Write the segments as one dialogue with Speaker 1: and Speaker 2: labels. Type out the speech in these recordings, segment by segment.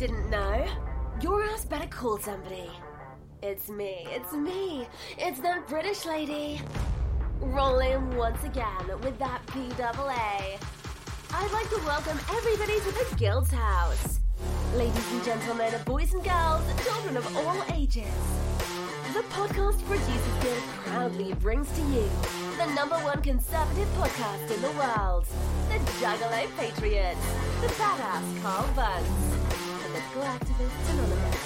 Speaker 1: didn't know, your ass better call somebody. It's me, it's me, it's that British lady. Rolling once again with that PAA. I'd like to welcome everybody to the Guild's House. Ladies and gentlemen, boys and girls, children of all ages. The Podcast Producers Guild proudly brings to you the number one conservative podcast in the world, the Juggalo Patriots, the badass Carl Buns, Anonymous.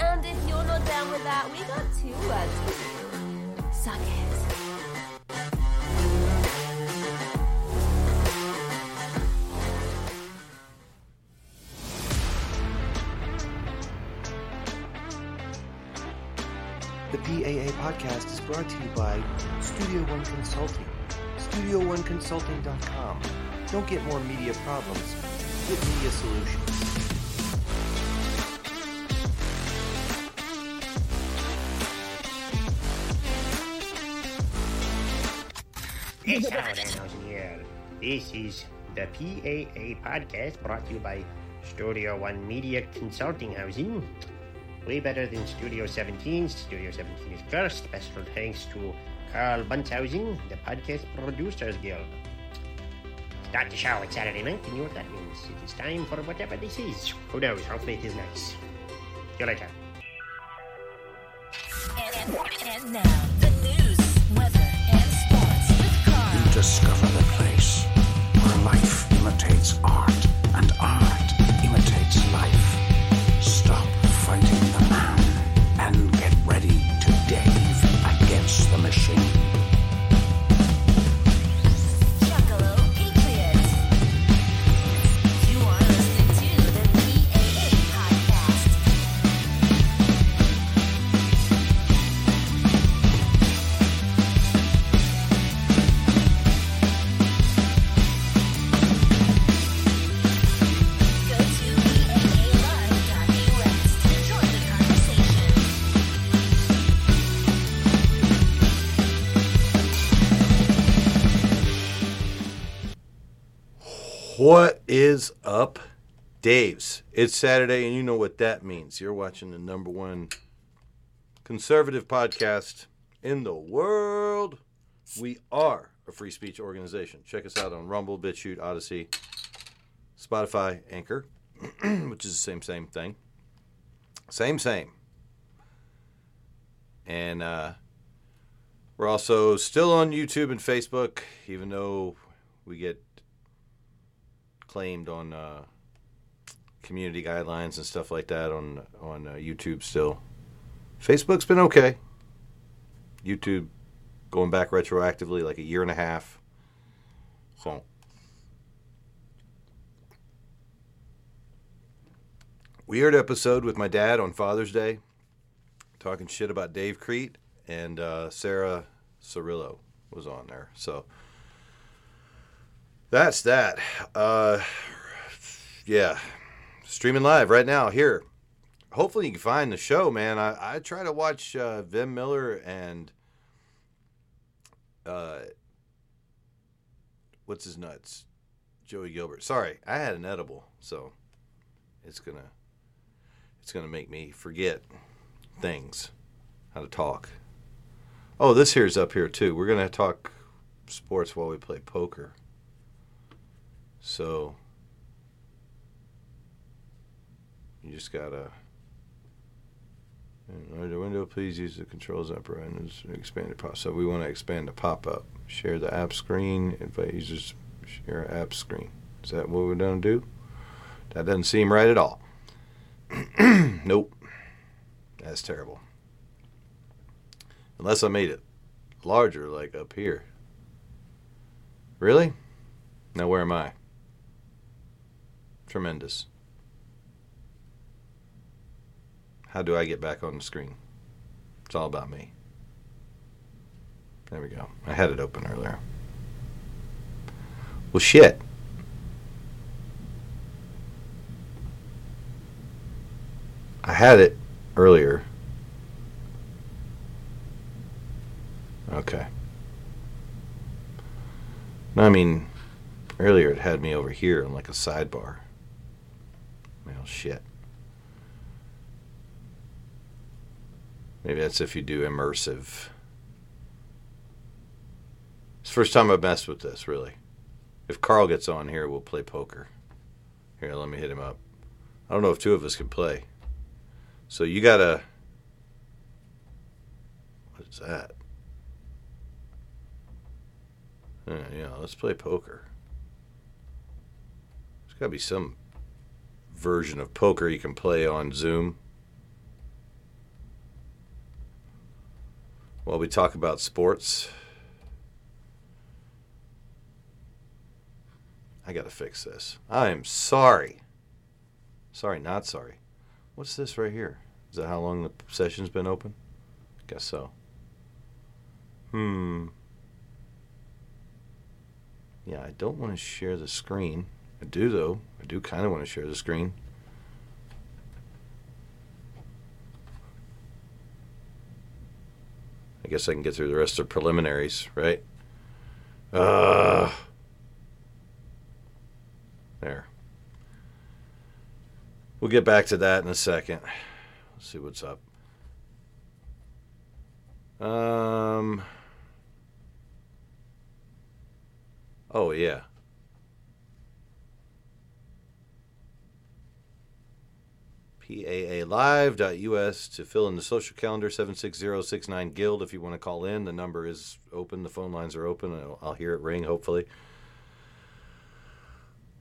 Speaker 1: And if you're not down with that, we got two words for you. Suck it.
Speaker 2: The PAA podcast is brought to you by Studio One Consulting. StudioOneConsulting.com. Don't get more media problems. Get media solutions.
Speaker 3: Yes, Howard Anhausen here. This is the PAA podcast brought to you by Studio One Media Consulting Housing. Way better than Studio 17. Studio 17 is first. Special thanks to Carl Bunthausen, the Podcast Producers Guild. Start the show. It's Saturday night, and you know what that means. It is time for whatever this is. Who knows? Hopefully it is nice. See you later.
Speaker 4: And, and now, the news, weather,
Speaker 5: discover the place where life imitates art and art imitates life. Stop fighting the man and get ready to Dave against the machine.
Speaker 2: What is up, Dave's? It's Saturday, and you know what that means. You're watching the number one conservative podcast in the world. We are a free speech organization. Check us out on Rumble, BitChute, Odysee, Spotify, Anchor, which is the same, same thing. Same, same. And uh, we're also still on YouTube and Facebook, even though we get claimed on uh, community guidelines and stuff like that on on uh, YouTube still. Facebook's been okay. YouTube going back retroactively like a year and a half. So weird episode with my dad on Father's Day, talking shit about Dave Crete and uh, Sarah Cirillo was on there. So that's that. Uh, yeah, streaming live right now here. Hopefully you can find the show, man. I, I try to watch uh, Vim Miller and uh, what's his nuts, Joey Gilbert. Sorry, I had an edible, so it's gonna it's gonna make me forget things, how to talk. Oh, this here's up here too. We're gonna talk sports while we play poker. So you just gotta. The window, please use the controls upper and expand the pop. So we want to expand the pop up. Share the app screen. Invite users share app screen. Is that what we're gonna do? That doesn't seem right at all. nope. That's terrible. Unless I made it larger, like up here. Really? Now where am I? Tremendous. How do I get back on the screen? It's all about me. There we go. I had it open earlier. Well, shit. I had it earlier. Okay. No, I mean, earlier it had me over here in like a sidebar. Well, shit. Maybe that's if you do immersive. It's the first time I've messed with this, really. If Carl gets on here, we'll play poker. Here, let me hit him up. I don't know if two of us can play. So you gotta. What is that? Uh, yeah, let's play poker. There's gotta be some version of poker you can play on Zoom. While we talk about sports. I gotta fix this. I am sorry. Sorry, not sorry. What's this right here? Is that how long the session's been open? Guess so. Hmm. Yeah, I don't want to share the screen. I do, though. I do kind of want to share the screen. I guess I can get through the rest of the preliminaries, right? Uh, there. We'll get back to that in a second. Let's see what's up. Um. Oh yeah. PAAlive.us to fill in the social calendar 76069 Guild if you want to call in. The number is open. The phone lines are open. I'll, I'll hear it ring, hopefully.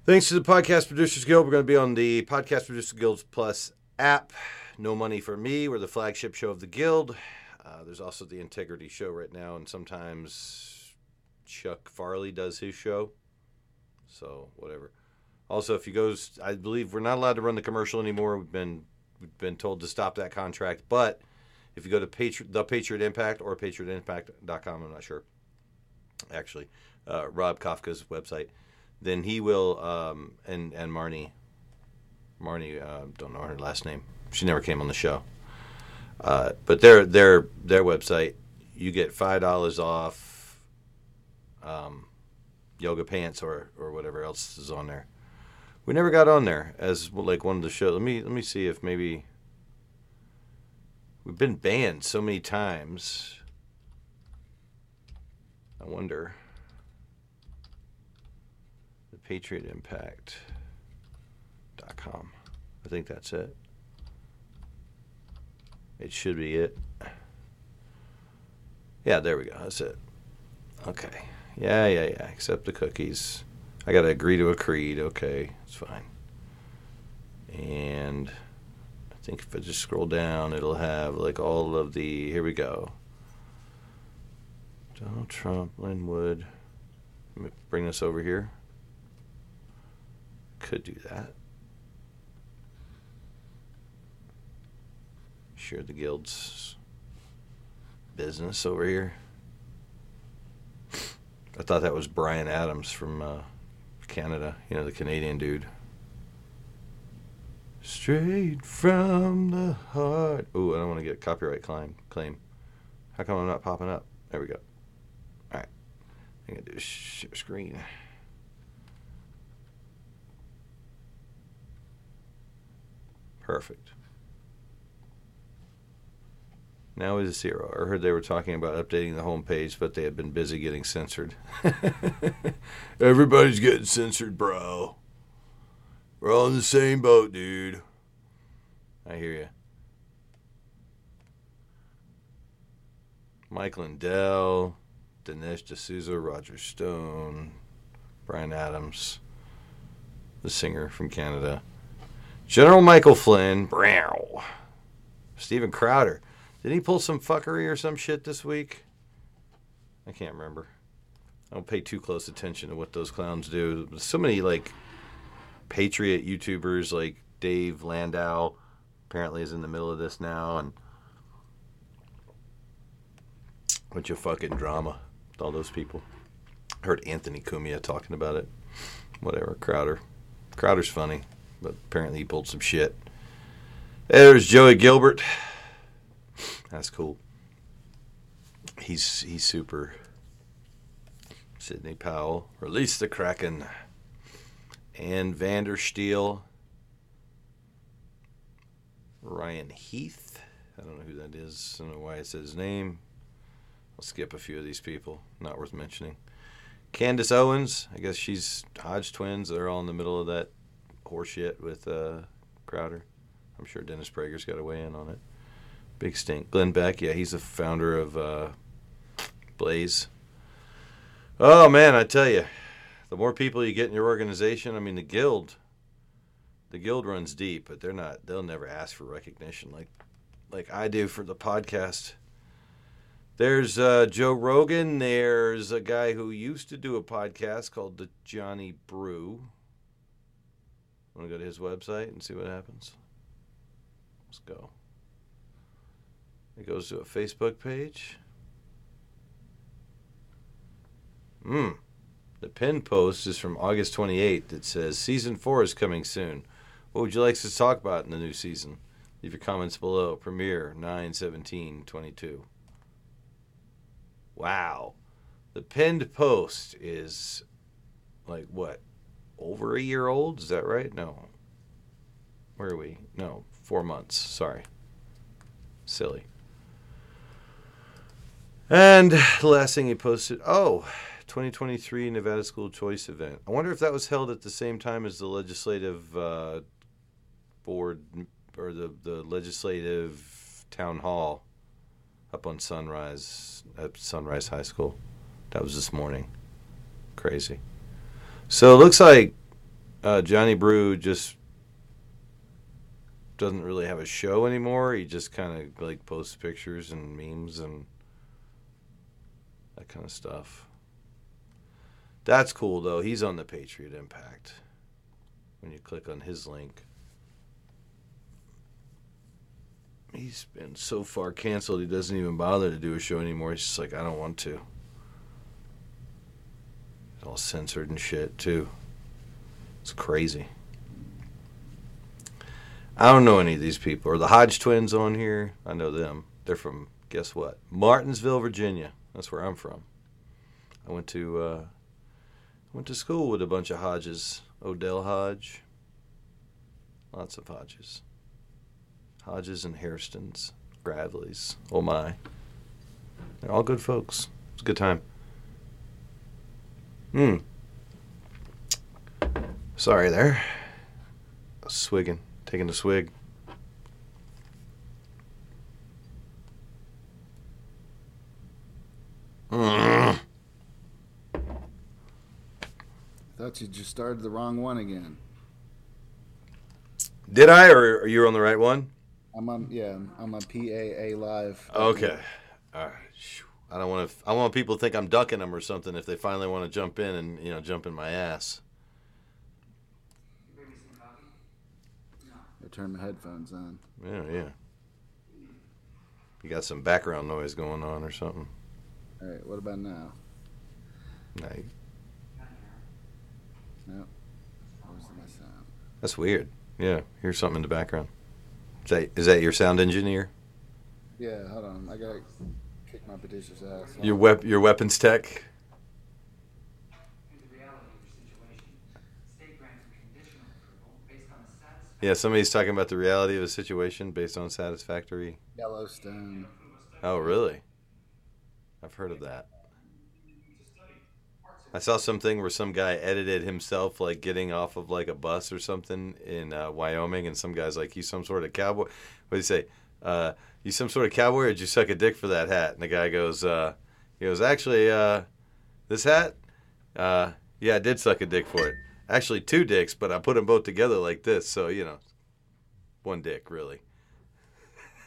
Speaker 2: Thanks to the Podcast Producers Guild, we're going to be on the Podcast Producers Guild Plus app. No Money for Me, we're the flagship show of the Guild. Uh, there's also the Integrity Show right now, and sometimes Chuck Farley does his show. So, whatever. Also, if you go, I believe we're not allowed to run the commercial anymore. We've been we've been told to stop that contract. But if you go to the Patriot Impact or patriotimpact.com, I'm not sure. Actually, uh, Rob Kafka's website, then he will um, and and Marnie, Marnie, uh, don't know her last name. She never came on the show. Uh, but their their their website, you get five dollars off um, yoga pants or or whatever else is on there. We never got on there as like one of the shows. Let me let me see if maybe we've been banned so many times. I wonder. The Patriot Impact.com. I think that's it. It should be it. Yeah, there we go. That's it. Okay. Yeah, yeah, yeah. Accept the cookies. I got to agree to a creed. Okay, it's fine. And I think if I just scroll down, it'll have like all of the. Here we go. Donald Trump, Lin Wood. Let me bring this over here. Could do that. Share the guild's business over here. I thought that was Bryan Adams from uh, Canada, you know, the Canadian dude. Straight from the heart. Ooh, I don't want to get a copyright claim. Claim. How come I'm not popping up? There we go. All right. I'm gonna do share screen. Perfect. Now is zero. I heard they were talking about updating the homepage, but they had been busy getting censored. Everybody's getting censored, bro. We're all in the same boat, dude. I hear you. Mike Lindell, Dinesh D'Souza, Roger Stone, Bryan Adams, the singer from Canada, General Michael Flynn, Steven Crowder. Did he pull some fuckery or some shit this week? I can't remember. I don't pay too close attention to what those clowns do. So many like patriot YouTubers like Dave Landau apparently is in the middle of this now and bunch of fucking drama with all those people. I heard Anthony Cumia talking about it. Whatever, Crowder. Crowder's funny, but apparently he pulled some shit. There's Joey Gilbert. That's cool. He's he's super. Sidney Powell, release the Kraken, and Vandersteel, Ryan Heath, I don't know who that is. I don't know why it says his name. I'll skip a few of these people. Not worth mentioning. Candace Owens. I guess she's Hodge twins. They're all in the middle of that horseshit with uh, Crowder. I'm sure Dennis Prager's got to weigh in on it. Big stink. Glenn Beck. Yeah, he's the founder of uh, Blaze. Oh man, I tell you, the more people you get in your organization, I mean, the guild, the guild runs deep, but they're not. They'll never ask for recognition like, like I do for the podcast. There's uh, Joe Rogan. There's a guy who used to do a podcast called the Johnny Brew. Want to go to his website and see what happens? Let's go. It goes to a Facebook page. Hmm. The pin post is from August 28th. It says season four is coming soon. What would you like us to talk about in the new season? Leave your comments below. Premiere 9 17 22. Wow. The pinned post is like what? Over a year old? Is that right? No. Where are we? No, four months. Sorry. Silly. And the last thing he posted oh, 2023 Nevada School Choice event. I wonder if that was held at the same time as the legislative uh, board or the, the legislative town hall up on Sunrise at Sunrise High School. That was this morning. Crazy. So it looks like uh, Johnny Brew just doesn't really have a show anymore. He just kind of like posts pictures and memes and that kind of stuff. That's cool though. He's on the Patriot Impact. When you click on his link, he's been so far canceled he doesn't even bother to do a show anymore. He's just like, I don't want to. It's all censored and shit too. It's crazy. I don't know any of these people. Are the Hodge twins on here? I know them. They're from guess what? Martinsville, Virginia. That's where I'm from. I went to uh, went to school with a bunch of Hodges. Odell Hodge. Lots of Hodges. Hodges and Hairstons, Bradleys. Oh my. They're all good folks. It's a good time. Hmm. Sorry there. Swigging. Taking a swig. Mm.
Speaker 6: Thought you just started the wrong one again.
Speaker 2: Did I, or are you on the right one?
Speaker 6: I'm on, yeah, I'm on PAA live.
Speaker 2: Okay. All right. I don't want to. I want people to think I'm ducking them or something if they finally want to jump in and you know jump in my ass.
Speaker 6: I turned my headphones on.
Speaker 2: Yeah, yeah. You got some background noise going on or something.
Speaker 6: All right, what about now?
Speaker 2: Nah, you-
Speaker 6: No. Where's my sound?
Speaker 2: that's weird. Yeah, here's something in the background. Is that, is that your sound engineer?
Speaker 6: Yeah, hold on. I gotta kick my producer's ass.
Speaker 2: Your wep- your weapons tech?
Speaker 7: Here's the reality of your situation. State grants a conditional approval based on a satisfactory
Speaker 2: Yeah, somebody's talking about the reality of a situation based on satisfactory.
Speaker 6: Yellowstone.
Speaker 2: Oh, really? I've heard of that. I saw something where some guy edited himself like getting off of like a bus or something in uh, Wyoming, and some guy's like, "You some sort of cowboy?" What do you say? Uh, you some sort of cowboy, or did you suck a dick for that hat? And the guy goes, uh, "He goes, actually, uh, this hat, uh, yeah, I did suck a dick for it. Actually, two dicks, but I put them both together like this, so you know, one dick really."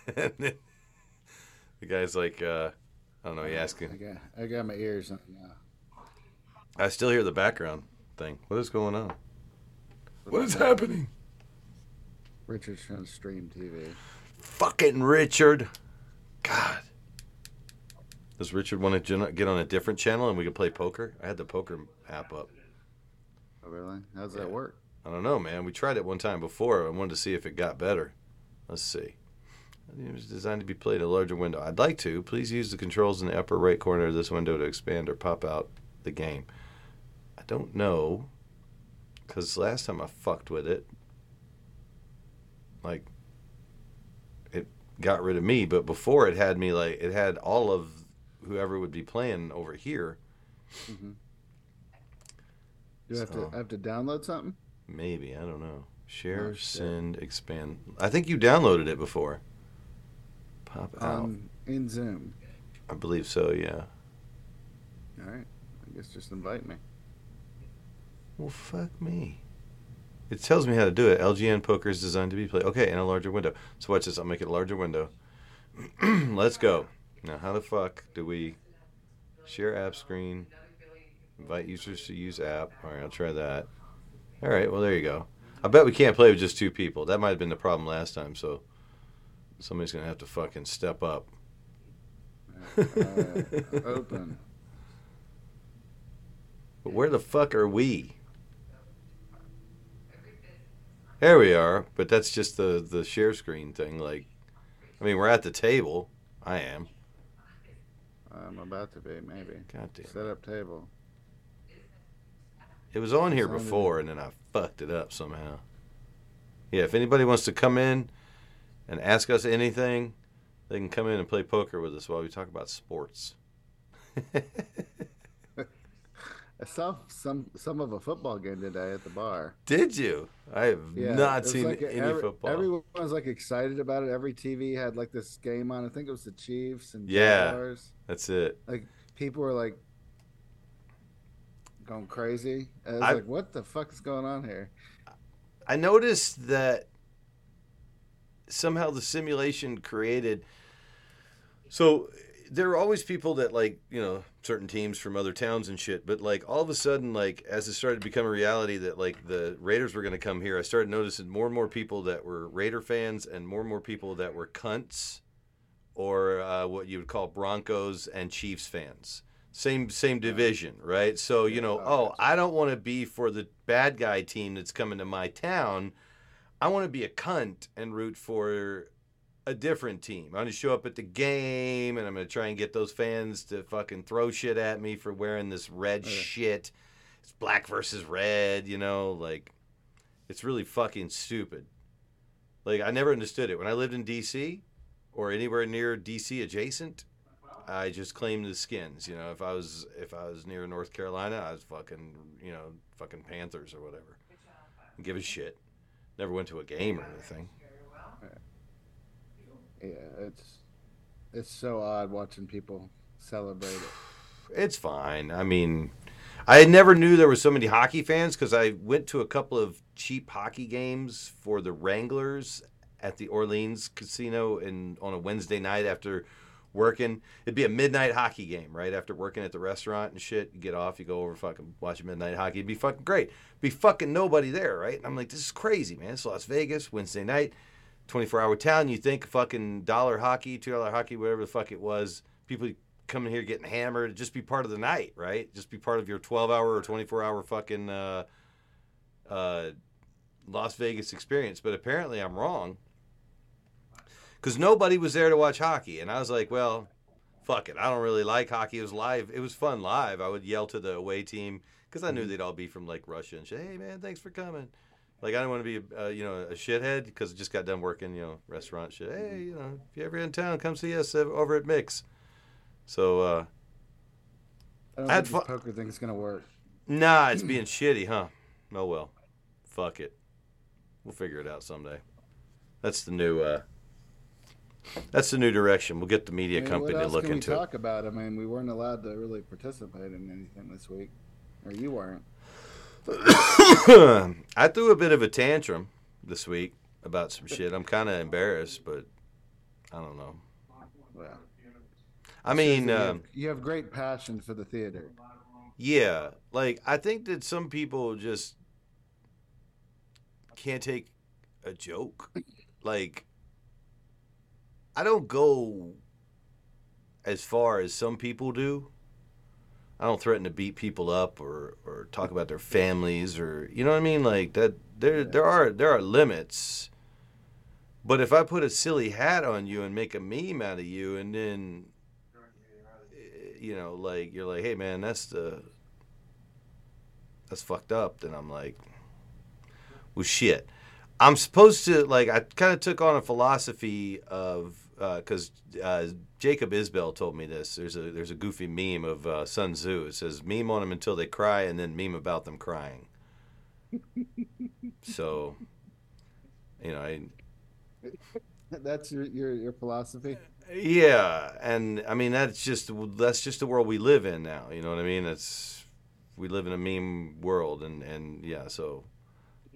Speaker 2: and then the guy's like, uh, I don't know. He
Speaker 6: I
Speaker 2: asking.
Speaker 6: got, I got my ears on now.
Speaker 2: I still hear the background thing. What is going on? What is happening?
Speaker 6: Richard's trying to stream TV.
Speaker 2: Fucking Richard. God. Does Richard want to get on a different channel and we can play poker? I had the poker app up.
Speaker 6: Oh, really? How does
Speaker 2: Yeah.
Speaker 6: that work?
Speaker 2: I don't know, man. We tried it one time before. I wanted to see if it got better. Let's see. It was designed to be played in a larger window. I'd like to. Please use the controls in the upper right corner of this window to expand or pop out the game. I don't know. Because last time I fucked with it, like, it got rid of me. But before it had me like it had all of whoever would be playing over here. Mm-hmm.
Speaker 6: Do I have
Speaker 2: So-
Speaker 6: to I have to download something?
Speaker 2: Maybe I don't know. Share,
Speaker 6: Oh,
Speaker 2: send, expand. I think you downloaded it before. Pop out.
Speaker 6: Um, in Zoom.
Speaker 2: I believe so. Yeah.
Speaker 6: All right. I guess just invite me.
Speaker 2: Well, fuck me. It tells me how to do it. LGN poker is designed to be played. Okay, in a larger window. So watch this. I'll make it a larger window. Let's go. Now, how the fuck do we share app screen? Invite users to use app. All right, I'll try that. All right, well, there you go. I bet we can't play with just two people. That might have been the problem last time, so somebody's going to have to fucking step up.
Speaker 6: Right. Open.
Speaker 2: But where the fuck are we? There we are, but that's just the the share screen thing. Like, I mean, we're at the table. I am.
Speaker 6: I'm about to be maybe.
Speaker 2: God damn.
Speaker 6: Set up table.
Speaker 2: It was on here before, and then I fucked it up somehow. Yeah, if anybody wants to come in and ask us anything, they can come in and play poker with us while we talk about sports.
Speaker 6: I saw some some of a football game today at the bar.
Speaker 2: Did you? I have
Speaker 6: Yeah,
Speaker 2: not seen
Speaker 6: like
Speaker 2: any
Speaker 6: every-
Speaker 2: football.
Speaker 6: Everyone was like excited about it. Every TV had like this game on. I think it was the Chiefs and
Speaker 2: Yeah.
Speaker 6: Jaguars.
Speaker 2: That's it.
Speaker 6: Like people were like going crazy. I was
Speaker 2: I-
Speaker 6: like, "What the fuck is going on here?"
Speaker 2: I noticed that somehow the simulation created. So there are always people that like you know certain teams from other towns and shit, but like all of a sudden, like as it started to become a reality that like the Raiders were going to come here, I started noticing more and more people that were Raider fans and more and more people that were cunts or uh, what you would call Broncos and Chiefs fans. Same same division, right? So you know, oh, I don't want to be for the bad guy team that's coming to my town. I want to be a cunt and root for a different team. I'm going to show up at the game and I'm going to try and get those fans to fucking throw shit at me for wearing this red oh, shit. It's black versus red, you know, like it's really fucking stupid. Like I never understood it. When I lived in DC or anywhere near DC adjacent, I just claimed the skins, you know, if I was if I was near North Carolina, I was fucking, you know, fucking Panthers or whatever. Give a shit. Never went to a game or anything.
Speaker 6: Yeah, it's it's so odd watching people celebrate it.
Speaker 2: It's fine. I mean, I never knew there were so many hockey fans because I went to a couple of cheap hockey games for the Wranglers at the Orleans Casino in on a Wednesday night after working. It'd be a midnight hockey game right after working at the restaurant and shit. You get off, you go over fucking watch midnight hockey. It'd be fucking great. Be fucking nobody there, right? And I'm like, this is crazy, man. It's Las Vegas Wednesday night. 24 hour town. You think fucking dollar hockey, two dollar hockey, whatever the fuck it was. People coming here getting hammered. Just be part of the night, right? Just be part of your 12 hour or 24 hour fucking uh, uh, Las Vegas experience. But apparently I'm wrong because nobody was there to watch hockey. And I was like, well, fuck it. I don't really like hockey. It was live. It was fun live. I would yell to the away team because I knew they'd all be from like Russia and say, hey man, thanks for coming. Like I don't want to be, uh, you know, a shithead because I just got done working, you know, restaurant shit. Hey, you know, if you're ever in town, come see us over at Mix. So, uh,
Speaker 6: I don't
Speaker 2: I had
Speaker 6: think
Speaker 2: fu-
Speaker 6: poker thing's gonna work.
Speaker 2: nah, it's being shitty, huh? Oh well, fuck it. We'll figure it out someday. That's the new. uh That's the new direction. We'll get the media
Speaker 6: I mean,
Speaker 2: company to look
Speaker 6: can we
Speaker 2: into it.
Speaker 6: talk about? I mean, we weren't allowed to really participate in anything this week, or you weren't.
Speaker 2: I threw a bit of a tantrum this week about some shit. I'm kind of embarrassed, but I don't know.
Speaker 6: Well,
Speaker 2: I mean,
Speaker 6: you,
Speaker 2: um,
Speaker 6: have, you have great passion for the theater.
Speaker 2: yeah, like I think that some people just can't take a joke. Like, I don't go as far as some people do. I don't threaten to beat people up or, or talk about their families or you know what I mean. Like that, there there are there are limits. But if I put a silly hat on you and make a meme out of you, and then you know, like you're like, hey man, that's the that's fucked up. Then I'm like, well, shit. I'm supposed to like. I kind of took on a philosophy of because uh, Jacob Isbell told me this. There's a there's a goofy meme of uh, Sun Tzu. It says meme on them until they cry, and then meme about them crying. so, you know, I,
Speaker 6: That's your your, your philosophy.
Speaker 2: yeah, and I mean that's just that's just the world we live in now. You know what I mean? It's we live in a meme world, and and yeah, so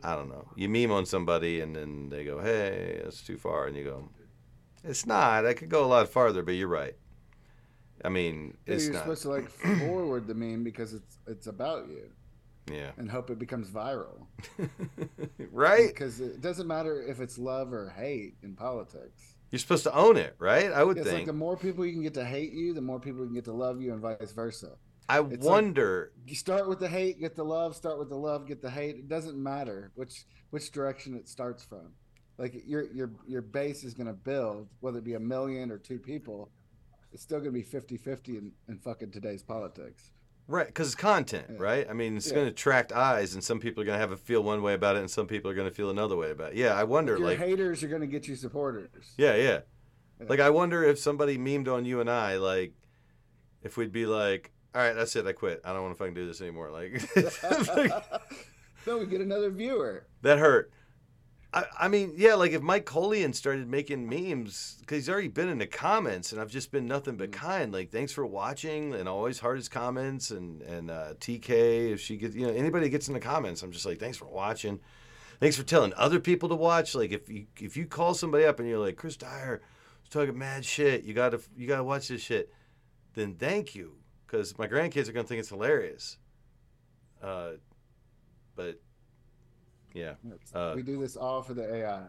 Speaker 2: I don't know. You meme on somebody, and then they go, "Hey, that's too far," and you go, "It's not. I could go a lot farther." But you're right. I mean,
Speaker 6: Yeah,
Speaker 2: it's
Speaker 6: you're
Speaker 2: not.
Speaker 6: supposed to like forward the meme because it's it's about you
Speaker 2: Yeah.
Speaker 6: and hope it becomes viral.
Speaker 2: right?
Speaker 6: Because it doesn't matter if it's love or hate in politics.
Speaker 2: You're supposed to own it, right? I would think
Speaker 6: It's like the more people you can get to hate you, the more people you can get to love you, and vice versa.
Speaker 2: I
Speaker 6: it's like-
Speaker 2: wonder.
Speaker 6: You start with the hate, get the love. Start with the love, get the hate. It doesn't matter which which direction it starts from. Like your your your base is going to build, whether it be a million or two people. It's still going to be 50-50 in, in fucking today's politics.
Speaker 2: Right, because it's content,
Speaker 6: Yeah.
Speaker 2: right? I mean, it's
Speaker 6: Yeah.
Speaker 2: going to attract eyes, and some people are going to have a feel one way about it, and some people are going to feel another way about it. Yeah, I wonder,
Speaker 6: Your
Speaker 2: like,
Speaker 6: haters are going to get you supporters.
Speaker 2: yeah, yeah,
Speaker 6: Yeah.
Speaker 2: like I wonder if somebody memed on you and I, like, if we'd be like, all right, that's it, I quit. I don't want to fucking do this anymore. Like,
Speaker 6: no, we get another viewer.
Speaker 2: that hurt. I, I mean, yeah, like if Mike Colian started making memes, because he's already been in the comments, and I've just been nothing but kind. Like, thanks for watching, and always hardest comments, and and uh, TK, if she gets, you know, anybody gets in the comments, I'm just like, thanks for watching, thanks for telling other people to watch. Like, if you if you call somebody up and you're like, Chris Dyer was talking mad shit, you gotta you gotta watch this shit, then thank you, because my grandkids are gonna think it's hilarious. Uh, but yeah. Uh,
Speaker 6: we do this all for the AI,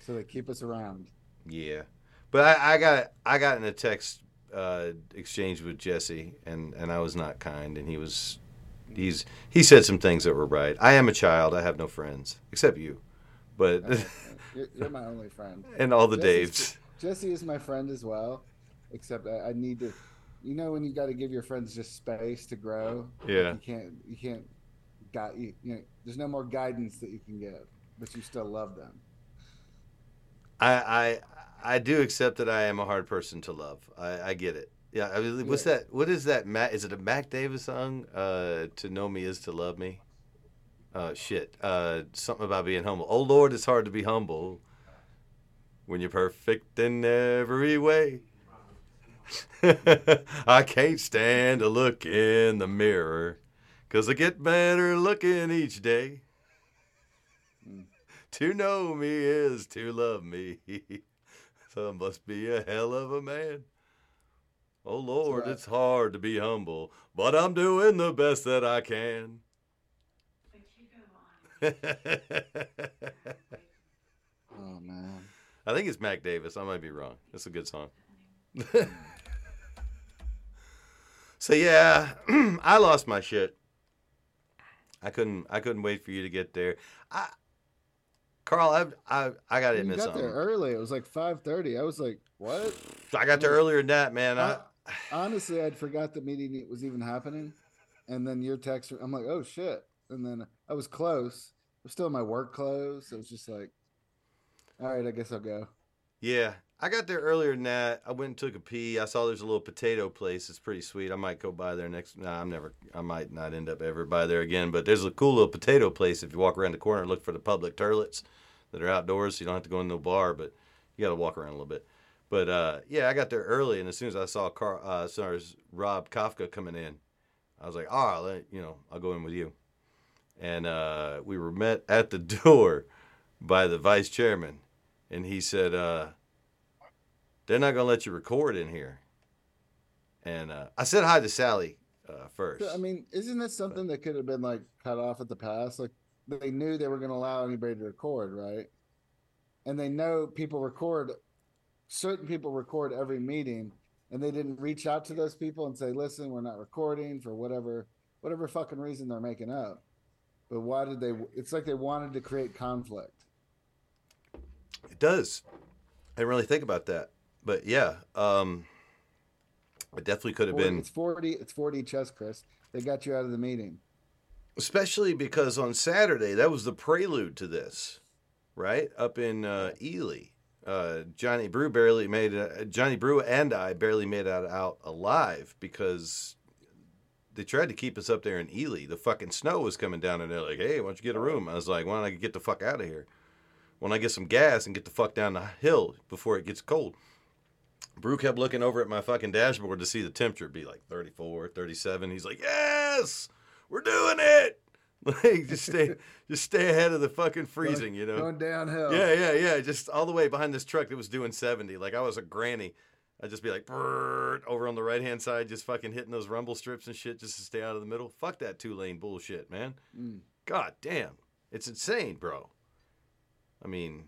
Speaker 6: so they keep us around.
Speaker 2: Yeah, but I, I got I got in a text uh, exchange with Jesse, and and I was not kind, and he was he's he said some things that were right. I am a child. I have no friends except you, but
Speaker 6: You're, you're my only friend.
Speaker 2: and all the
Speaker 6: Jesse's-
Speaker 2: Daves.
Speaker 6: Jesse is my friend as well, except I, I need to. You know when you got to give your friends just space to grow.
Speaker 2: Yeah.
Speaker 6: You can't. You can't. Got you. You know, there's no more guidance that you can give, but you still love them.
Speaker 2: I I I do accept that I am a hard person to love. I, I get it. Yeah. I mean, what's that? What is that? Matt? Is it a Mac Davis song? Uh, to know me is to love me. Uh, shit. Uh, something about being humble. Oh Lord, it's hard to be humble when you're perfect in every way. I can't stand to look in the mirror because I get better looking each day. Hmm. To know me is to love me. so I must be a hell of a man. Oh Lord,
Speaker 6: right.
Speaker 2: it's hard to be humble, but I'm doing the best that I can.
Speaker 6: Oh man.
Speaker 2: I think it's Mac Davis. I might be wrong. It's a good song. Hmm. so yeah, I lost my shit. I couldn't. I couldn't wait for you to get there. I, Carl, I, I, I got to
Speaker 6: You got
Speaker 2: something.
Speaker 6: there early. It was like 5:30. I was like, what?
Speaker 2: I got there earlier than that, man. I,
Speaker 6: I- honestly, I'd forgot the meeting was even happening, and then your text. I'm like, oh shit! And then I was close. I was still in my work clothes. So it was just like, all right, I guess I'll go.
Speaker 2: Yeah, I got there earlier than that. I went and took a pee. I saw there's a little potato place. It's pretty sweet. I might go by there next. Nah, I'm never. I might not end up ever by there again. But there's a cool little potato place if you walk around the corner and look for the public turlets that are outdoors. So you don't have to go in a bar, but you got to walk around a little bit. But uh, yeah, I got there early, and as soon as I saw Car, uh, saw Rob Kafka coming in, I was like, "All right, let, you know, I'll go in with you." And uh, we were met at the door by the vice chairman, and he said, uh, "They're not gonna let you record in here." And uh, I said hi to Sally uh, first.
Speaker 6: I mean, isn't this something that could have been like cut off at the pass? Like they knew they were going to allow anybody to record, right? And they know people record. Certain people record every meeting, and they didn't reach out to those people and say, "Listen, we're not recording for whatever, whatever fucking reason they're making up." But why did they? It's like they wanted to create conflict.
Speaker 2: It does. I didn't really think about that, but yeah, um, it definitely could have
Speaker 6: 40
Speaker 2: been.
Speaker 6: It's forty. It's forty chess, Chris. They got you out of the meeting.
Speaker 2: especially because on Saturday that was the prelude to this. right up in uh, Ely. Uh, Johnny Brew barely made it. Johnny Brew and I barely made it out alive because they tried to keep us up there in Ely. The fucking snow was coming down, and they're like, "Hey, why don't you get a room?" I was like, "Why don't I get the fuck out of here? When I get some gas and get the fuck down the hill before it gets cold." Brew kept looking over at my fucking dashboard to see the temperature be like 34, 37. He's like, "Yes, we're doing it." Like just stay, just stay ahead of the fucking freezing, you know.
Speaker 6: Going downhill.
Speaker 2: Yeah, yeah, yeah. Just all the way behind this truck that was doing 70. Like I was a granny. I'd just be like, over on the right hand side, just fucking hitting those rumble strips and shit just to stay out of the middle. Fuck that two lane bullshit, man.
Speaker 6: Mm.
Speaker 2: God damn. It's insane, bro. I mean,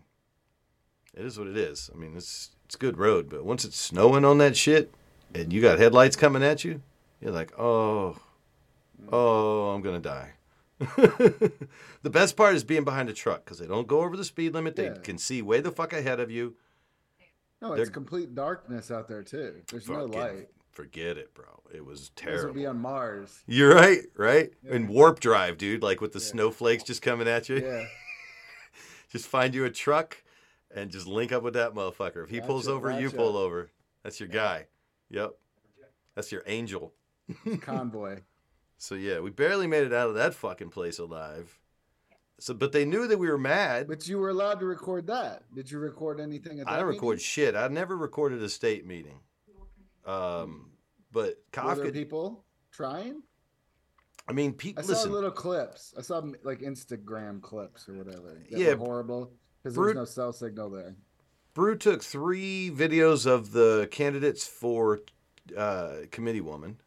Speaker 2: it is what it is. I mean, it's it's good road, but once it's snowing on that shit and you got headlights coming at you, you're like, oh, oh, I'm gonna die. the best part is being behind a truck because they don't go over the speed limit. They
Speaker 6: Yeah.
Speaker 2: can see way the fuck ahead of you.
Speaker 6: No,
Speaker 2: They're-
Speaker 6: it's complete darkness out there too. There's no light.
Speaker 2: Forget it, bro. It was terrible.
Speaker 6: This would be on Mars.
Speaker 2: You're right, right?
Speaker 6: Yeah.
Speaker 2: In warp drive, dude, like with the snowflakes just coming at you.
Speaker 6: Yeah.
Speaker 2: Just find you a truck and just link up with that motherfucker. If he pulls
Speaker 6: Gotcha,
Speaker 2: over, you pull over. That's your guy. Yep. That's your angel.
Speaker 6: Convoy.
Speaker 2: So yeah, we barely made it out of that fucking place alive. So, but they knew that we were mad.
Speaker 6: But you were allowed to record that. Did you record anything at that
Speaker 2: I didn't record shit. I never recorded a state meeting. Um, but Kafka.
Speaker 6: people trying?
Speaker 2: I mean, people.
Speaker 6: I saw
Speaker 2: Listen,
Speaker 6: little clips. I saw like Instagram clips or whatever.
Speaker 2: Yeah,
Speaker 6: horrible because
Speaker 2: Brute-
Speaker 6: there's no cell signal there.
Speaker 2: Brew took three videos of the candidates for uh, committee woman.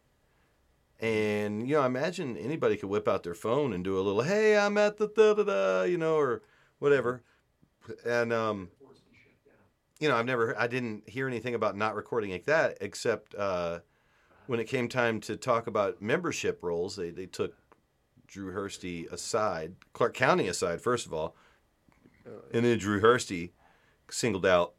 Speaker 2: And, you know, I imagine anybody could whip out their phone and do a little, hey, I'm at the da da da, you know, or whatever. And, um, you know, I've never, I didn't hear anything about not recording like that, except uh, when it came time to talk about membership roles, they, they took Drew Hursty aside, Clark County aside, first of all, and then Drew Hursty singled out.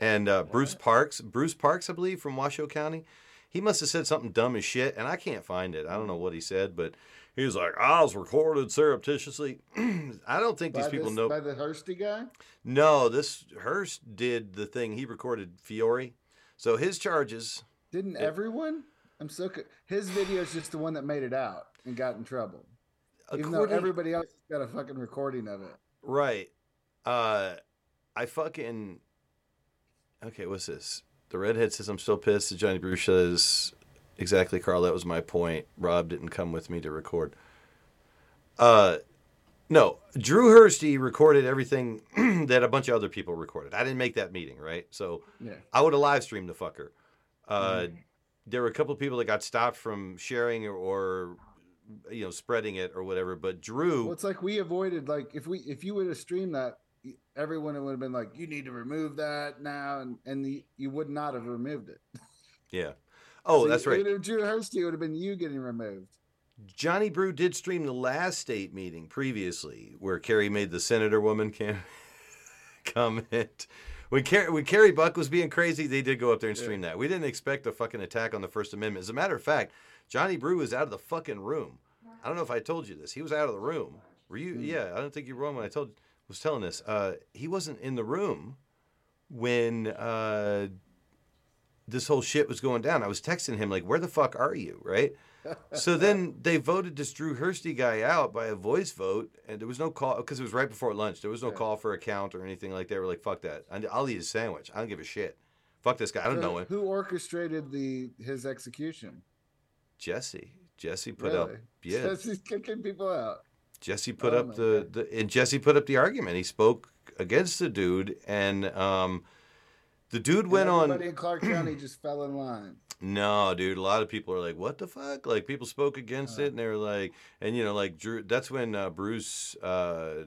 Speaker 2: And uh, Bruce Parks, Bruce Parks, I believe, from Washoe County, he must have said something dumb as shit, and I can't find it. I don't know what he said, but he was like, "I was recorded surreptitiously." I don't think these people
Speaker 6: this-
Speaker 2: know.
Speaker 6: By the Hursty guy?
Speaker 2: No, this Hearst did the thing. He recorded Fiore, so his charges.
Speaker 6: Didn't everyone? I'm so. Co- His video is just the one that made it out and got in trouble. Even though everybody else got a fucking recording of it.
Speaker 2: Right. Uh I fucking Okay, what's this? The redhead says I'm still pissed. Johnny Bruce says exactly, Carl, that was my point. Rob didn't come with me to record. Uh no, Drew Hursty recorded everything that a bunch of other people recorded. I didn't make that meeting, right? So
Speaker 6: Yeah.
Speaker 2: I would have live streamed the fucker. Uh, There were a couple of people that got stopped from sharing or, or, you know, spreading it or whatever. But Drew,
Speaker 6: Well, it's like we avoided like if we if you would have streamed that, everyone would have been like, "You need to remove that now," and and the, you would not have removed it.
Speaker 2: yeah. Oh,
Speaker 6: So
Speaker 2: that's right.
Speaker 6: have Drew Hursty it would have been you getting removed.
Speaker 2: Johnny Brew did stream the last state meeting previously, where Carrie made the senator woman can comment. When Carrie, when Carrie Buck was being crazy, they did go up there and stream that. We didn't expect a fucking attack on the First Amendment. As a matter of fact, Johnny Brew was out of the fucking room. I don't know if I told you this. He was out of the room. Were you? Hmm. Yeah, I don't think you were wrong when I told was telling us Uh, he wasn't in the room when uh, this whole shit was going down. I was texting him like, "Where the fuck are you?" Right. so then they voted this Drew Hursty guy out by a voice vote, and there was no call because it was right before lunch. There was no call for a count or anything like that. They were like, "Fuck that! I'll eat a sandwich. I don't give a shit. Fuck this guy. I don't
Speaker 6: So
Speaker 2: know him."
Speaker 6: who orchestrated the his execution.
Speaker 2: Jesse. Jesse put up. Yeah.
Speaker 6: Jesse's kicking people out.
Speaker 2: Jesse put
Speaker 6: Oh
Speaker 2: up the,
Speaker 6: God.
Speaker 2: the and Jesse put up the argument. He spoke against the dude, and um, the dude
Speaker 6: And
Speaker 2: went on.
Speaker 6: Everybody in Clark County just fell in line.
Speaker 2: No, dude. A lot of people are like, "What the fuck?" Like people spoke against
Speaker 6: Uh.
Speaker 2: it, and they were like, and you know, like Drew. That's when uh, Bruce, uh,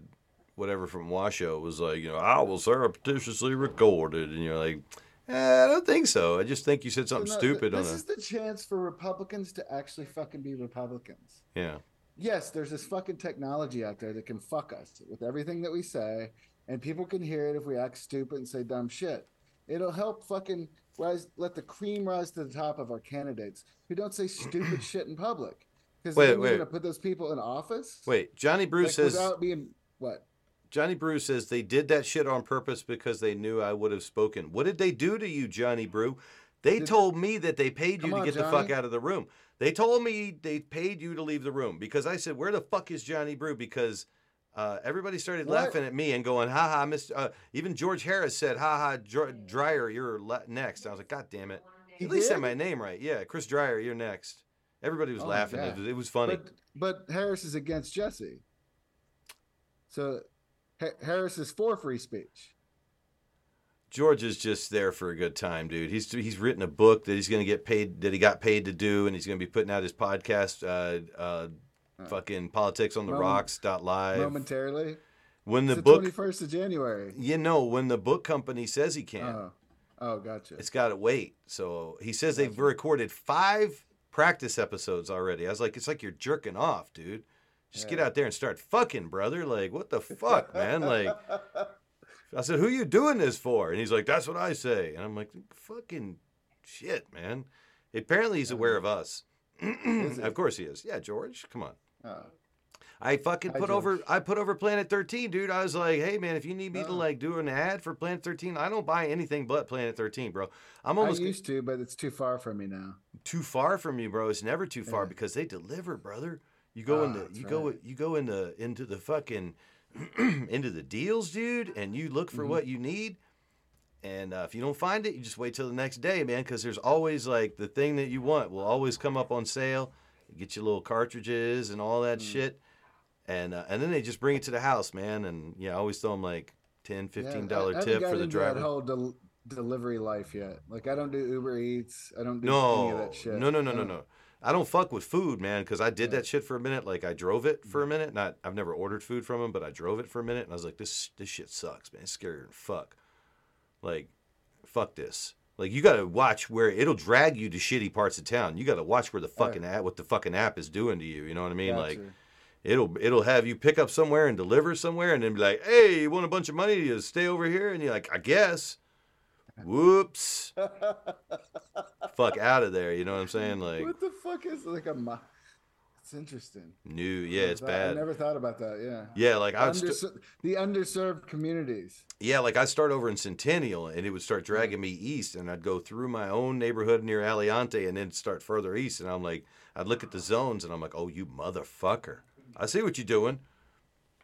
Speaker 2: whatever from Washoe, was like, you know, I was surreptitiously recorded, and you're like, eh, I don't think so. I just think you said something
Speaker 6: So no,
Speaker 2: stupid on
Speaker 6: This
Speaker 2: a
Speaker 6: is the chance for Republicans to actually fucking be Republicans.
Speaker 2: yeah.
Speaker 6: Yes, there's this fucking technology out there that can fuck us with everything that we say, and people can hear it if we act stupid and say dumb shit. It'll help fucking rise, let the cream rise to the top of our candidates who don't say stupid shit in public. Because we're
Speaker 2: wait.
Speaker 6: gonna put those people in office.
Speaker 2: Wait, Johnny Bruce
Speaker 6: like,
Speaker 2: says
Speaker 6: without being what?
Speaker 2: Johnny Brew says they did that shit on purpose because they knew I would have spoken. What did they do to you, Johnny Brew? They
Speaker 6: Did-
Speaker 2: told me that they paid you to
Speaker 6: on,
Speaker 2: get the fuck out of the room. They told me they paid you to leave the room because I said, "Where the fuck is Johnny Brew?" Because uh, everybody started
Speaker 6: What?
Speaker 2: laughing at me and going, "Ha ha!" Mr. Uh, even George Harris said, "Ha ha!" Dr- Dryer, you're le- next. I was like, "God damn it!"
Speaker 6: He
Speaker 2: At least say my name right. Yeah, Chris Dryer, you're next. Everybody was
Speaker 6: Oh
Speaker 2: laughing. It was, it was funny.
Speaker 6: But but Harris is against Jesse. So Ha- Harris is for free speech.
Speaker 2: George is just there for a good time, dude. He's he's written a book that he's going to get paid that he got paid to do, and he's going to be putting out his podcast, uh, uh, fucking politics on the
Speaker 6: Moment-
Speaker 2: rocks dot live.
Speaker 6: momentarily.
Speaker 2: When the
Speaker 6: It's
Speaker 2: book,
Speaker 6: twenty first of January.
Speaker 2: you know, when the book company says he can,
Speaker 6: Oh, oh, gotcha.
Speaker 2: it's got to wait. So he says they've recorded five practice episodes already. I was like, it's like you're jerking off, dude. Just get out there and start fucking, brother. Like, what the fuck, man? Like, I said, who you doing this for? And he's like, that's what I say. And I'm like, fucking shit, man. Apparently he's aware of us. Of course he is. Yeah, George, come on.
Speaker 6: Oh.
Speaker 2: I fucking
Speaker 6: Hi,
Speaker 2: put over I put over Planet 13, dude. I was like, hey man, if you need me to
Speaker 6: Oh.
Speaker 2: like do an ad for Planet 13, I don't buy anything but Planet 13, bro. I'm almost I
Speaker 6: used to, but it's too far from me now.
Speaker 2: too far from you, bro. It's never too far
Speaker 6: Yeah.
Speaker 2: because they deliver, brother. You go
Speaker 6: oh,
Speaker 2: in the
Speaker 6: that's
Speaker 2: you go you go in the into the fucking into the deals, dude, and you look for
Speaker 6: Mhm.
Speaker 2: what you need. And uh, if you don't find it, you just wait till the next day, man, because there's always like the thing that you want will always come up on sale. Get your little cartridges and all that
Speaker 6: Mm.
Speaker 2: shit, and uh, and then they just bring it to the house, man. And yeah, I always throw them like 10 15 dollar
Speaker 6: I, I
Speaker 2: tip
Speaker 6: got
Speaker 2: for the driver.
Speaker 6: That whole del- delivery life yet. Like I don't do Uber Eats. I don't do any
Speaker 2: No,
Speaker 6: of that shit.
Speaker 2: no, no, no, no, no. I don't fuck with food, man, because I did that shit for a minute. Like I drove it for a mm-hmm. minute. Not, I've never ordered food from them, but I drove it for a minute, and I was like, this, this shit sucks, man. It's scarier than fuck. Like, fuck this. Like you got to watch where it'll drag you to shitty parts of town. You got to watch where the fucking app, what the fucking app is doing to you. You know what I mean? Like, it'll it'll have you pick up somewhere and deliver somewhere, and then be like, hey, you want a bunch of money to stay over here? And you're like, I guess. Whoops. Fuck out of there. You know what I'm saying? Like.
Speaker 6: what the fuck is like a? Mo- it's interesting.
Speaker 2: New, yeah, it's bad.
Speaker 6: I never thought about that. Yeah.
Speaker 2: Yeah, like I st-
Speaker 6: the underserved communities.
Speaker 2: yeah, like I start over in Centennial, and it would start dragging me east, and I'd go through my own neighborhood near Aliante, and then start further east, and I'm like, I'd look at the zones, and I'm like, oh, you motherfucker, I see what you're doing,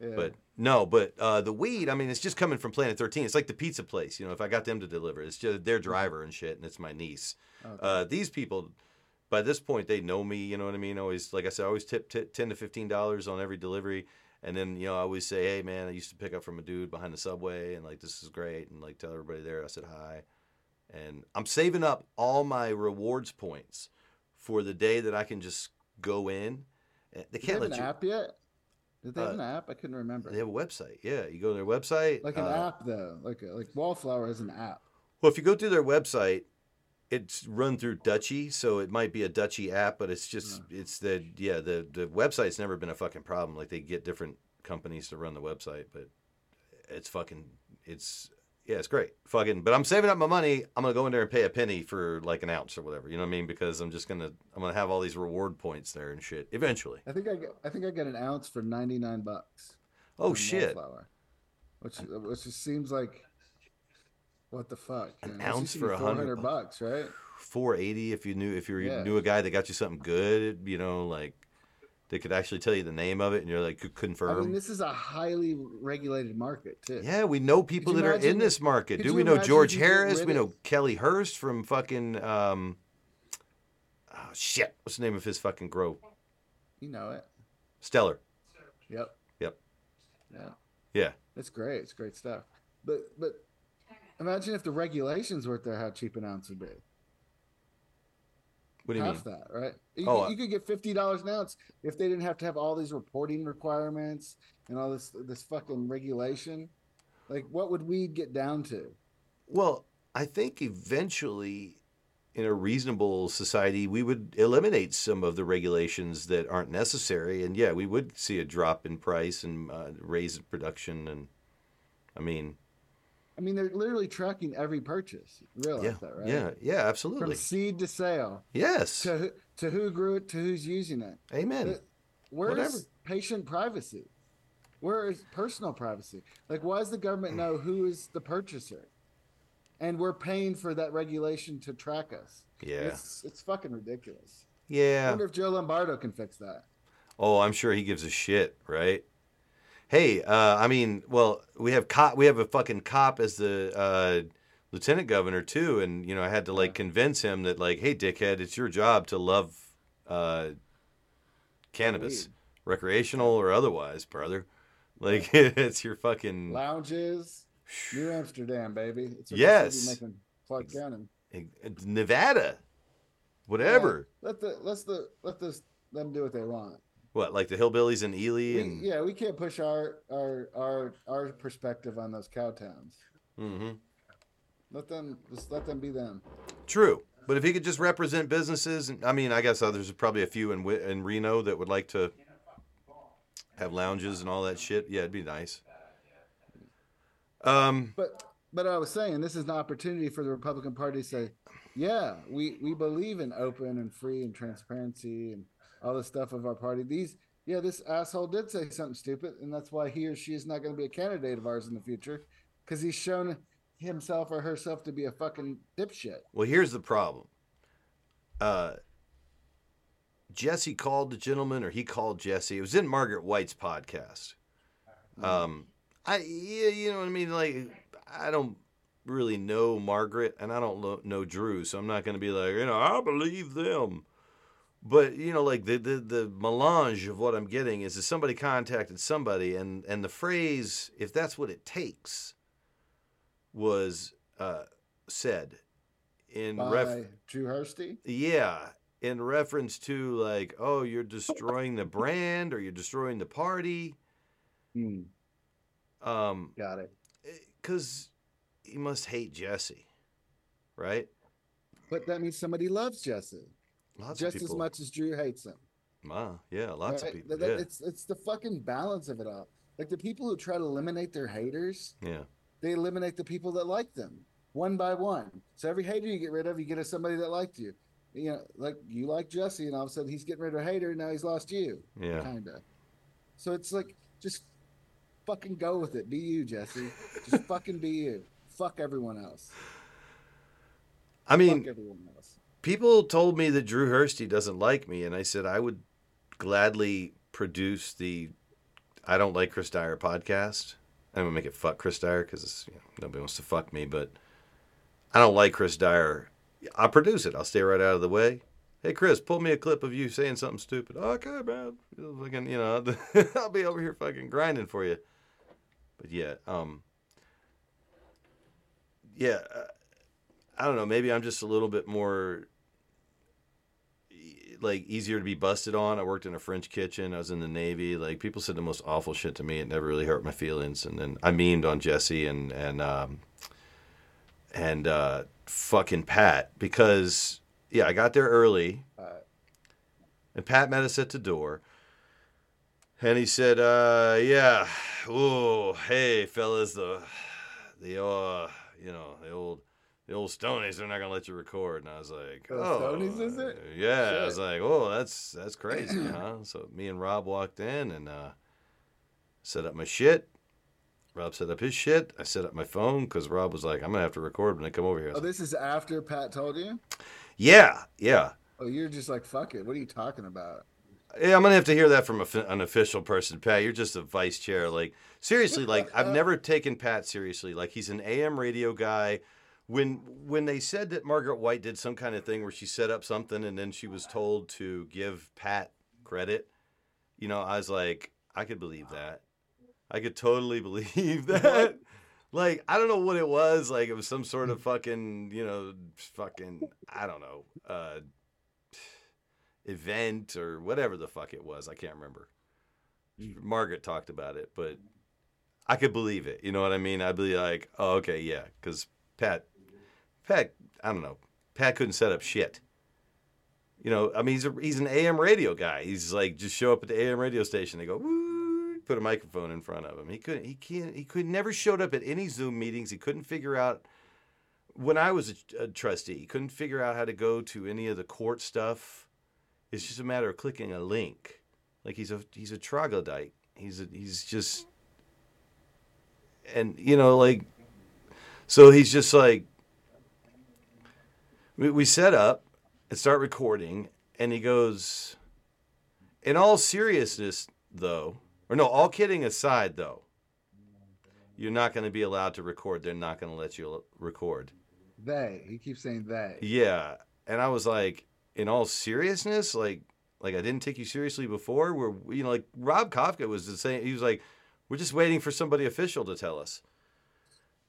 Speaker 6: Yeah.
Speaker 2: but no, but uh, the weed, I mean, it's just coming from Planet 13. It's like the pizza place, you know. If I got them to deliver, it's just their driver and shit, and it's my niece.
Speaker 6: Okay.
Speaker 2: Uh, these people, by this point, they know me. You know what I mean? Always, like I said, I always tip t- ten to fifteen dollars on every delivery, and then you know I always say, "Hey, man, I used to pick up from a dude behind the subway, and like this is great," and like tell everybody there I said hi, and I'm saving up all my rewards points for the day that I can just go in. They can't
Speaker 6: have
Speaker 2: let you.
Speaker 6: app yet? Did they have
Speaker 2: Uh,
Speaker 6: an app? I couldn't remember.
Speaker 2: They have a website. Yeah, you go to their website.
Speaker 6: like an
Speaker 2: uh,
Speaker 6: app though. Like like Wallflower has an app.
Speaker 2: Well, if you go to their website, it's run through Dutchie, so it might be a Dutchie app, but it's just it's the yeah the the website's never been a fucking problem. Like they get different companies to run the website, but it's fucking it's yeah it's great fucking. But I'm saving up my money. I'm gonna go in there and pay a penny for like an ounce or whatever. You know what I mean? Because I'm just gonna I'm gonna have all these reward points there and shit eventually.
Speaker 6: I think I get, I think I get an ounce for ninety nine bucks.
Speaker 2: Oh shit!
Speaker 6: Wallflower, which which just seems like what the fuck?
Speaker 2: An
Speaker 6: you know?
Speaker 2: Ounce for a hundred
Speaker 6: bucks, right?
Speaker 2: Four eighty if you knew if you
Speaker 6: Yeah.
Speaker 2: knew a guy that got you something good. You know like. They could actually tell you the name of it, and you're like, could confirm.
Speaker 6: I mean, this is a highly regulated market too.
Speaker 2: Yeah, we know people that are in this market. Do we know George
Speaker 6: if you get
Speaker 2: Harris? We know
Speaker 6: of-
Speaker 2: Kelly Hurst from fucking um oh, shit. What's the name of his fucking grow?
Speaker 6: You know it.
Speaker 2: Stellar.
Speaker 6: Yep.
Speaker 2: Yep.
Speaker 6: Yeah.
Speaker 2: Yeah.
Speaker 6: It's great. It's great stuff. But but imagine if the regulations weren't there, how cheap an ounce would be.
Speaker 2: What do you mean?
Speaker 6: that, right? You,
Speaker 2: Oh,
Speaker 6: could,
Speaker 2: uh,
Speaker 6: you could get fifty dollars an ounce if they didn't have to have all these reporting requirements and all this this fucking regulation. Like, what would weed get down to?
Speaker 2: Well, I think eventually in a reasonable society we would eliminate some of the regulations that aren't necessary and yeah, we would see a drop in price and uh, raise in production and I mean,
Speaker 6: I mean, they're literally tracking every purchase. You realize
Speaker 2: yeah.
Speaker 6: that, right?
Speaker 2: Yeah, yeah, absolutely.
Speaker 6: From seed to sale,
Speaker 2: Yes.
Speaker 6: to who, to who grew it, to who's using it.
Speaker 2: Amen.
Speaker 6: Where's
Speaker 2: Whatever.
Speaker 6: patient privacy? Where is personal privacy? Like, why does the government know who is the purchaser? And we're paying for that regulation to track us.
Speaker 2: Yeah.
Speaker 6: It's, it's fucking ridiculous. I
Speaker 2: Yeah.
Speaker 6: wonder if Joe Lombardo can fix that.
Speaker 2: Oh, I'm sure he gives a shit, right? Hey, uh, I mean, well, we have cop, we have a fucking cop as the uh, lieutenant governor too, and you know, I had to like convince him that like, hey, dickhead, it's your job to love uh, cannabis,
Speaker 6: Weed.
Speaker 2: recreational or otherwise, brother. Like, it's your fucking
Speaker 6: Lounges, New Amsterdam, baby. It's
Speaker 2: Yes.
Speaker 6: they should be making Clark County.
Speaker 2: Nevada, whatever.
Speaker 6: Yeah, let the let's the let this them do what they want.
Speaker 2: What, like the hillbillies in Ely
Speaker 6: We-
Speaker 2: and
Speaker 6: yeah, we can't push our our our our perspective on those cow towns.
Speaker 2: hmm
Speaker 6: Let them just let them be them.
Speaker 2: True, but if he could just represent businesses, and I mean, I guess there's probably a few in in Reno that would like to have lounges and all that shit. Yeah, it'd be nice. Um,
Speaker 6: But but I was saying this is an opportunity for the Republican Party to say, yeah, we we believe in open and free and transparency and all the stuff of our party. These yeah, this asshole did say something stupid, and that's why he or she is not going to be a candidate of ours in the future because he's shown himself or herself to be a fucking dipshit.
Speaker 2: well, here's the problem. Uh, Jesse called the gentleman, or he called Jesse. It was in Margaret White's podcast. Um, I yeah, you know what I mean. Like, I don't really know Margaret, and I don't know Drew, so I'm not going to be like, you know, I believe them. But you know, like the, the the melange of what I'm getting is that somebody contacted somebody, and and the phrase "if that's what it takes" was uh, said in
Speaker 6: By
Speaker 2: ref.
Speaker 6: Drew Hursty.
Speaker 2: Yeah, in reference to like, oh, you're destroying the brand or you're destroying the party.
Speaker 6: Hmm,
Speaker 2: Um,
Speaker 6: got it.
Speaker 2: because he must hate Jesse, right?
Speaker 6: But that means somebody loves Jesse
Speaker 2: Lots
Speaker 6: just as much as Drew hates him.
Speaker 2: Ah, yeah, lots
Speaker 6: right?
Speaker 2: of people.
Speaker 6: That-
Speaker 2: Yeah,
Speaker 6: It's it's the fucking balance of it all. Like the people who try to eliminate their haters,
Speaker 2: yeah,
Speaker 6: they eliminate the people that like them one by one. So every hater you get rid of, you get a somebody that liked you. You know, like you like Jesse, and all of a sudden he's getting rid of a hater, and now he's lost you.
Speaker 2: yeah.
Speaker 6: Kinda. So it's like just fucking go with it. Be you, Jesse. Just fucking be you. Fuck everyone else.
Speaker 2: I mean,
Speaker 6: Fuck everyone else.
Speaker 2: People told me that Drew Hursty doesn't like me, and I said I would gladly produce the I don't like Chris Dyer podcast. I'm gonna make it fuck Chris Dyer because you know, nobody wants to fuck me, but I don't like Chris Dyer. I'll produce it. I'll stay right out of the way. Hey Chris, pull me a clip of you saying something stupid. Okay, man. Fucking, you know, I'll be over here fucking grinding for you. But yeah, um, yeah, uh, I don't know. Maybe I'm just a little bit more like easier to be busted on. I worked in a French kitchen. I was in the Navy. Like people said the most awful shit to me. It never really hurt my feelings. And then I memed on Jesse and and um, and uh, fucking Pat because yeah, I got there early, and Pat met us at the door. And he said, uh, "Yeah, oh, hey, fellas, the the uh, you know, the old the old Stonies, they're not gonna let you record." And I was like, "Oh,
Speaker 6: Stonies, is it?
Speaker 2: Yeah." I was like, "Oh, that's that's crazy, huh?" So me and Rob walked in and uh, set up my shit. Rob set up his shit. I set up my phone because Rob was like, "I'm gonna have to record when I come over here." I
Speaker 6: Oh,
Speaker 2: like,
Speaker 6: this is after Pat told you?
Speaker 2: yeah, yeah.
Speaker 6: Oh, you're just like, fuck it. What are you talking about?
Speaker 2: Yeah, I'm gonna have to hear that from a, fi- an official person. Pat, you're just a vice chair. Like seriously, like I've never taken Pat seriously. Like he's an AM radio guy. When when they said that Margaret White did some kind of thing where she set up something and then she was told to give Pat credit, you know, I was like, I could believe that. I could totally believe that. Like I don't know what it was. Like it was some sort of fucking, you know, fucking I don't know. Uh, event or whatever the fuck it was. I can't remember. Margaret talked about it, but I could believe it. You know what I mean? I'd be like, oh, okay, yeah, because Pat, Pat, I don't know, Pat couldn't set up shit. You know, I mean, he's a, he's an AM radio guy. He's like, just show up at the AM radio station. They go, woo, put a microphone in front of him. He couldn't, he can't, he could never showed up at any Zoom meetings. He couldn't figure out. When I was a, a trustee, he couldn't figure out how to go to any of the court stuff. It's just a matter of clicking a link. Like he's a he's a troglodyte. He's a, he's just, and you know, like, so he's just like, we, we set up and start recording, and he goes, in all seriousness, though, or no, all kidding aside, though, you're not going to be allowed to record. They're not going to let you record.
Speaker 6: They. He keeps saying they.
Speaker 2: Yeah, and I was like, in all seriousness, like, like I didn't take you seriously before. Where you know, like Rob Kafka was the same. He was like, we're just waiting for somebody official to tell us.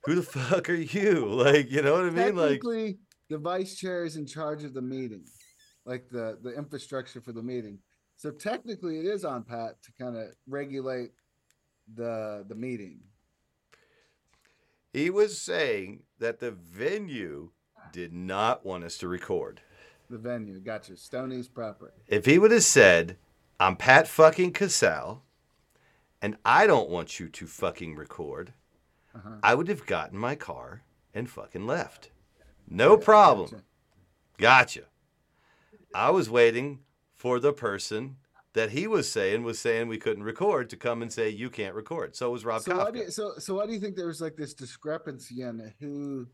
Speaker 2: Who the fuck are you? Like, you know what I mean? Like,
Speaker 6: the vice chair is in charge of the meeting, like the the infrastructure for the meeting. So technically, it is on Pat to kind of regulate the the meeting.
Speaker 2: he was saying that the venue did not want us to record.
Speaker 6: The venue, gotcha. Stoney's proper.
Speaker 2: If he would have said, I'm Pat fucking Casal, and I don't want you to fucking record,
Speaker 6: Uh-huh.
Speaker 2: I would have gotten my car and fucking left. No problem.
Speaker 6: Gotcha.
Speaker 2: I was waiting for the person that he was saying was saying we couldn't record to come and say you can't record. So was Rob
Speaker 6: So why,
Speaker 2: Kafka.
Speaker 6: do you, so so why do you think there was like this discrepancy on who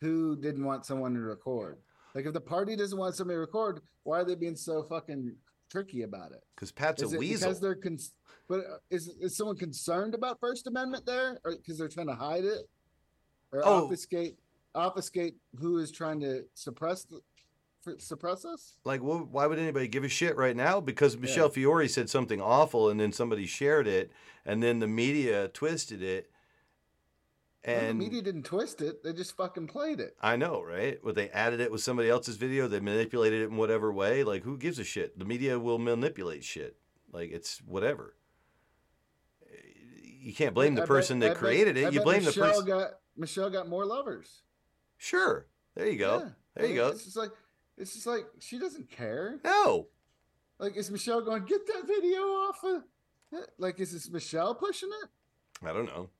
Speaker 6: who didn't want someone to record? Like if the party doesn't want somebody to record, why are they being so fucking tricky about it?
Speaker 2: Because Pat's
Speaker 6: Is
Speaker 2: a weasel.
Speaker 6: because they're con- but uh, is is someone concerned about First Amendment there, or because they're trying to hide it, or
Speaker 2: Oh.
Speaker 6: obfuscate obfuscate who is trying to suppress the, suppress us?
Speaker 2: Like, wh- why would anybody give a shit right now? Because Michele Fiore said something awful, and then somebody shared it, and then the media twisted it.
Speaker 6: Well,
Speaker 2: And
Speaker 6: the media didn't twist it; they just fucking played it.
Speaker 2: I know, right? Well, they added it with somebody else's video. They manipulated it in whatever way. Like, who gives a shit? The media will manipulate shit. Like, it's whatever. You can't blame
Speaker 6: I
Speaker 2: the
Speaker 6: bet-
Speaker 2: person
Speaker 6: I
Speaker 2: that
Speaker 6: bet-
Speaker 2: created
Speaker 6: I
Speaker 2: it. You
Speaker 6: bet
Speaker 2: blame the
Speaker 6: Michele
Speaker 2: person.
Speaker 6: Got, Michele got more lovers.
Speaker 2: Sure. There you go.
Speaker 6: Yeah.
Speaker 2: There you go.
Speaker 6: It's just like it's just like she doesn't care.
Speaker 2: No.
Speaker 6: Like is Michele going get that video off of? Like is this Michele pushing it?
Speaker 2: I don't know.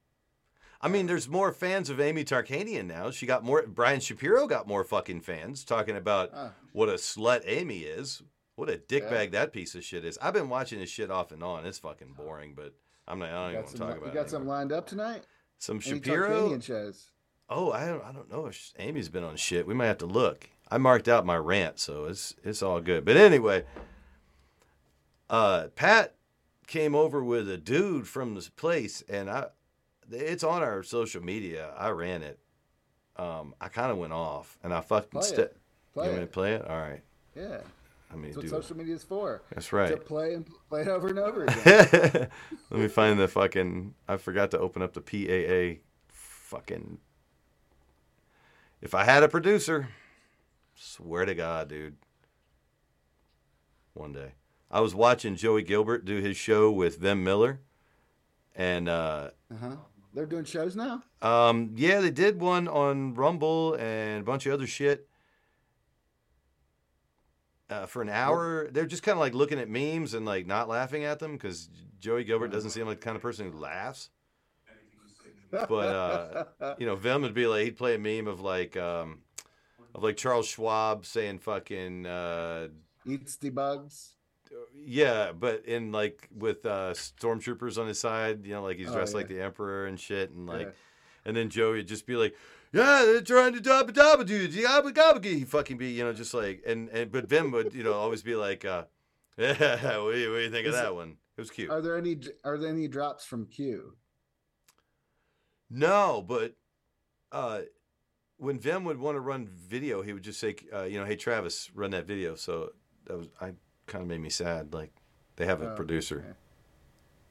Speaker 2: I mean, there's more fans of Amy Tarkanian now. She got more. Brian Shapiro got more fucking fans talking about
Speaker 6: Ah.
Speaker 2: what a slut Amy is. What a dickbag
Speaker 6: Yeah.
Speaker 2: that piece of shit is. I've been watching this shit off and on. It's fucking boring, but I'm not. I don't even want to talk
Speaker 6: you got
Speaker 2: it.
Speaker 6: some lined up tonight.
Speaker 2: Some Shapiro.
Speaker 6: Shows.
Speaker 2: Oh, I don't. I don't know if Amy's been on shit. We might have to look. I marked out my rant, so it's it's all good. But anyway, uh, Pat came over with a dude from this place, and I, it's on our social media. I ran it. Um, I kind of went off, and I fucking
Speaker 6: Play
Speaker 2: st-
Speaker 6: it.
Speaker 2: You
Speaker 6: Play
Speaker 2: want me to
Speaker 6: it.
Speaker 2: play it? All right.
Speaker 6: Yeah,
Speaker 2: Let me
Speaker 6: that's what social media is for.
Speaker 2: That's right.
Speaker 6: To play and play it over and over again.
Speaker 2: Let me find the fucking. I forgot to open up the PAA. Fucking. If I had a producer, swear to God, dude. One day, I was watching Joey Gilbert do his show with Vem Miller, and uh,
Speaker 6: uh huh. They're doing shows now.
Speaker 2: um, yeah, they did one on Rumble and a bunch of other shit. Uh, for an hour, they're just kind of like looking at memes and like not laughing at them because Joey Gilbert doesn't seem like the kind of person who laughs. But uh, you know, Vem would be like he'd play a meme of like um, of like Charles Schwab saying fucking uh,
Speaker 6: Eats the bugs.
Speaker 2: yeah, but in like with uh, stormtroopers on his side, you know, like he's
Speaker 6: Oh,
Speaker 2: dressed like the emperor and shit, and like,
Speaker 6: Yeah.
Speaker 2: and then Joey would just be like, "Yeah, they're trying to dabba dabba dude, yabba gabba gee." He fucking be, you know, just like, and and but Vem would, you know, always be like, uh, "Yeah, what do you, what do you think of that
Speaker 6: it-
Speaker 2: one? It was cute."
Speaker 6: Are there any are there any drops from Q?
Speaker 2: No, but uh, when Vem would want to run video, he would just say, uh, you know, "Hey Travis, run that video." So that was I kind of made me sad. Like they have a
Speaker 6: Oh,
Speaker 2: producer.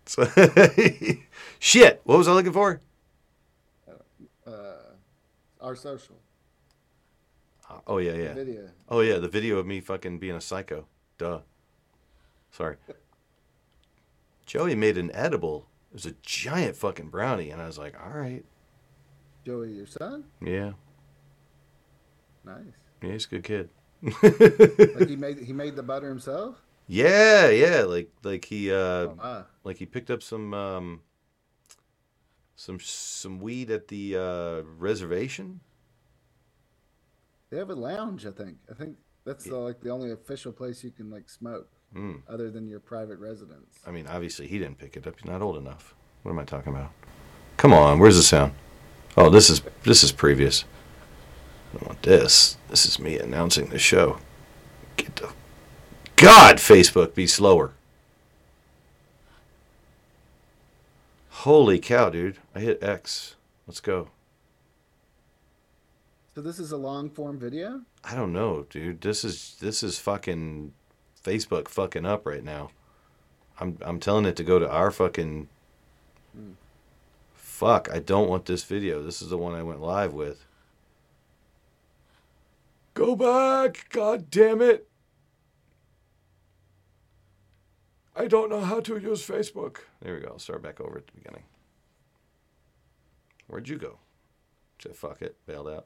Speaker 2: So shit. What was I looking for?
Speaker 6: Uh, our social
Speaker 2: Uh, Oh yeah, yeah.
Speaker 6: video.
Speaker 2: Oh yeah, the video of me fucking being a psycho. Duh. Sorry. Joey made an edible. It was a giant fucking brownie, and I was like, all right,
Speaker 6: Joey, your son.
Speaker 2: yeah,
Speaker 6: Nice.
Speaker 2: yeah, he's a good kid.
Speaker 6: Like he made he made the butter himself.
Speaker 2: yeah, yeah, like like he uh,
Speaker 6: Oh, wow.
Speaker 2: like he picked up some um, some some weed at the uh, reservation.
Speaker 6: They have a lounge. I think. I think that's the, like the only official place you can like smoke.
Speaker 2: Mm.
Speaker 6: other than your private residence.
Speaker 2: I mean, obviously he didn't pick it up. He's not old enough. What am I talking about? Come on, where's the sound? Oh, this is this is previous. I don't want this. This is me announcing the show. Get the God, Facebook, be slower. Holy cow, dude! I hit X. Let's go.
Speaker 6: So this is a long form video.
Speaker 2: I don't know, dude. This is this is fucking Facebook fucking up right now. I'm I'm telling it to go to our fucking Fuck, I don't want this video. This is the one I went live with. Go back, god damn it. I don't know how to use Facebook. There we go. I'll start back over at the beginning. Where'd you go? Said fuck it, bailed out.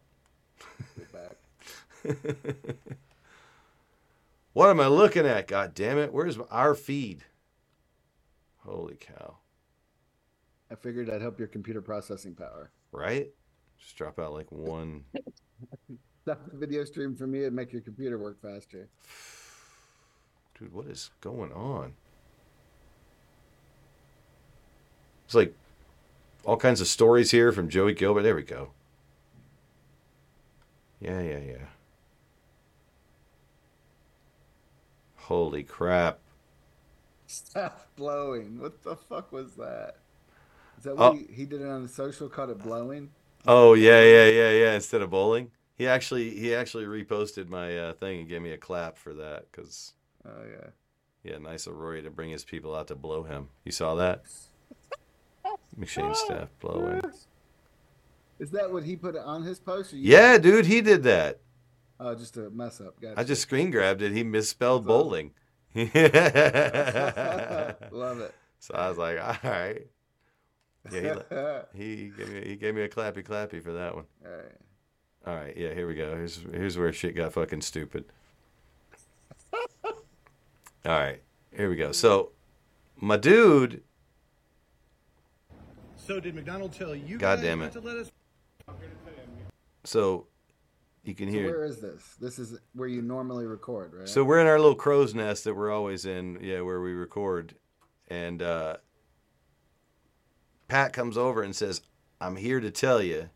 Speaker 6: Get back.
Speaker 2: What am I looking at? God damn it. Where's our feed? Holy cow.
Speaker 6: I figured I'd help your computer processing power.
Speaker 2: Right? Just drop out like one.
Speaker 6: Stop the video stream for me and make your computer work faster.
Speaker 2: Dude, what is going on? It's like all kinds of stories here from Joey Gilbert. There we go. Yeah, yeah, yeah. Holy crap.
Speaker 6: Stop blowing. What the fuck was that? Is that
Speaker 2: Oh.
Speaker 6: what he, he did it on the social? Called it blowing.
Speaker 2: Oh yeah, yeah, yeah, yeah. Instead of bowling, he actually he actually reposted my uh, thing and gave me a clap for that because
Speaker 6: Oh yeah.
Speaker 2: yeah, nice of Rory to bring his people out to blow him. You saw that? McShane staff blowing.
Speaker 6: Is that what he put on his post?
Speaker 2: Yeah, dude, he did that.
Speaker 6: Oh, just a mess up. Gotcha.
Speaker 2: I just screen grabbed it. He misspelled
Speaker 6: That's
Speaker 2: bowling.
Speaker 6: love it.
Speaker 2: So I was like, all right. Yeah, he, he gave me he gave me a clappy clappy for that one.
Speaker 6: All right.
Speaker 2: All right, yeah, here we go. Here's here's where shit got fucking stupid. All right, here we go. So, my dude,
Speaker 8: So did McDonald tell you
Speaker 2: God
Speaker 8: guys
Speaker 2: damn it.
Speaker 8: to let us?
Speaker 2: so you can
Speaker 6: So
Speaker 2: hear.
Speaker 6: where is this? This is where you normally record, right?
Speaker 2: So we're in our little crow's nest that we're always in, yeah, where we record. And uh, Pat comes over and says, I'm here to tell you.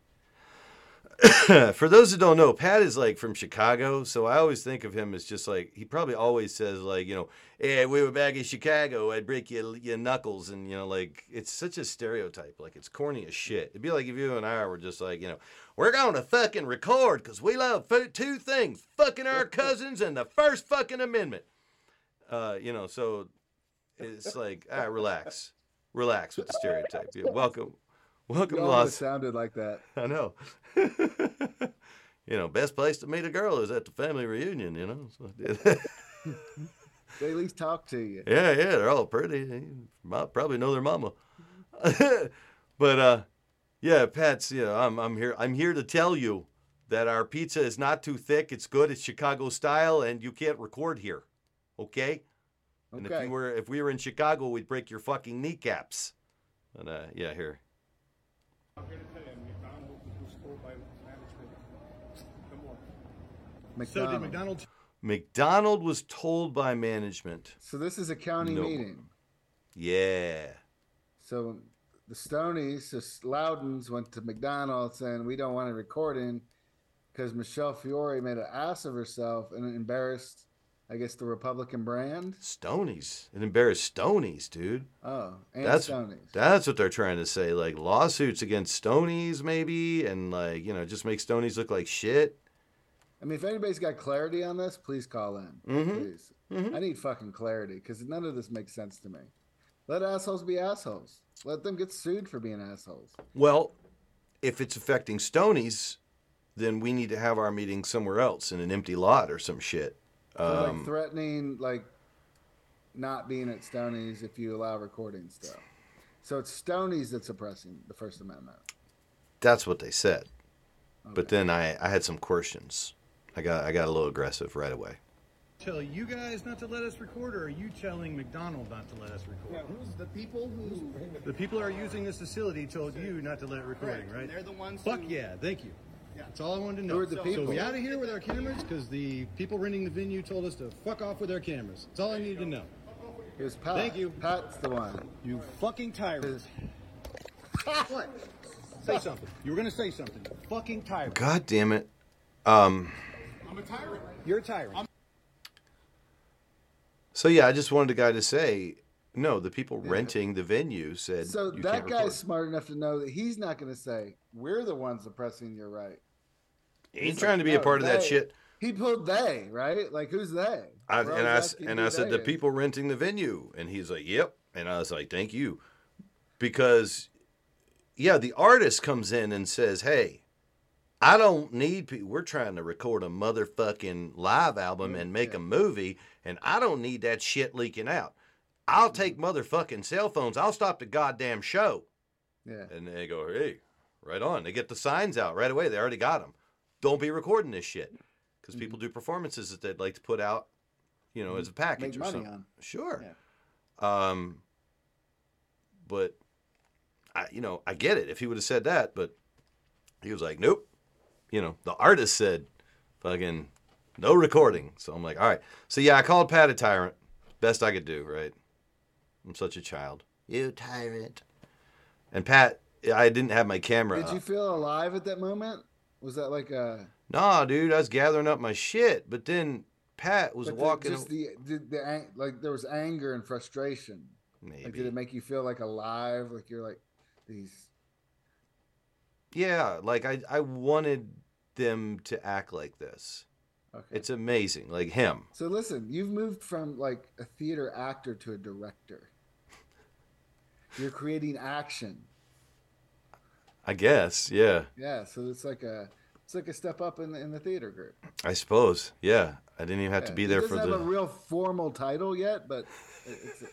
Speaker 2: For those who don't know, Pat is like from Chicago, so I always think of him as just like he probably always says like you know, hey, we were back in Chicago, I'd break your your knuckles, and you know like it's such a stereotype, like it's corny as shit. It'd be like if you and I were just like you know, we're going to fucking record because we love two things: fucking our cousins and the First fucking Amendment. Uh, you know, so it's like, right, relax, relax with the stereotype. Yeah, welcome, welcome, to
Speaker 6: sounded like that.
Speaker 2: I know. you know, best place to meet a girl is at the family reunion. You know. So, I did.
Speaker 6: They at least talk to you.
Speaker 2: yeah, yeah, they're all pretty. Might probably know their mama. but uh, yeah, Pat's. You know, I'm I'm here. I'm here to tell you that our pizza is not too thick. It's good. It's Chicago style, and you can't record here. Okay. Okay. And if you were if we were in Chicago, we'd break your fucking kneecaps. And uh, yeah, here.
Speaker 8: So did
Speaker 6: McDonald.
Speaker 8: McDonald
Speaker 2: McDonald was told by management.
Speaker 6: So this is a county
Speaker 2: No.
Speaker 6: meeting.
Speaker 2: Yeah.
Speaker 6: So the Stonies, the Loudons, went to McDonald's saying we don't want it recording because Michele Fiore made an ass of herself and embarrassed, I guess, the Republican brand.
Speaker 2: Stonies. It embarrassed Stonies, dude.
Speaker 6: Oh, and
Speaker 2: That's
Speaker 6: Stonies.
Speaker 2: that's what they're trying to say. Like lawsuits against Stonies, maybe, and like you know, just make Stonies look like shit.
Speaker 6: I mean, if anybody's got clarity on this, please call in.
Speaker 2: Mhm.
Speaker 6: Please. I need fucking clarity because none of this makes sense to me. Let assholes be assholes. Let them get sued for being assholes.
Speaker 2: Well, if it's affecting Stonies, then we need to have our meeting somewhere else in an empty lot or some shit.
Speaker 6: So
Speaker 2: Um,
Speaker 6: like threatening, like not being at Stonies if you allow recording stuff. So it's Stonies that's suppressing the First Amendment.
Speaker 2: that's what they said. But then I, I had some questions. I got I got a little aggressive right away.
Speaker 8: tell you guys not to let us record, or are you telling McDonald not to let us record?
Speaker 9: who's the people who
Speaker 8: The people who are using this facility told you not to let recording,
Speaker 9: Correct.
Speaker 8: right?
Speaker 9: They're the ones
Speaker 8: Fuck
Speaker 9: who-
Speaker 8: yeah, thank you. That's all I wanted to know.
Speaker 6: Who are the
Speaker 8: So we out of here with our cameras because the people renting the venue told us to fuck off with our cameras. That's all I needed to know.
Speaker 6: Here's Pat.
Speaker 8: Thank you.
Speaker 6: Pat's the one.
Speaker 8: You fucking tyrant. What? Say something. You were gonna say something. You fucking tyrant.
Speaker 2: God damn it. Um. I'm a tyrant.
Speaker 8: You're a tyrant.
Speaker 2: So yeah, I just wanted the guy to say, no, the people renting the venue said
Speaker 6: So that guy's
Speaker 2: record.
Speaker 6: smart enough to know that he's not going to say we're the ones oppressing your right.
Speaker 2: He ain't
Speaker 6: He's
Speaker 2: trying
Speaker 6: like,
Speaker 2: to be a
Speaker 6: "No,
Speaker 2: part of that shit.
Speaker 6: He pulled they right. Like who's they?
Speaker 2: I, and I
Speaker 6: always
Speaker 2: s-
Speaker 6: asking
Speaker 2: and I said
Speaker 6: they
Speaker 2: the
Speaker 6: is.
Speaker 2: people renting the venue, and he's like, "Yep," and I was like, "Thank you," because yeah, the artist comes in and says, "Hey, I don't need people. We're trying to record a motherfucking live album and make a movie, and I don't need that shit leaking out. I'll take motherfucking cell phones. I'll stop the goddamn show."
Speaker 6: Yeah.
Speaker 2: And they go, "Hey, right on." They get the signs out right away. They already got them. Don't be recording this shit because people do performances that they'd like to put out, you know, as a package
Speaker 6: Make
Speaker 2: or something.
Speaker 6: on.
Speaker 2: Sure. Um, but I, you know, I get it if he would have said that, but he was like, "Nope." You know, the artist said, "Fucking no recording." So I'm like, "All right." So yeah, I called Pat a tyrant. Best I could do, right? I'm such a child. You tyrant. And Pat, I didn't have my camera.
Speaker 6: Did you feel alive at that moment? Was that like a
Speaker 2: Nah, dude, I was gathering up my shit, but then Pat was
Speaker 6: but the-
Speaker 2: walking.
Speaker 6: Just the, the, the like there was anger and frustration.
Speaker 2: Maybe.
Speaker 6: Like did it make you feel like alive? Like you're like these.
Speaker 2: Yeah, like I, I wanted them to act like this.
Speaker 6: Okay.
Speaker 2: It's amazing, like him.
Speaker 6: So listen, you've moved from like a theater actor to a director. You're creating action.
Speaker 2: I guess, yeah,
Speaker 6: Yeah, so it's like a it's like a step up in the, in the theater group.
Speaker 2: I suppose, yeah. I didn't even have to
Speaker 6: Yeah.
Speaker 2: be
Speaker 6: It
Speaker 2: there
Speaker 6: doesn't
Speaker 2: for
Speaker 6: have
Speaker 2: the.
Speaker 6: a real formal title yet, but it- it's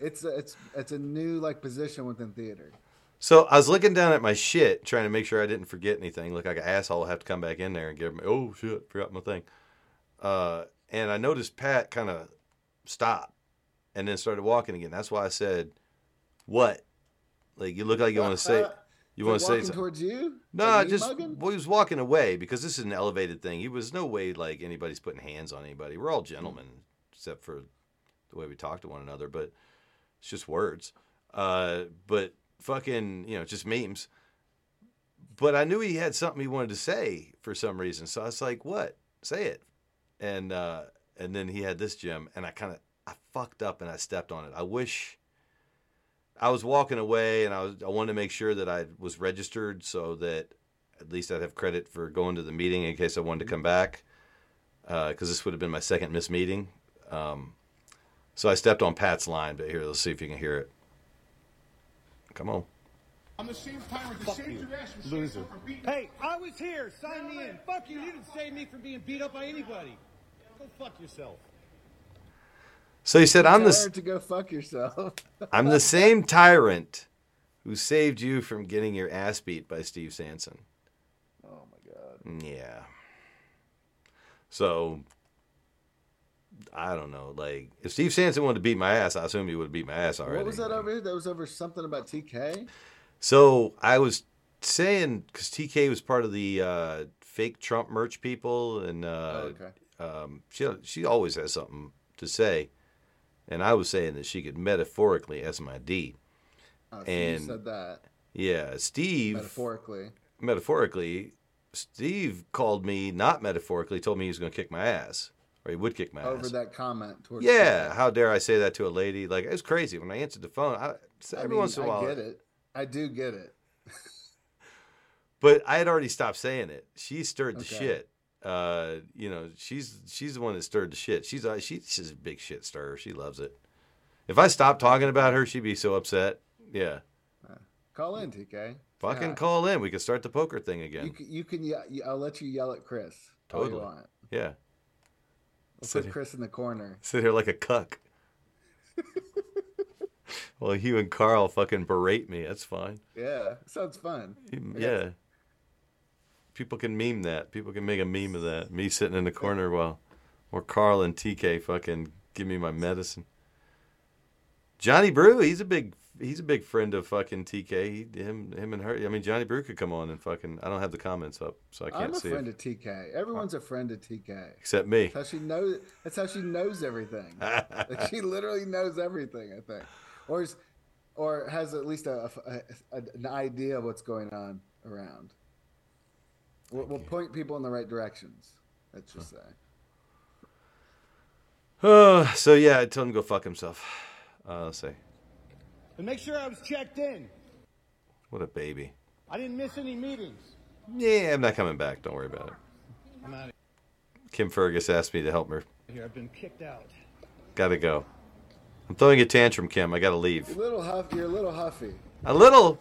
Speaker 6: it's a, it's it's a new like position within theater.
Speaker 2: So I was looking down at my shit, trying to make sure I didn't forget anything. Look like an asshole. I have to come back in there and give me. Oh shit, forgot my thing. Uh, and I noticed Pat kind of stopped and then started walking again. That's why I said, "What? Like you look like you want to say you want to say something."
Speaker 6: towards you?
Speaker 2: No,
Speaker 6: Like
Speaker 2: just
Speaker 6: mugging?
Speaker 2: well, he was walking away because this is an elevated thing. He was no way like anybody's putting hands on anybody. We're all gentlemen, except for the way we talk to one another. But it's just words. Uh, but fucking, you know, just memes. But I knew he had something he wanted to say for some reason, so I was like, "What? Say it." And uh, and then he had this gym, and I kind of I fucked up and I stepped on it. I wish. I was walking away, and I was I wanted to make sure that I was registered so that at least I'd have credit for going to the meeting in case I wanted to come back, because this would have been my second missed meeting. Um, so I stepped on Pat's line, but here, let's see if you can hear it. Come on.
Speaker 9: I'm the same tyrant that saved your ass from
Speaker 8: Loser.
Speaker 9: from beating
Speaker 8: Hey, I was here. Sign me in. Fuck you. You didn't save me from being beat up by anybody. Go fuck yourself.
Speaker 2: So he said, "I'm the
Speaker 6: to go fuck yourself.
Speaker 2: I'm the same tyrant who saved you from getting your ass beat by Steve Sanson."
Speaker 6: oh my god.
Speaker 2: Yeah. So I don't know. Like if Steve Sanson wanted to beat my ass, I assume he would beat my ass already.
Speaker 6: What was that over here? That was over something about TK.
Speaker 2: So I was saying because TK was part of the uh, fake Trump merch people, and uh,
Speaker 6: Oh, okay.
Speaker 2: um, she she always has something to say, and I was saying that she could metaphorically as my D.
Speaker 6: Oh, so
Speaker 2: And-
Speaker 6: you said that
Speaker 2: Yeah, Steve
Speaker 6: metaphorically.
Speaker 2: metaphorically, Steve called me not metaphorically, told me he was going to kick my ass or he would kick my ass.
Speaker 6: Over
Speaker 2: ass.
Speaker 6: that comment towards
Speaker 2: Yeah, how dare I say that to a lady? Like it was crazy when I answered the phone. I,
Speaker 6: I
Speaker 2: every
Speaker 6: mean,
Speaker 2: once in a while,
Speaker 6: I get it. I do get it.
Speaker 2: but I had already stopped saying it. She stirred the shit. Uh, you know, she's she's the one that stirred the shit. She's uh, she, she's a big shit stirrer. She loves it. If I stopped talking about her, she'd be so upset. Yeah,
Speaker 6: Call in, TK.
Speaker 2: fucking
Speaker 6: Yeah.
Speaker 2: call in. We could start the poker thing again.
Speaker 6: You can, you can. ye- I'll let you yell at Chris.
Speaker 2: Totally. yeah,
Speaker 6: We'll
Speaker 2: Sit
Speaker 6: put
Speaker 2: here.
Speaker 6: Chris in the corner.
Speaker 2: sit here like a cuck. well, you and Carl fucking berate me. That's fine.
Speaker 6: Yeah, sounds fun.
Speaker 2: Yeah. People can meme that. People can make a meme of that. Me sitting in the corner while, or Carl and TK fucking give me my medicine. Johnny Brew, he's a big he's a big friend of fucking TK. He, him him and her. I mean, Johnny Brew could come on and fucking. I don't have the comments up, so I can't
Speaker 6: I'm a
Speaker 2: see
Speaker 6: friend
Speaker 2: it.
Speaker 6: of TK. Everyone's a friend of TK.
Speaker 2: Except me.
Speaker 6: That's how she knows. That's how she knows everything. like she literally knows everything. I think, or is, or has at least a, a- a- an idea of what's going on around. We'll, we'll point people in the right directions. Let's just say.
Speaker 2: Uh, so yeah, I told him to go fuck himself. Uh, let's see.
Speaker 8: And make sure I was checked in.
Speaker 2: What a baby.
Speaker 8: I didn't miss any meetings.
Speaker 2: Yeah, I'm not coming back. Don't worry about it.
Speaker 8: I'm out of
Speaker 2: Kim Fergus asked me to help her.
Speaker 8: here. I've been kicked out.
Speaker 2: Gotta go. I'm throwing a tantrum, Kim. I gotta leave.
Speaker 6: A little huffy. You're a little huffy.
Speaker 2: A little.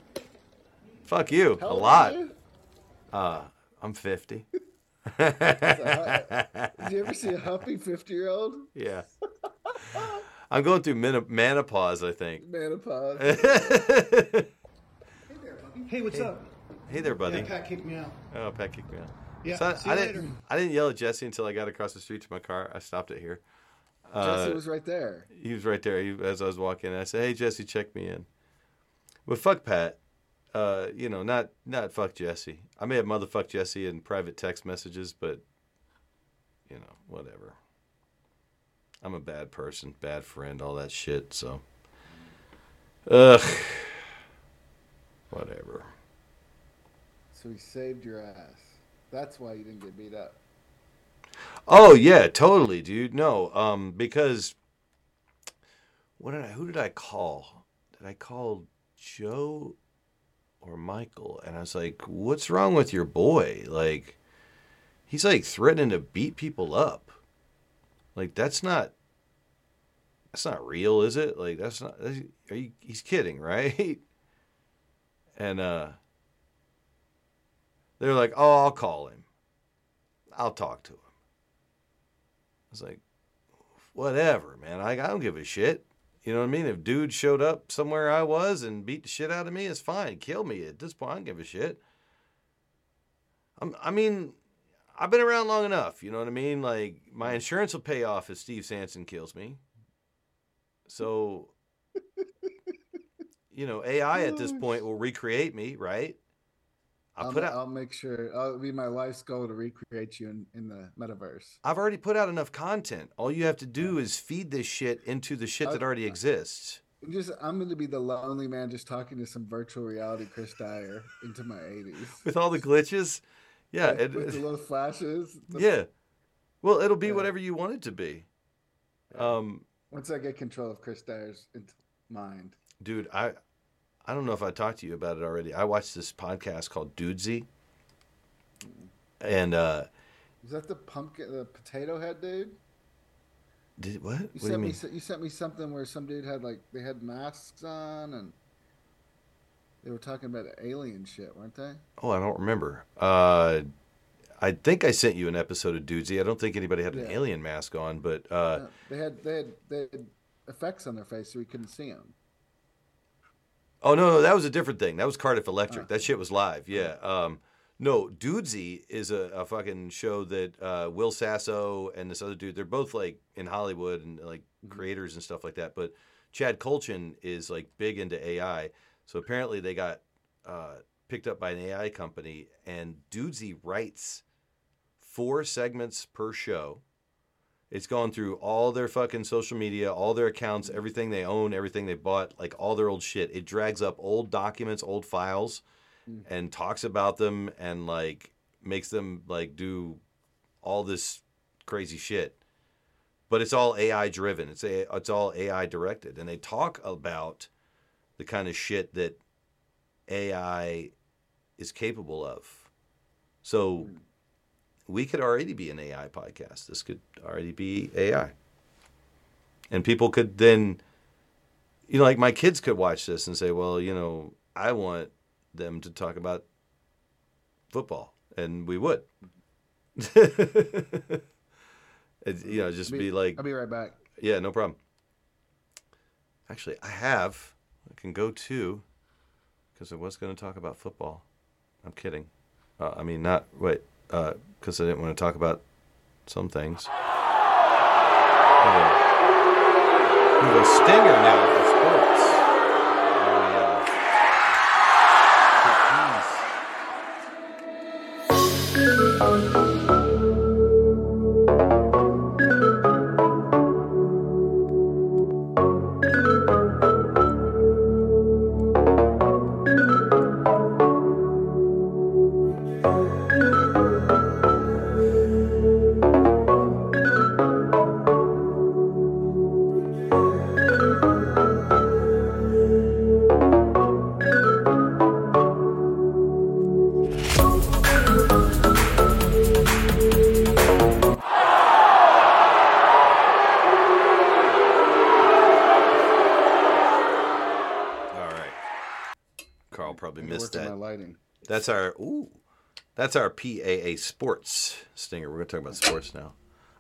Speaker 2: Fuck you.
Speaker 6: How
Speaker 2: a lot.
Speaker 6: you?
Speaker 2: Uh, I'm 50.
Speaker 6: Did you ever see a huffy fifty-year-old
Speaker 2: yeah. I'm going through men- menopause, I think.
Speaker 6: menopause?
Speaker 8: Hey, there, buddy. Hey, what's up?
Speaker 2: hey there, buddy.
Speaker 8: Yeah, Pat kicked me out.
Speaker 2: Oh, Pat kicked me out.
Speaker 8: Yeah,
Speaker 2: So I,
Speaker 8: see
Speaker 2: I
Speaker 8: you
Speaker 2: didn't. I didn't yell at Jesse until I got across the street to my car. I stopped it here. Uh,
Speaker 6: Jesse was right there.
Speaker 2: he was right there he, as I was walking. I said, "Hey, Jesse, check me in." But fuck Pat. Uh, you know, not not fuck Jesse. I may have motherfucked Jesse in private text messages, but you know, whatever. I'm a bad person, bad friend, all that shit. So, ugh, whatever.
Speaker 6: So he saved your ass. That's why you didn't get beat up.
Speaker 2: Oh yeah, totally, dude. No, um, because what did I? Who did I call? Did I call Joe or Michael? And I was like, "What's wrong with your boy? Like, he's like threatening to beat people up. Like that's not. That's not real, is it? Like that's not. That's, you? He's kidding, right? And uh, they're like, "Oh, I'll call him. I'll talk to him." I was like, whatever, man. I, I don't give a shit. You know what I mean? If dude showed up somewhere I was and beat the shit out of me, it's fine. Kill me at this point. I don't give a shit. I'm, I mean, I've been around long enough. You know what I mean? Like, my insurance will pay off if Steve Sanson kills me. So, you know, AI at this point will recreate me, right? I
Speaker 6: I'll,
Speaker 2: put out.
Speaker 6: I'll make sure. It'll be my life's goal to recreate you in, in the metaverse.
Speaker 2: I've already put out enough content. All you have to do is feed this shit into the shit that already exists.
Speaker 6: I'm Just I'm going to be the lonely man just talking to some virtual reality Chris Dyer into my 80s.
Speaker 2: With all the glitches. Yeah.
Speaker 6: with,
Speaker 2: it-
Speaker 6: with the little flashes. The-
Speaker 2: yeah. Well, it'll be
Speaker 6: Yeah.
Speaker 2: whatever you want it to be. Um,
Speaker 6: Once I get control of Chris Dyer's mind.
Speaker 2: dude, I I don't know if I talked to you about it already. I watched this podcast called Dudesy. And uh
Speaker 6: Is that the pumpkin, the potato head dude?
Speaker 2: did what?
Speaker 6: You
Speaker 2: What do you
Speaker 6: sent me. You sent me something where some dude had like they had masks on and they were talking about alien shit, weren't they?
Speaker 2: Oh, I don't remember. Uh I think I sent you an episode of Dudesy. I don't think anybody had an
Speaker 6: Yeah.
Speaker 2: alien mask on, but uh
Speaker 6: Yeah, they had they had they had effects on their face so we couldn't see them.
Speaker 2: Oh no, no, that was a different thing. That was Cardiff Electric.
Speaker 6: Oh.
Speaker 2: That shit was live. Yeah. Um, no, Dudesy is a, a fucking show that uh, Will Sasso and this other dude. They're both like in Hollywood and like creators and stuff like that. But Chad Kultgen is like big into AI. So apparently they got uh, picked up by an AI company, and Dudesy writes four segments per show. It's gone through all their fucking social media, all their accounts, everything they own, everything they bought, like all their old shit. It drags up old documents, old files, mm. and talks about them and like makes them like do all this crazy shit. But it's all AI driven. It's a, it's all AI directed, and they talk about the kind of shit that AI is capable of. So mm. We could already be an AI podcast. This could already be AI. And people could then, you know, like my kids could watch this and say, well, you know, I want them to talk about football. And we would. It, you know, just be like,
Speaker 6: I'll be right back.
Speaker 2: yeah, no problem. Actually, I have. I can go to because I was going to talk about football. I'm kidding. Uh, I mean, not wait, because I didn't want to talk about some things. We have a stinger now. That's our ooh. That's our PAA sports stinger. We're gonna talk about sports now.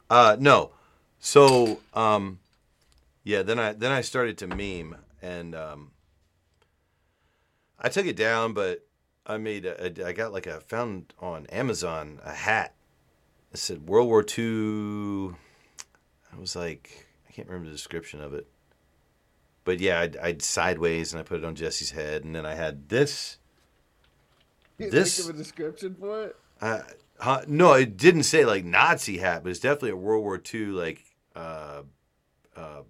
Speaker 2: Uh no. So um yeah, then I then I started to meme and um I took it down, but I made I got like a found on Amazon a hat. It said World War II. I was like I can't remember the description of it. But yeah, I'd, I'd sideways and I put it on Jesse's head, and then I had this This-
Speaker 6: think of a description for it?
Speaker 2: Uh, huh, no, it didn't say like Nazi hat, but it's definitely a World War II like uh, uh,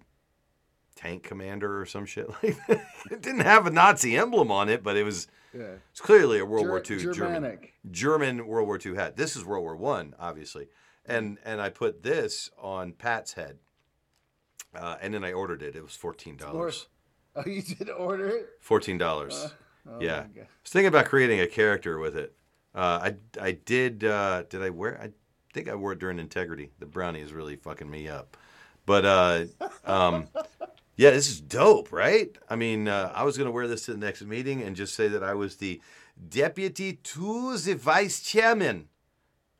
Speaker 2: tank commander or some shit like that. It didn't have a Nazi emblem on it, but it was
Speaker 6: Yeah.
Speaker 2: it's clearly a World
Speaker 6: Ger-
Speaker 2: War II German
Speaker 6: Germanic.
Speaker 2: German World War II hat. This is World War One, obviously, and and I put this on Pat's head, uh, and then I ordered it. It was fourteen dollars.
Speaker 6: Oh, you did order it?
Speaker 2: Fourteen dollars.
Speaker 6: Oh
Speaker 2: yeah, I was thinking about creating a character with it. Uh, I I did. Uh, did I wear? I think I wore it during Integrity. The brownie is really fucking me up. But uh, um, yeah, this is dope, right? I mean, uh, I was gonna wear this to the next meeting and just say that I was the deputy to the vice chairman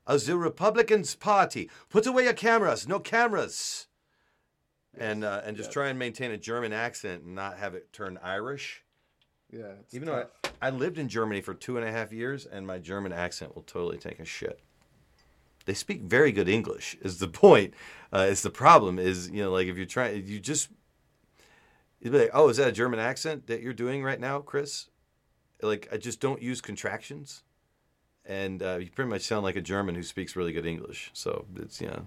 Speaker 2: of the Republicans Party. Put away your cameras. No cameras. And uh, and just try and maintain a German accent and not have it turn Irish.
Speaker 6: Yeah. it's
Speaker 2: Even though. I, I lived in Germany for two and a half years, and my German accent will totally take a shit. They speak very good English. Is the point? Uh, is the problem? Is you know like if you're trying, you just you'd be like, oh, is that a German accent that you're doing right now, Chris? Like I just don't use contractions, and uh, you pretty much sound like a German who speaks really good English. So it's you know,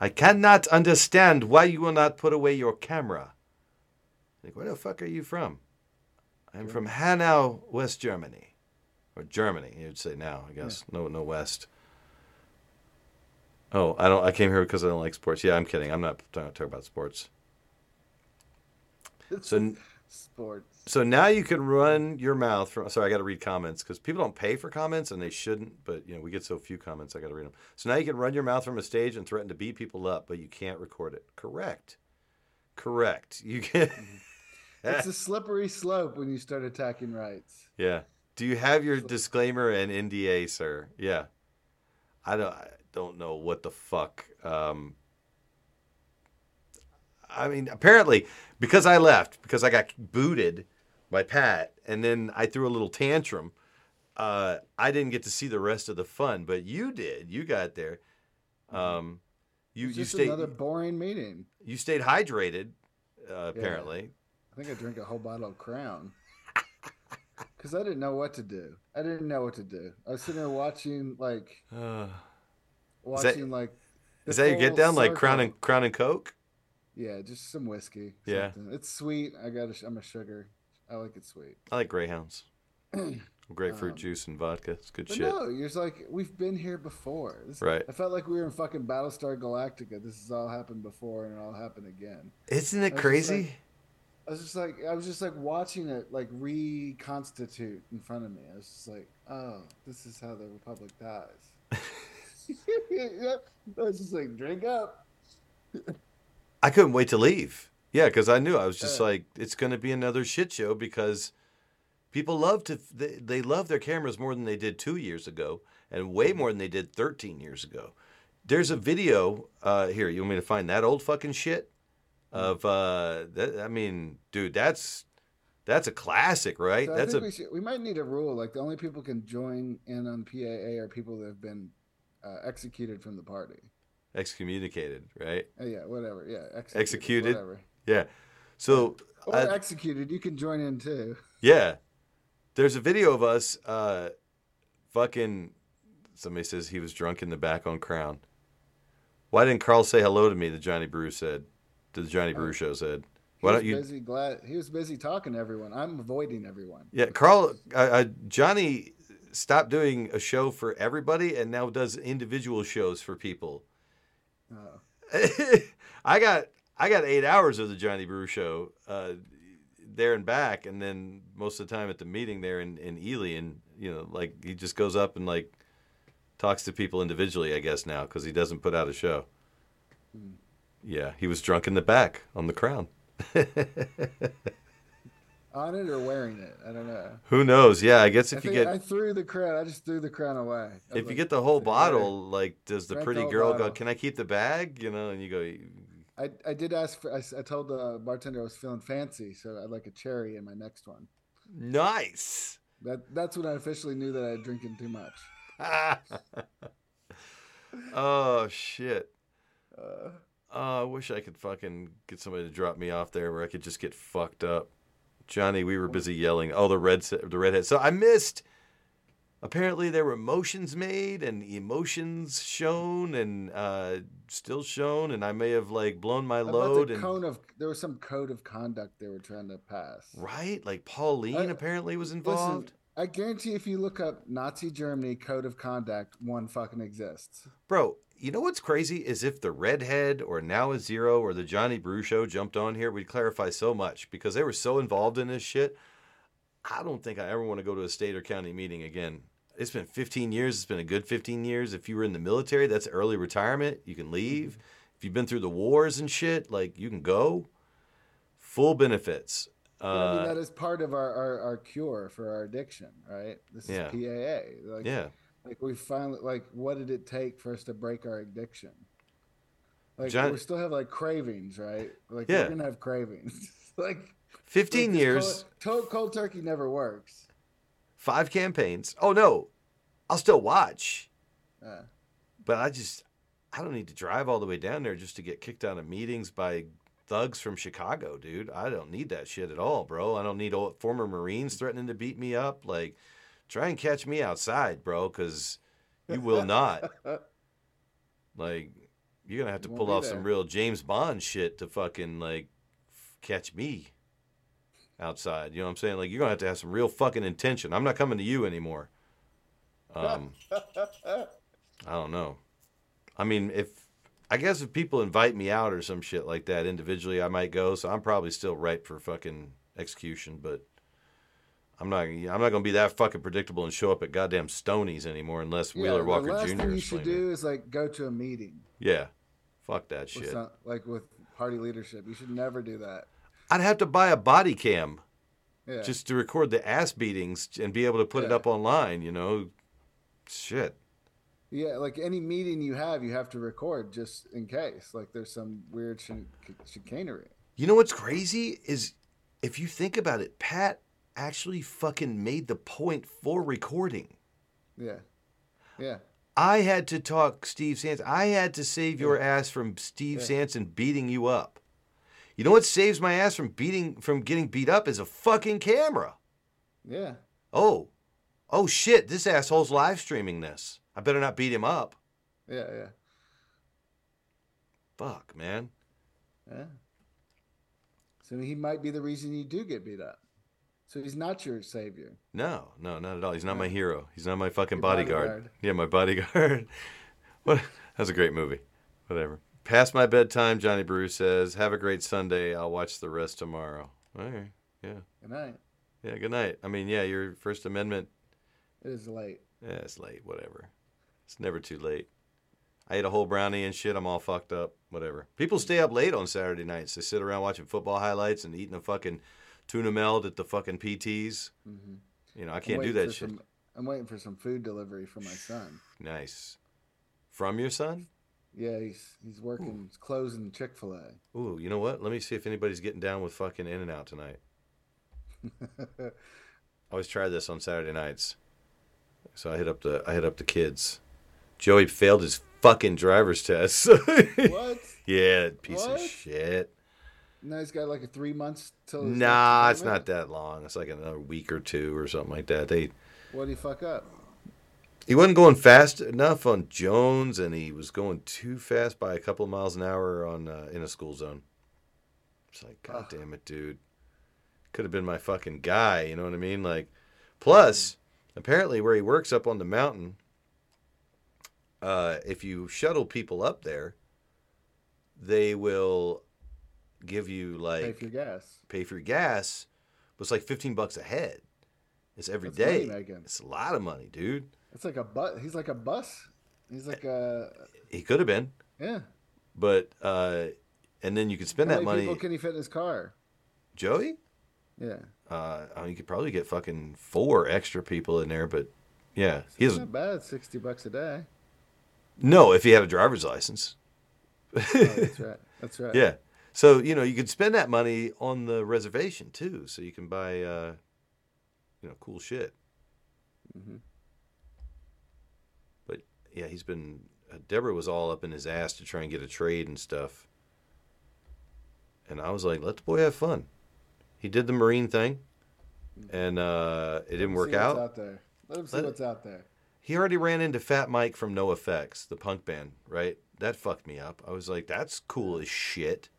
Speaker 2: I cannot understand why you will not put away your camera. Like, where the fuck are you from? I'm from Hanau, West Germany, or Germany. You'd say now, I guess. No, no West. Oh, I don't. I came here because I don't like sports. Yeah, I'm kidding. I'm not trying to talk about sports. So,
Speaker 6: Sports.
Speaker 2: so now you can run your mouth from. Sorry, I got to read comments because people don't pay for comments and they shouldn't. But you know, we get so few comments. I got to read them. So now you can run your mouth from a stage and threaten to beat people up, but you can't record it. Correct. Correct. You can. Mm-hmm.
Speaker 6: It's a slippery slope when you start attacking rights.
Speaker 2: Yeah. Do you have your disclaimer and NDA, sir? Yeah. I don't. I don't know what the fuck. Um, I mean, apparently, because I left, because I got booted by Pat, and then I threw a little tantrum. Uh, I didn't get to see the rest of the fun, but you did. You got there. Um, you you
Speaker 6: just
Speaker 2: stayed
Speaker 6: another boring meeting.
Speaker 2: you stayed hydrated. Uh, apparently,
Speaker 6: think I drank a whole bottle of Crown. Because I didn't know what to do. I didn't know what to do. I was sitting there watching, like,
Speaker 2: uh, Is that-
Speaker 6: watching, like.
Speaker 2: is that your get down like Crown and Crown and Coke?
Speaker 6: Yeah, just some whiskey.
Speaker 2: Yeah.
Speaker 6: something. It's sweet. I got. A, I'm a sugar. I like it sweet.
Speaker 2: I like Greyhounds. Grapefruit
Speaker 6: Um,
Speaker 2: juice and vodka. It's good shit.
Speaker 6: no, you're just like we've been here before. This,
Speaker 2: Right.
Speaker 6: I felt like we were in fucking Battlestar Galactica. This has all happened before, and it all happened again.
Speaker 2: Isn't it crazy?
Speaker 6: like- I was just like, I was just like watching it like reconstitute in front of me. I was just like, oh, this is how the Republic dies. Yep. I was just like, drink up.
Speaker 2: I couldn't wait to leave. Yeah, because I knew I was just
Speaker 6: Yeah.
Speaker 2: like, it's going to be another shit show because people love to they, they love their cameras more than they did two years ago, and way more than they did thirteen years ago. There's a video uh, here. You want me to find that old fucking shit? Of uh, that, I mean, dude, that's that's a classic, right?
Speaker 6: So I
Speaker 2: that's
Speaker 6: think
Speaker 2: a
Speaker 6: we, should, we might need a rule like the only people can join in on PAA are people that have been uh, executed from the party.
Speaker 2: excommunicated, right?
Speaker 6: Uh, yeah, whatever. Yeah, executed,
Speaker 2: Executed?
Speaker 6: Whatever.
Speaker 2: Yeah. So
Speaker 6: Or
Speaker 2: Uh,
Speaker 6: executed. You can join in too.
Speaker 2: Yeah. There's a video of us uh fucking somebody says he was drunk in the back on Crown. Why didn't Carl say hello to me, the Johnny Brew said. To the Johnny Brew show said.
Speaker 6: He
Speaker 2: Why don't you
Speaker 6: busy glad he was busy talking to everyone. I'm avoiding everyone.
Speaker 2: Yeah, Carl uh, uh, Johnny stopped doing a show for everybody and now does individual shows for people.
Speaker 6: Oh.
Speaker 2: I got I got eight hours of the Johnny Brew show uh, there and back, and then most of the time at the meeting there in, in Ely, and you know, like he just goes up and like talks to people individually, I guess now because he doesn't put out a show. Yeah, he was drunk in the back on the crown.
Speaker 6: On it or wearing it. I don't know.
Speaker 2: Who knows? Yeah, I guess
Speaker 6: I
Speaker 2: if you get
Speaker 6: I threw the crown. I just threw the crown away. I
Speaker 2: if you get the whole
Speaker 6: "Take it
Speaker 2: bottle, like does the
Speaker 6: the
Speaker 2: pretty
Speaker 6: whole
Speaker 2: girl go? Can I keep the bag? You know, and you go.
Speaker 6: I, I did ask for. I told the bartender I was feeling fancy, so I'd like a cherry in my next one.
Speaker 2: Nice.
Speaker 6: That that's when I officially knew that I had drinking too much.
Speaker 2: oh shit.
Speaker 6: Uh,
Speaker 2: Oh, I wish I could fucking get somebody to drop me off there where I could just get fucked up. Johnny, we were busy yelling. Oh, the red, the redhead. So I missed. Apparently, there were motions made and emotions shown and uh, still shown, and I may have like blown my
Speaker 6: about
Speaker 2: load
Speaker 6: the
Speaker 2: and
Speaker 6: cone of there was some code of conduct they were trying to pass.
Speaker 2: right. Like Pauline
Speaker 6: I-
Speaker 2: apparently was
Speaker 6: Listen,
Speaker 2: involved.
Speaker 6: I guarantee if you look up Nazi Germany code of conduct, one fucking exists.
Speaker 2: Bro, you know what's crazy is if the redhead or now a zero or the Johnny Brew show jumped on here, we'd clarify so much because they were so involved in this shit. I don't think I ever want to go to a state or county meeting again. It's been 15 years. It's been a good 15 years. If you were in the military, that's early retirement. You can leave. Mm-hmm. If you've been through the wars and shit, like you can go. Full benefits.
Speaker 6: But I mean,
Speaker 2: Uh,
Speaker 6: that is part of our, our, our cure for our addiction, right? This is
Speaker 2: Yeah.
Speaker 6: PAA. Like,
Speaker 2: yeah.
Speaker 6: Like we finally like what did it take for us to break our addiction? Like
Speaker 2: John-
Speaker 6: we still have like cravings, right? Like
Speaker 2: Yeah.
Speaker 6: we're gonna have cravings. like
Speaker 2: 15
Speaker 6: like,
Speaker 2: years,
Speaker 6: Cold, cold, cold turkey never works.
Speaker 2: five campaigns. Oh, no. I'll still watch.
Speaker 6: Uh,
Speaker 2: But I just, I don't need to drive all the way down there just to get kicked out of meetings by thugs from Chicago, dude. I don't need that shit at all, bro. I don't need old, former Marines threatening to beat me up. Like, try and catch me outside, bro, because you will not. Like, you're gonna have to
Speaker 6: won't
Speaker 2: pull off
Speaker 6: there.
Speaker 2: some real James Bond shit to fucking like f- catch me outside. You know what I'm saying? Like, you're gonna have to have some real fucking intention. I'm not coming to you anymore. Um, I don't know. I mean, if I guess if people invite me out or some shit like that individually, I might go. So I'm probably still ripe for fucking execution, but I'm not. I'm not gonna be that fucking predictable and show up at goddamn Stonies anymore unless
Speaker 6: yeah,
Speaker 2: Wheeler Walker
Speaker 6: the last
Speaker 2: Jr.
Speaker 6: thing you should do is like go to a meeting
Speaker 2: Yeah, fuck that shit.
Speaker 6: some, like with party leadership. You should never do that.
Speaker 2: I'd have to buy a body cam
Speaker 6: Yeah.
Speaker 2: just to record the ass beatings and be able to put it up online. You know, shit.
Speaker 6: Yeah, like any meeting you have, you have to record just in case. Like there's some weird ch- chicanery.
Speaker 2: You know what's crazy is if you think about it, Pat actually fucking made the point for recording.
Speaker 6: Yeah, yeah.
Speaker 2: I had to talk Steve Sanson. I had to save your ass from Steve
Speaker 6: Yeah.
Speaker 2: Sanson beating you up. You know what saves my ass from beating from getting beat up is a fucking camera.
Speaker 6: Yeah.
Speaker 2: Oh. Oh shit, this asshole's live streaming this. I better not beat him up.
Speaker 6: Yeah, yeah,
Speaker 2: Fuck, man.
Speaker 6: yeah. So he might be the reason you do get beat up. So he's not your savior.
Speaker 2: No, no, not at all. He's not my hero. He's not my fucking bodyguard.
Speaker 6: bodyguard.
Speaker 2: Yeah, my bodyguard. what? That's a great movie. Whatever. Past my bedtime, Johnny Brew says. Have a great Sunday. I'll watch the rest tomorrow. All right. Yeah.
Speaker 6: Good night.
Speaker 2: Yeah. Good night. I mean, yeah, your First Amendment.
Speaker 6: It is late.
Speaker 2: Yeah, it's late. Whatever. It's never too late. I ate a whole brownie and shit. I'm all fucked up. Whatever. People stay up late on Saturday nights. They sit around watching football highlights and eating a fucking tuna melt at the fucking PTs.
Speaker 6: Mm-hmm.
Speaker 2: You know, I can't do that shit.
Speaker 6: Some, I'm waiting for some food delivery for my son.
Speaker 2: Nice. From your son?
Speaker 6: Yeah, he's he's working. He's closing Chick Fil A.
Speaker 2: Ooh, you know what? Let me see if anybody's getting down with fucking In and Out tonight. I always try this on Saturday nights. So I hit up the I hit up the kids. Joey failed his fucking driver's test.
Speaker 6: what?
Speaker 2: yeah, piece of shit.
Speaker 6: Now he's got like a three months till. his
Speaker 2: Nah, it's not that long. It's like another week or two or something like that. They
Speaker 6: What did he fuck up?
Speaker 2: he wasn't going fast enough on Jones, and he was going too fast by a couple of miles an hour on uh, in a school zone. It's like, god damn it, dude. Could have been my fucking guy. You know what I mean? Like, plus, apparently, where he works up on the mountain, uh, if you shuttle people up there, they will give you like
Speaker 6: Pay for your gas.
Speaker 2: pay for your gas, but it's like fifteen bucks a head. It's every
Speaker 6: That's
Speaker 2: day. It's a lot of money, dude.
Speaker 6: It's like a bus. He's like a bus. He's like a
Speaker 2: He could have been,
Speaker 6: yeah.
Speaker 2: but uh, and then you can spend
Speaker 6: How
Speaker 2: that
Speaker 6: many
Speaker 2: money.
Speaker 6: people can he fit in his car?
Speaker 2: Joey,
Speaker 6: Yeah,
Speaker 2: uh, I mean, you could probably get fucking four extra people in there, but yeah, he
Speaker 6: it's
Speaker 2: doesn't.
Speaker 6: not bad. Sixty bucks a day.
Speaker 2: No, if he had a driver's license.
Speaker 6: Oh, that's right. That's right.
Speaker 2: Yeah. So, you know, you could spend that money on the reservation too. So you can buy, uh, you know, cool shit.
Speaker 6: Mhm.
Speaker 2: But yeah, he's been, uh, Deborah was all up in his ass to try and get a trade and stuff. And I was like, let the boy have fun. He did the Marine thing and uh, it didn't work out.
Speaker 6: out there. Let him see
Speaker 2: Let-
Speaker 6: what's out there.
Speaker 2: He already ran into Fat Mike from NOFX, the punk band, right? That fucked me up. I was like, that's cool as shit.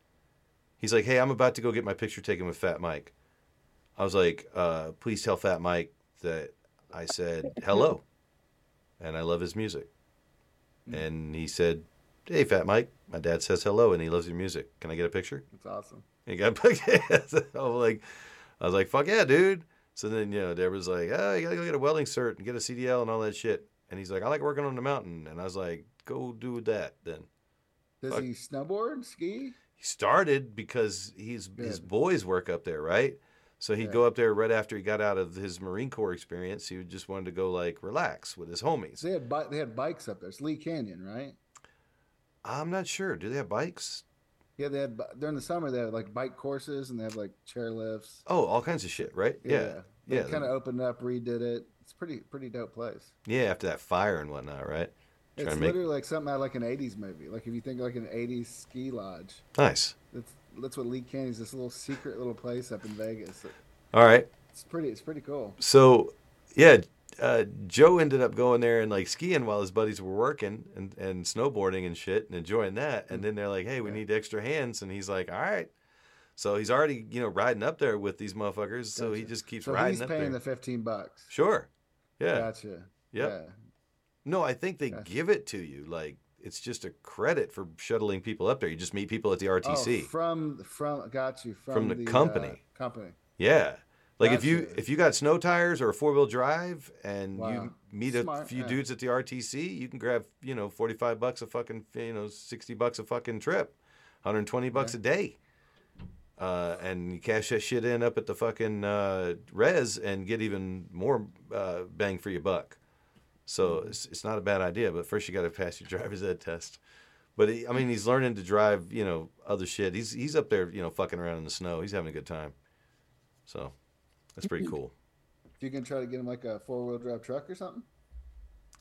Speaker 2: He's like, hey, I'm about to go get my picture taken with Fat Mike. I was like, uh, please tell Fat Mike that I said hello and I love his music. And he said, hey, Fat Mike, my dad says hello and he loves your music. Can I get a picture?
Speaker 6: It's awesome.
Speaker 2: He got I was like, I was like, fuck yeah, dude. So then, you know, Deborah's like, oh, you gotta go get a welding cert and get a CDL and all that shit. And he's like, I like working on the mountain. And I was like, go do that then.
Speaker 6: Does
Speaker 2: Fuck.
Speaker 6: he snowboard, ski?
Speaker 2: He started because he's his boys work up there, right? So he'd go up there right after he got out of his Marine Corps experience. He just wanted to go like relax with his homies.
Speaker 6: They had bi- they had bikes up there. It's Lee Canyon, right?
Speaker 2: I'm not sure. Do they have bikes?
Speaker 6: Yeah, they had during the summer they had like bike courses and they have like chair lifts.
Speaker 2: Oh, all kinds of shit, right? Yeah.
Speaker 6: They
Speaker 2: Yeah.
Speaker 6: kind of opened up, redid it. It's pretty pretty dope place.
Speaker 2: Yeah, after that fire and whatnot, right?
Speaker 6: It's
Speaker 2: Trying make
Speaker 6: literally like something out of like an '80s movie. Like if you think like an '80s ski lodge,
Speaker 2: nice.
Speaker 6: that's that's what Lee Canyon's. This little secret little place up in Vegas.
Speaker 2: All right.
Speaker 6: It's pretty. It's pretty cool.
Speaker 2: so yeah uh, joe ended up going there and like skiing while his buddies were working and, and snowboarding and shit and enjoying that and then they're like hey we
Speaker 6: Yeah.
Speaker 2: need extra hands and he's like all right so he's already you know riding up there with these motherfuckers so he just keeps
Speaker 6: So
Speaker 2: riding
Speaker 6: he's paying the 15 bucks.
Speaker 2: sure yeah
Speaker 6: Gotcha.
Speaker 2: Yep.
Speaker 6: Yeah.
Speaker 2: no i think they
Speaker 6: Gotcha.
Speaker 2: give it to you like it's just a credit for shuttling people up there you just meet people at the rtc
Speaker 6: Oh, from from got you from,
Speaker 2: From the
Speaker 6: uh,
Speaker 2: company.
Speaker 6: company.
Speaker 2: Yeah. Like if you if you got snow tires or a four wheel drive and you
Speaker 6: Wow.
Speaker 2: meet a few
Speaker 6: yeah.
Speaker 2: dudes at the RTC, you can grab you know forty five bucks a fucking you know sixty bucks a fucking trip, hundred twenty bucks a day, uh, and you cash that shit in up at the fucking uh, res and get even more uh, bang for your buck. So
Speaker 6: Mm-hmm.
Speaker 2: it's, it's not a bad idea, but first you got to pass your driver's ed test. But he, I mean, he's learning to drive, you know, other shit. He's he's up there, you know, fucking around in the snow. He's having a good time. So that's pretty cool.
Speaker 6: If you can try to get him like a four wheel drive truck or something,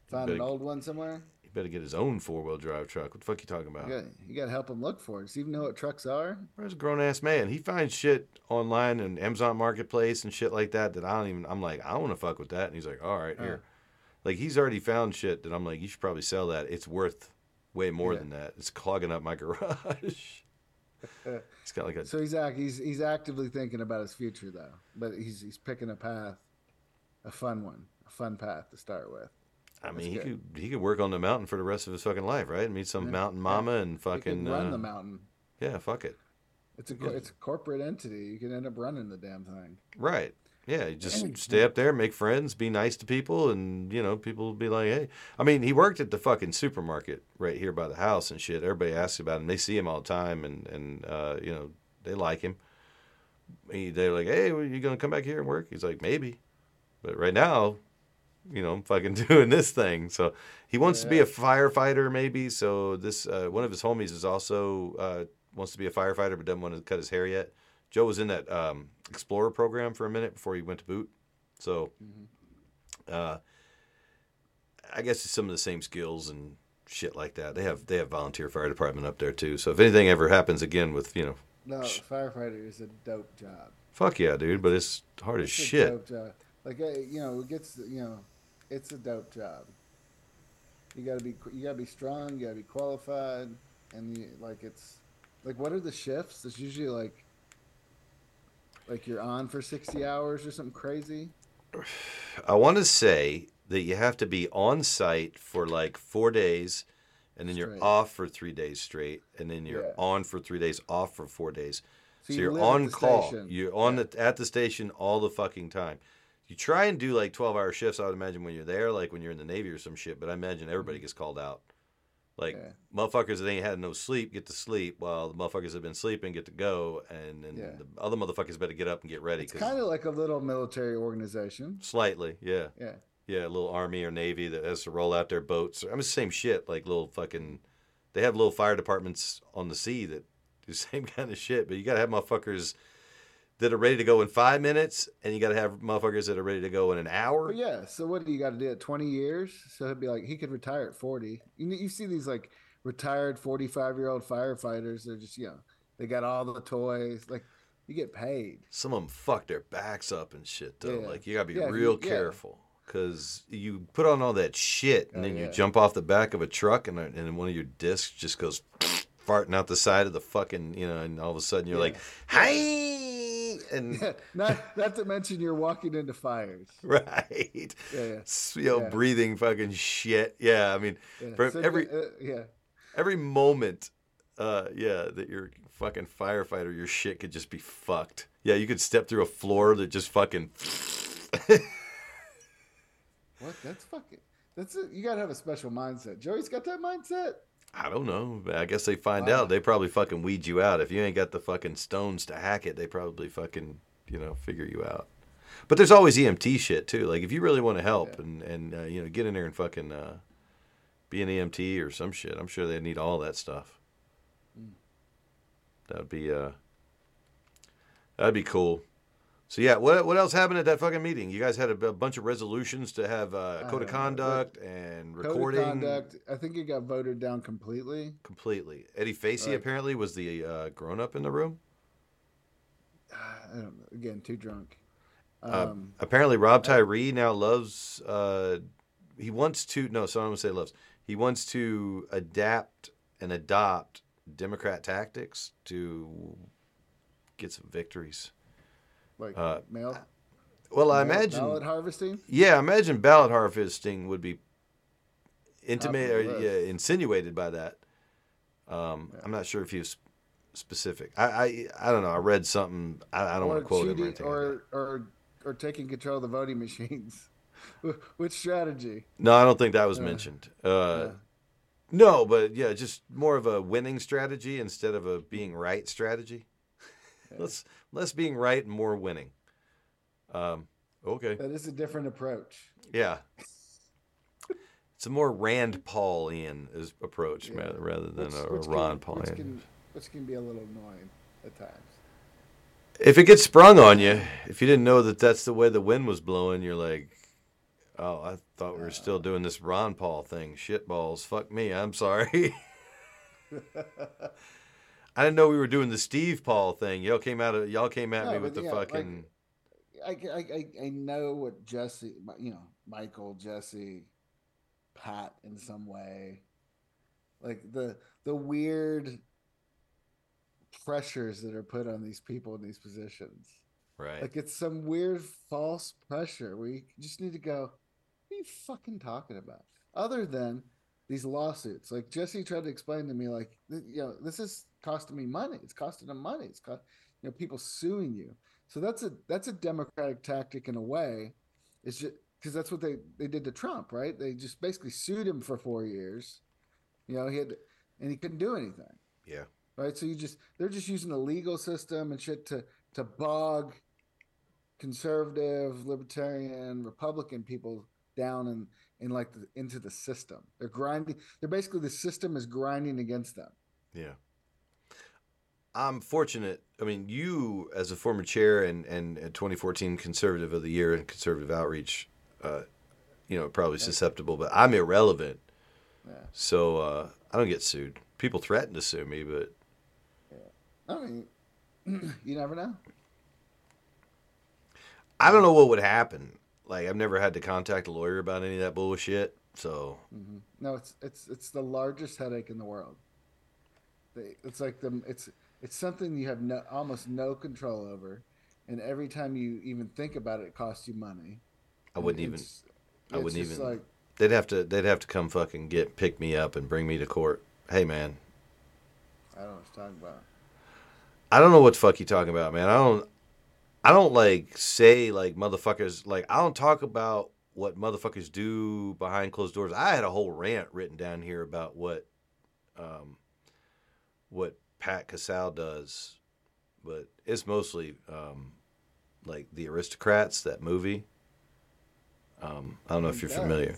Speaker 6: find
Speaker 2: better-
Speaker 6: an old one somewhere.
Speaker 2: He better get his own four wheel drive truck. What the fuck you talking about?
Speaker 6: You got you got to help him look for it. Does he even know what trucks are?
Speaker 2: Where's a grown ass man? He finds shit online and Amazon Marketplace and shit like that that I don't even. I'm like, I don't want to fuck with that. And he's like, all right, here. Uh. Like he's already found shit that I'm like, you should probably sell that. It's worth way more
Speaker 6: Yeah.
Speaker 2: than that. It's clogging up my garage. It's got like a
Speaker 6: So he's act he's he's actively thinking about his future though, but he's he's picking a path, a fun one, a fun path to start with.
Speaker 2: I mean, he
Speaker 6: good.
Speaker 2: could he could work on the mountain for the rest of his fucking life, right? Meet some mountain mama and
Speaker 6: He
Speaker 2: fucking
Speaker 6: run
Speaker 2: uh,
Speaker 6: the mountain.
Speaker 2: yeah, fuck it,
Speaker 6: It's a co- it's a corporate entity. You can end up running the damn thing.
Speaker 2: right? Yeah, you just stay up there, make friends, be nice to people, and you know, people will be like, hey. I mean, he worked at the fucking supermarket right here by the house and shit. Everybody asks about him. They see him all the time, and and uh, you know, they like him. He, they're like, hey, are you gonna come back here and work? He's like, maybe, but right now, you know, I'm fucking doing this thing. So he wants to be a firefighter, maybe. So this uh, one of his homies is also uh, wants to be a firefighter, but doesn't want to cut his hair yet. Joe was in that um, Explorer program for a minute before he went to boot. So, uh, I guess it's some of the same skills and shit like that. They have they have volunteer fire department up there too. So if anything ever happens again with you know
Speaker 6: No, firefighter is a dope job.
Speaker 2: Fuck yeah, dude. But it's hard as
Speaker 6: It's a
Speaker 2: shit.
Speaker 6: dope job. Like uh, you know, it gets you know, it's a dope job. You gotta be you gotta be strong. You gotta be qualified, and you, like it's like what are the shifts? It's usually like like you're on for sixty hours or something crazy.
Speaker 2: I want to say that you have to be on site for like four days, and then you're off for three days straight, and then you're
Speaker 6: Yeah.
Speaker 2: on for three days, off for four days. So,
Speaker 6: So you
Speaker 2: you're on call.
Speaker 6: station.
Speaker 2: You're on the at the station all the fucking time. You try and do like twelve hour shifts. I would imagine when you're there, like when you're in the Navy or some shit. But I imagine everybody mm-hmm. gets called out. Like.
Speaker 6: Yeah.
Speaker 2: motherfuckers that ain't had no sleep get to sleep, while the motherfuckers that have been sleeping get to go, and then
Speaker 6: Yeah.
Speaker 2: the other motherfuckers better get up and get ready.
Speaker 6: It's kind of like a little military organization.
Speaker 2: slightly, yeah.
Speaker 6: Yeah.
Speaker 2: Yeah, a little army or navy that has to roll out their boats. I mean, the same shit. Like little fucking, they have little fire departments on the sea that do the same kind of shit. But you gotta have motherfuckers that are ready to go in five minutes, and you gotta have motherfuckers that are ready to go in an hour.
Speaker 6: Yeah, so what do you got to do at 20 years? So it'd be like he could retire at 40. You you see these like retired 45 year old firefighters. They're just you know they got all the toys. Like you get paid.
Speaker 2: Some of them fuck their backs up and shit though.
Speaker 6: Yeah.
Speaker 2: Like you gotta be
Speaker 6: Yeah,
Speaker 2: real
Speaker 6: you- yeah.
Speaker 2: careful. Cause you put on all that shit, and
Speaker 6: Oh,
Speaker 2: then you jump off the back of a truck, and uh, and one of your discs just goes farting out the side of the fucking, you know, and all of a sudden you're like, "Hi!" And
Speaker 6: not not to mention you're walking into fires.
Speaker 2: right,
Speaker 6: Yeah, yeah.
Speaker 2: You know,
Speaker 6: Yeah.
Speaker 2: breathing fucking shit. Yeah, I mean,
Speaker 6: Yeah.
Speaker 2: for
Speaker 6: So,
Speaker 2: every
Speaker 6: uh, yeah.
Speaker 2: every moment, uh, yeah, that you're fucking firefighter, your shit could just be fucked. Yeah, you could step through a floor that just fucking.
Speaker 6: What? That's fucking. That's it. You gotta have a special mindset. Joey's got that mindset.
Speaker 2: I don't know. I guess they find
Speaker 6: Wow.
Speaker 2: out. They probably fucking weed you out. If you ain't got the fucking stones to hack it, they probably fucking, you know, figure you out. But there's always EMT shit too. Like if you really want to help
Speaker 6: Yeah.
Speaker 2: and and uh, you know get in there and fucking uh, be an EMT or some shit. I'm sure they need all that stuff.
Speaker 6: Mm.
Speaker 2: That would be uh, that'd be cool. So yeah, what what else happened at that fucking meeting? You guys had a bunch of resolutions to have uh, code of
Speaker 6: Uh,
Speaker 2: conduct and recording.
Speaker 6: Code of conduct. I think it got voted down completely.
Speaker 2: completely. Eddie Facey
Speaker 6: Right.
Speaker 2: apparently was the uh, grown up in the room.
Speaker 6: I don't know. Again, too drunk.
Speaker 2: Uh,
Speaker 6: Um,
Speaker 2: apparently, Rob Tyree now loves. Uh, he wants to no, so I'm gonna say loves. He wants to adapt and adopt Democrat tactics to get some victories.
Speaker 6: Like
Speaker 2: uh,
Speaker 6: mail.
Speaker 2: Well, I
Speaker 6: mail-
Speaker 2: imagine.
Speaker 6: ballot harvesting.
Speaker 2: Yeah, I imagine ballot harvesting would be intimate or
Speaker 6: of the list.
Speaker 2: yeah, insinuated by that. Um, I'm not sure if he was specific. I, I I don't know. I read something. I, I don't want to quote him or anything. like
Speaker 6: or, or or taking control of the voting machines. Which strategy?
Speaker 2: No, I don't think that was
Speaker 6: Uh,
Speaker 2: mentioned. Uh,
Speaker 6: uh.
Speaker 2: no, but yeah, just more of a winning strategy instead of a being right strategy. Less less being right and more winning. Um, okay,
Speaker 6: That is a different approach.
Speaker 2: yeah. It's a more Rand Paulian approach
Speaker 6: Yeah.
Speaker 2: rather than
Speaker 6: Which-
Speaker 2: a,
Speaker 6: which
Speaker 2: Ron
Speaker 6: can, which
Speaker 2: Paulian.
Speaker 6: can, which can be a little annoying at times.
Speaker 2: If it gets sprung on you, if you didn't know that that's the way the wind was blowing, you're like, oh, I thought we were still doing this Ron Paul thing. Shit balls. Fuck me. I'm sorry. I didn't know we were doing the Steve Paul thing. Y'all came out of y'all came at
Speaker 6: No,
Speaker 2: me with the
Speaker 6: yeah,
Speaker 2: fucking
Speaker 6: I, I, I, I know what Jesse, you know, Michael, Jesse, Pat in some way, like the the weird pressures that are put on these people in these positions.
Speaker 2: right.
Speaker 6: Like it's some weird false pressure where you just need to go, what are you fucking talking about? Other than these lawsuits. Like Jesse tried to explain to me, like, you know, this is costing me money. It's costing them money. It's cost, you know, people suing you. So that's a that's a democratic tactic in a way. It's just because that's what they they did to Trump, right? They just basically sued him for four years. You know, he had and he couldn't do anything
Speaker 2: yeah.
Speaker 6: right? So you just they're just using the legal system and shit to to bog conservative, libertarian, Republican people down in in like the, into the system. They're grinding. They're basically the system is grinding against them.
Speaker 2: Yeah. I'm fortunate. I mean, you as a former chair and and 2014 conservative of the year and conservative outreach, uh, you know, probably susceptible, but I'm irrelevant.
Speaker 6: Yeah.
Speaker 2: So uh, I don't get sued. People threaten to sue me, but
Speaker 6: I mean, you never know.
Speaker 2: I don't know what would happen. Like I've never had to contact a lawyer about any of that bullshit. So
Speaker 6: No, it's it's it's the largest headache in the world. They, it's like the it's it's something you have no, almost no control over, and every time you even think about it, it costs you money.
Speaker 2: I wouldn't even.
Speaker 6: It's-
Speaker 2: I
Speaker 6: it's
Speaker 2: wouldn't even.
Speaker 6: like
Speaker 2: They'd have to. They'd have to come fucking get pick me up and bring me to court. Hey man,
Speaker 6: I don't know what you're talking about.
Speaker 2: I don't know what the fuck you talking about, man. I don't. I don't like say like motherfuckers. Like I don't talk about what motherfuckers do behind closed doors. I had a whole rant written down here about what, um, what Pat Casal does, but it's mostly um, like the Aristocrats that movie. Um, I don't know if you're familiar.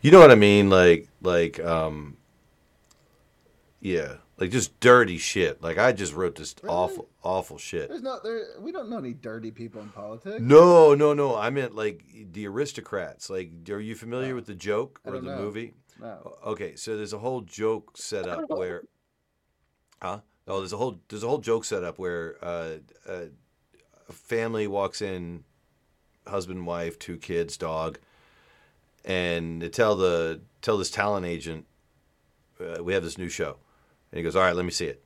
Speaker 2: You know what I mean? Like like um, yeah, like just dirty shit. Like I just wrote this awful awful shit.
Speaker 6: There's no there. We don't know any dirty people in politics.
Speaker 2: No, no, no. I meant like the aristocrats. Like, are you familiar with the joke
Speaker 6: I
Speaker 2: or
Speaker 6: don't
Speaker 2: the
Speaker 6: know.
Speaker 2: movie?
Speaker 6: No.
Speaker 2: Okay, so there's a whole joke set up where, huh? Oh, there's a whole there's a whole joke set up where uh, uh, a family walks in, husband, wife, two kids, dog, and they tell the tell this talent agent, uh, we have this new show, and he goes, all right, let me see it,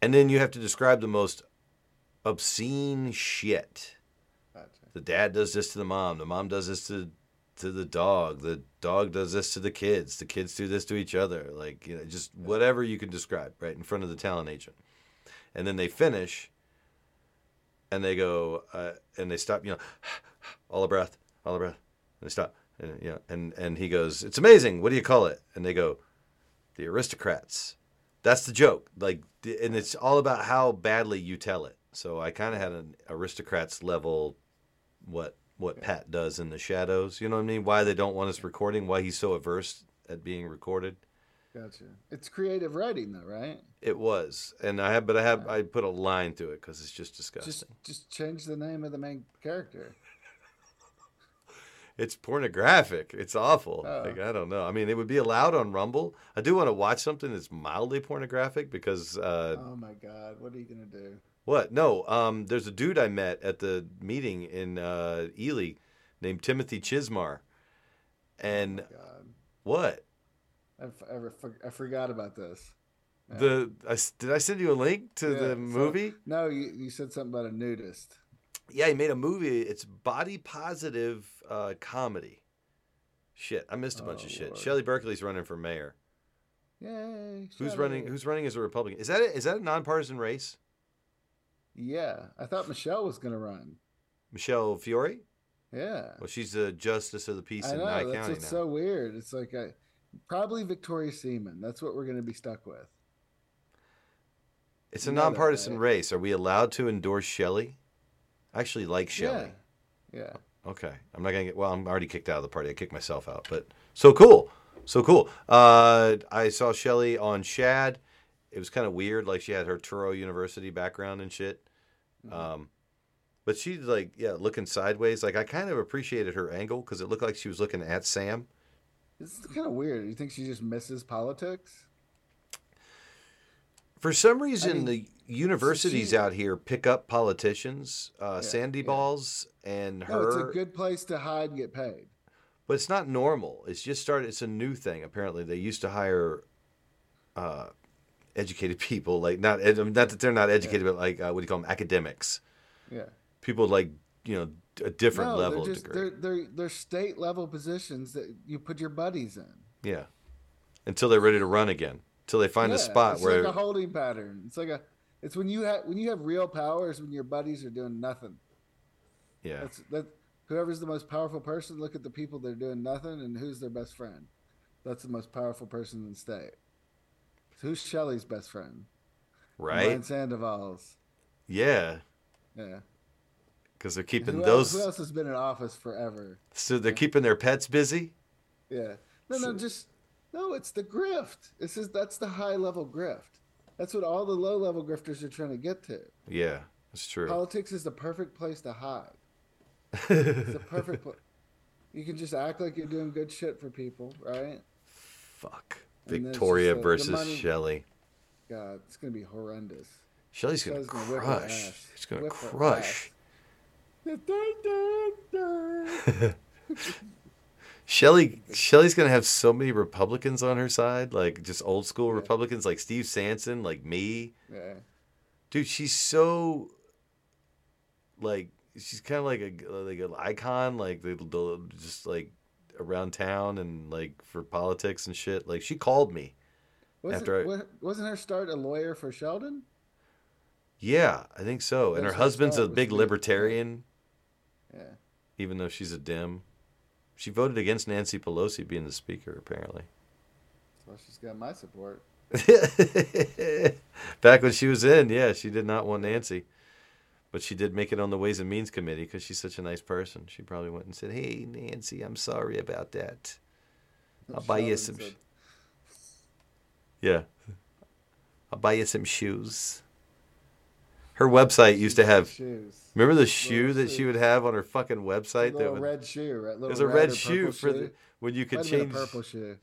Speaker 2: and then you have to describe the most obscene shit.
Speaker 6: Gotcha.
Speaker 2: The dad does this to the mom. The mom does this to to the dog. The dog does this to the kids. The kids do this to each other. Like you know, just whatever you can describe right in front of the talent agent. And then they finish, and they go uh, and they stop. You know, all a breath, all a breath, and they stop. And you know, and and he goes, "It's amazing. What do you call it?" And they go, "The aristocrats." That's the joke. Like, and it's all about how badly you tell it. So I kind of had an aristocrats level, what what Pat does in the shadows. You know what I mean? Why they don't want us recording? Why he's so averse at being recorded?
Speaker 6: Gotcha. It's creative writing, though, right?
Speaker 2: It was, and I have, but I have, I put a line through it because it's just disgusting.
Speaker 6: Just just change the name of the main character.
Speaker 2: It's pornographic. It's awful.
Speaker 6: Oh.
Speaker 2: Like I don't know. I mean, it would be allowed on Rumble. I do want to watch something that's mildly pornographic because uh,
Speaker 6: Oh my God, what are you gonna do?
Speaker 2: What? No. Um, there's a dude I met at the meeting in uh, Ely named Timothy Chismar. And
Speaker 6: God,
Speaker 2: what?
Speaker 6: I, f- I, re- I forgot about this. Yeah.
Speaker 2: The I did I send you a link to
Speaker 6: Yeah,
Speaker 2: the
Speaker 6: so-
Speaker 2: movie?
Speaker 6: no, you, you said something about a nudist.
Speaker 2: Yeah, he made a movie. It's body positive uh, comedy. Shit, I missed a bunch
Speaker 6: Oh,
Speaker 2: of shit.
Speaker 6: Lord.
Speaker 2: Shelley Berkley's running for mayor.
Speaker 6: Yay!
Speaker 2: Who's
Speaker 6: Shelley.
Speaker 2: running? Who's running as a Republican? Is that a, is that a nonpartisan race?
Speaker 6: Yeah, I thought Michele was gonna run.
Speaker 2: Michele Fiore?
Speaker 6: Yeah,
Speaker 2: Well, she's the justice of the peace
Speaker 6: I
Speaker 2: in
Speaker 6: know.
Speaker 2: Nye
Speaker 6: That's
Speaker 2: County
Speaker 6: so weird. It's like probably Victoria Seaman. That's what we're gonna be stuck with.
Speaker 2: It's a
Speaker 6: You that,
Speaker 2: nonpartisan
Speaker 6: right?
Speaker 2: race. Are we allowed to endorse Shelley? I actually like Shelley.
Speaker 6: Yeah, yeah.
Speaker 2: Okay. I'm not gonna get well, I'm already kicked out of the party. I kicked myself out. But so cool. So cool. Uh I saw Shelley on Shad. It was kind of weird, like she had her Touro University background and shit. Um but she's like, yeah, looking sideways. Like I kind of appreciated her angle because it looked like she was looking at Sam.
Speaker 6: It's kind of weird. You think she just misses politics?
Speaker 2: For some reason,
Speaker 6: mean,
Speaker 2: the universities
Speaker 6: she-
Speaker 2: out here pick up politicians, uh, Sandy
Speaker 6: yeah.
Speaker 2: Balls, and
Speaker 6: No,
Speaker 2: her.
Speaker 6: it's a good place to hide and get paid.
Speaker 2: But it's not normal. It's just started. It's a new thing. Apparently, they used to hire uh, educated people, like not ed- not that they're not educated, but like uh, what do you call them, academics.
Speaker 6: Yeah.
Speaker 2: People like you know a different
Speaker 6: no,
Speaker 2: level
Speaker 6: they're
Speaker 2: of degree.
Speaker 6: they're, they're they're state level positions that you put your buddies in.
Speaker 2: Yeah, until they're ready to run again. Until they find a
Speaker 6: Yeah,
Speaker 2: spot
Speaker 6: it's
Speaker 2: where
Speaker 6: like a holding pattern. It's like a it's when you have when you have real powers when your buddies are doing nothing.
Speaker 2: yeah.
Speaker 6: That's that whoever's the most powerful person, look at the people that are doing nothing and who's their best friend. That's the most powerful person in the state. So who's Shelley's best friend?
Speaker 2: right.
Speaker 6: Brian Sandoval's.
Speaker 2: Yeah,
Speaker 6: Yeah.
Speaker 2: because they're
Speaker 6: Who
Speaker 2: keeping
Speaker 6: else,
Speaker 2: those.
Speaker 6: who else has been in office forever?
Speaker 2: So they're keeping their pets busy.
Speaker 6: Yeah. No, no, just no. It's the grift. This is that's the high level grift. That's what all the low level grifters are trying to get to.
Speaker 2: Yeah, that's true.
Speaker 6: Politics is the perfect place to hide. It's the perfect place. You can just act like you're doing good shit for people, right?
Speaker 2: Fuck.
Speaker 6: And then it's
Speaker 2: Victoria
Speaker 6: just the- the
Speaker 2: versus
Speaker 6: money-
Speaker 2: Shelley.
Speaker 6: God, it's gonna be horrendous.
Speaker 2: Shelly's gonna
Speaker 6: gonna
Speaker 2: crush. She's gonna
Speaker 6: Whip
Speaker 2: crush. Shelly Shelly's gonna have so many Republicans on her side, like just old school Republicans, like Steve Sanson, like me.
Speaker 6: yeah.
Speaker 2: Dude, she's so like she's kind of like a like an icon, like the, the just like around town and like for politics and shit. Like she called me.
Speaker 6: Wasn't,
Speaker 2: After I-
Speaker 6: wasn't her start a lawyer for Sheldon?
Speaker 2: Yeah, I think so. And her husband's a big libertarian,
Speaker 6: Yeah.
Speaker 2: even though she's a Dem, She voted against Nancy Pelosi being the speaker, apparently.
Speaker 6: Well, she's got my support.
Speaker 2: Back when she was in, yeah, she did not want Nancy. But she did make it on the Ways and Means Committee because she's such a nice person. She probably went and said, Hey, Nancy, I'm sorry about that. I'll buy you some.
Speaker 6: said,
Speaker 2: Yeah. I'll buy you some shoes. Her website used to have.
Speaker 6: shoes.
Speaker 2: Remember the shoe
Speaker 6: Little
Speaker 2: that she would have on her fucking website? That would,
Speaker 6: red shoe, right? Little
Speaker 2: There's a
Speaker 6: red,
Speaker 2: red shoe for the when you could
Speaker 6: Might
Speaker 2: change.
Speaker 6: a purple shoe.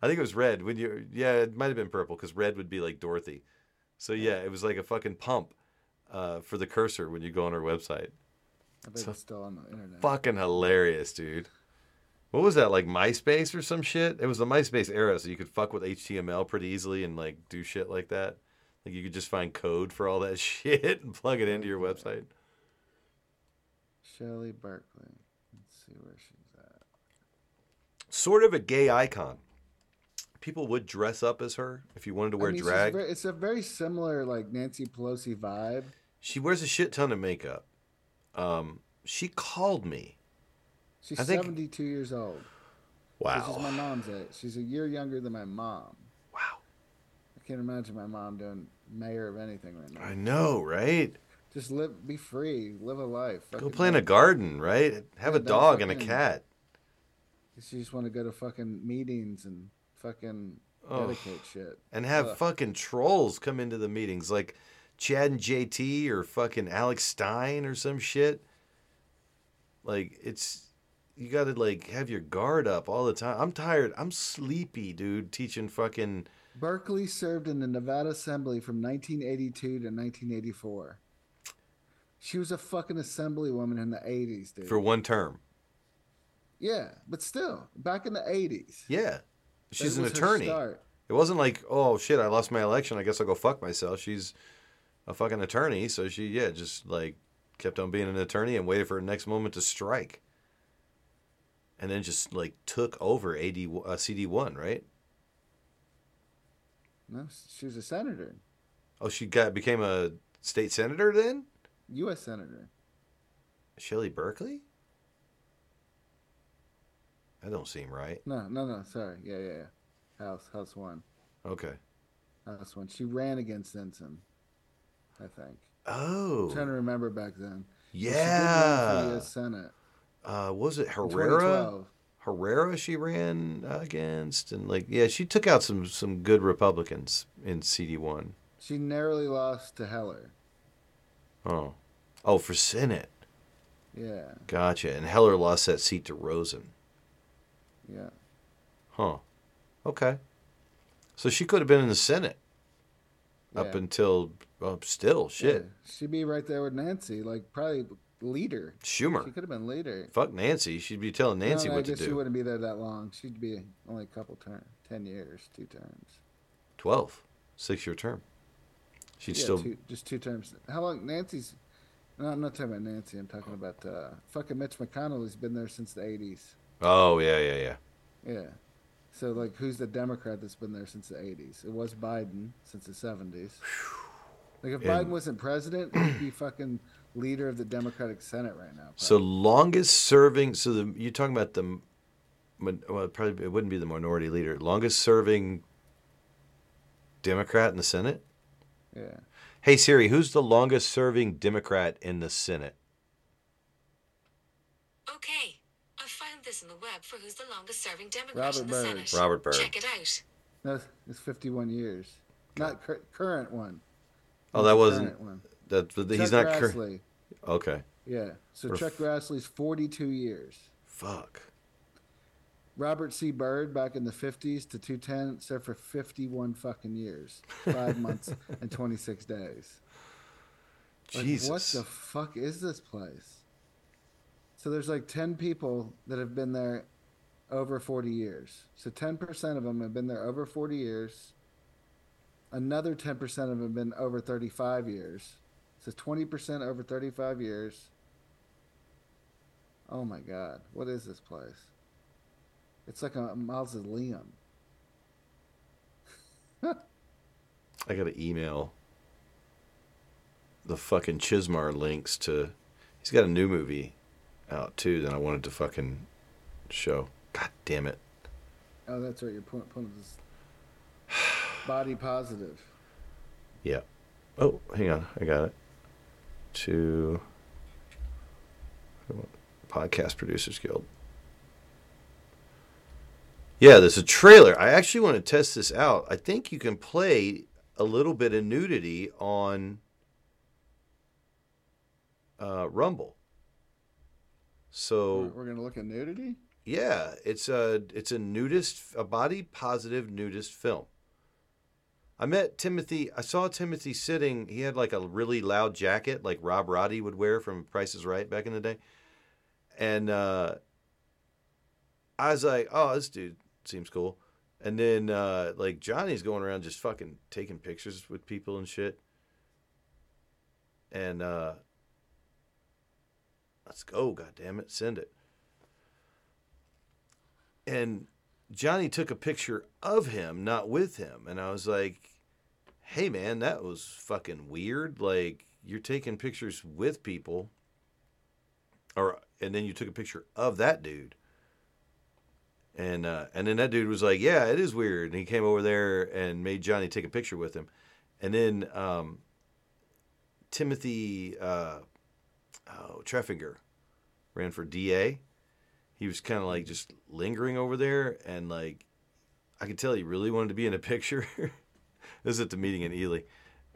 Speaker 2: I think it was red. When you yeah, it might have been purple because red would be like Dorothy. So yeah, it was like a fucking pump uh, for the cursor when you go on her website.
Speaker 6: I bet it's still on the internet.
Speaker 2: Fucking hilarious, dude. What was that like MySpace or some shit? It was the MySpace era, so you could fuck with HTML pretty easily and like do shit like that. Like you could just find code for all that shit and plug it into your website.
Speaker 6: Shelley Berkley. Let's see where she's at.
Speaker 2: Sort of a gay icon. People would dress up as her if you wanted to wear
Speaker 6: I mean,
Speaker 2: drag.
Speaker 6: very- it's a very similar like Nancy Pelosi vibe.
Speaker 2: She wears a shit ton of makeup. Um, she called me.
Speaker 6: She's
Speaker 2: think-
Speaker 6: 72 years old. Wow. This is my mom's age. She's a year younger than my mom.
Speaker 2: Wow.
Speaker 6: I can't imagine my mom doing mayor of anything right now.
Speaker 2: I know, right?
Speaker 6: Just live, be free, live a life.
Speaker 2: Go
Speaker 6: Fucking
Speaker 2: play in a garden, right? Have a
Speaker 6: Yeah, don't
Speaker 2: dog and a cat.
Speaker 6: She just want to go to fucking meetings and fucking
Speaker 2: Ugh.
Speaker 6: dedicate shit.
Speaker 2: and have
Speaker 6: Ugh.
Speaker 2: fucking trolls come into the meetings like Chad and JT or fucking Alex Stein or some shit. Like it's you got to like have your guard up all the time. I'm tired. I'm sleepy, dude, teaching fucking
Speaker 6: Berkley served in the Nevada Assembly from 1982 to 1984. She was a fucking assemblywoman in the 80s, dude.
Speaker 2: for one term.
Speaker 6: yeah, but still, back in the 80s.
Speaker 2: Yeah. She's an attorney. It wasn't like, "Oh shit, I lost my election. I guess I'll go fuck myself." She's a fucking attorney, so she yeah, just like kept on being an attorney and waited for her next moment to strike. And then just like took over AD uh, CD1, right?
Speaker 6: No, she was a senator,
Speaker 2: Oh, she got became a state senator then?
Speaker 6: U.S. senator.
Speaker 2: Shelley Berkley? That don't seem right.
Speaker 6: No, no, no. Sorry. Yeah, yeah, yeah. House, House One,
Speaker 2: Okay.
Speaker 6: House One. She ran against Ensign, I think.
Speaker 2: Oh.
Speaker 6: I'm trying to remember back then. But She did run for
Speaker 2: Yeah.
Speaker 6: the Senate.
Speaker 2: Uh, was it Herrera?
Speaker 6: 2012.
Speaker 2: Herrera she ran against, and like yeah, she took out some some good Republicans in CD one.
Speaker 6: She narrowly lost to Heller.
Speaker 2: Oh, oh for Senate,
Speaker 6: Yeah,
Speaker 2: gotcha. And Heller lost that seat to Rosen.
Speaker 6: yeah.
Speaker 2: Huh. Okay. So she could have been in the Senate up until well, still shit.
Speaker 6: Yeah, She'd be right there with Nancy, like probably leader.
Speaker 2: Schumer.
Speaker 6: She could have been leader.
Speaker 2: Fuck Nancy. She'd be telling Nancy
Speaker 6: no,
Speaker 2: what
Speaker 6: I guess
Speaker 2: to
Speaker 6: she
Speaker 2: do.
Speaker 6: wouldn't be there that long. She'd be only a couple terms, ten years, two terms.
Speaker 2: Twelve, six year term. She'd
Speaker 6: yeah,
Speaker 2: still.
Speaker 6: two, just two terms. How long? Nancy's. No, I'm not talking about Nancy. I'm talking about uh, fucking Mitch McConnell. He's been there since the '80s.
Speaker 2: Oh yeah, yeah, yeah.
Speaker 6: Yeah. So like, who's the Democrat that's been there since the '80s? It was Biden since the '70s. Like, if
Speaker 2: And-
Speaker 6: Biden wasn't president, he'd be fucking leader of the Democratic Senate right now.
Speaker 2: So longest serving. So the you're talking about the. Well, probably it wouldn't be the minority leader. Longest serving. Democrat in the Senate.
Speaker 6: Yeah.
Speaker 2: Hey Siri, who's the longest serving Democrat in the Senate?
Speaker 10: Okay, I found this on the web for who's the longest serving Democrat
Speaker 6: Robert
Speaker 10: in the
Speaker 6: Byrd.
Speaker 10: Senate.
Speaker 2: Robert Byrd.
Speaker 10: Check it out.
Speaker 6: No, it's 51 years. Not cur- current one.
Speaker 2: Oh, that wasn't.
Speaker 6: one.
Speaker 2: That he's
Speaker 6: Chuck
Speaker 2: not. Cur- okay.
Speaker 6: Yeah. So Chuck Grassley's 42 years.
Speaker 2: Fuck.
Speaker 6: Robert C. Byrd back in the 50s to 210 served for 51 fucking years, five months and 26 days. Like,
Speaker 2: Jesus.
Speaker 6: what the fuck is this place? So there's like 10 people that have been there over 40 years. So 10% of them have been there over 40 years. Another 10% of them have been over 35 years. So 20% over 35 years. Oh my God. What is this place? It's like a mausoleum.
Speaker 2: I got to email the fucking Chismar links to. He's got a new movie out too that I wanted to fucking show. God damn it.
Speaker 6: Oh, that's right. Your point, point is body positive.
Speaker 2: Yeah. Oh, hang on. I got it. To Podcast Producers Guild. Yeah, there's a trailer. I actually want to test this out. I think you can play a little bit of nudity on uh, Rumble. So
Speaker 6: We're, gonna look at nudity.
Speaker 2: yeah, it's a it's a nudist, a body positive nudist film. I met Timothy. I saw Timothy sitting. He had like a really loud jacket, like Rod Roddy would wear from Price is Right back in the day. And uh, I was like, "Oh, this dude seems cool." And then uh, like Johnny's going around just fucking taking pictures with people and shit. And uh, let's go, God damn it, send it and Johnny took a picture of him, not with him. And I was like, hey, man, that was fucking weird. Like, you're taking pictures with people. Or, and then you took a picture of that dude. And, uh, and then that dude was like, yeah, it is weird. And he came over there and made Johnny take a picture with him. And then, um, Timothy, uh, oh, Treffinger ran for DA he was kind of like just lingering over there and like i could tell he really wanted to be in a picture. This is at the meeting in ely.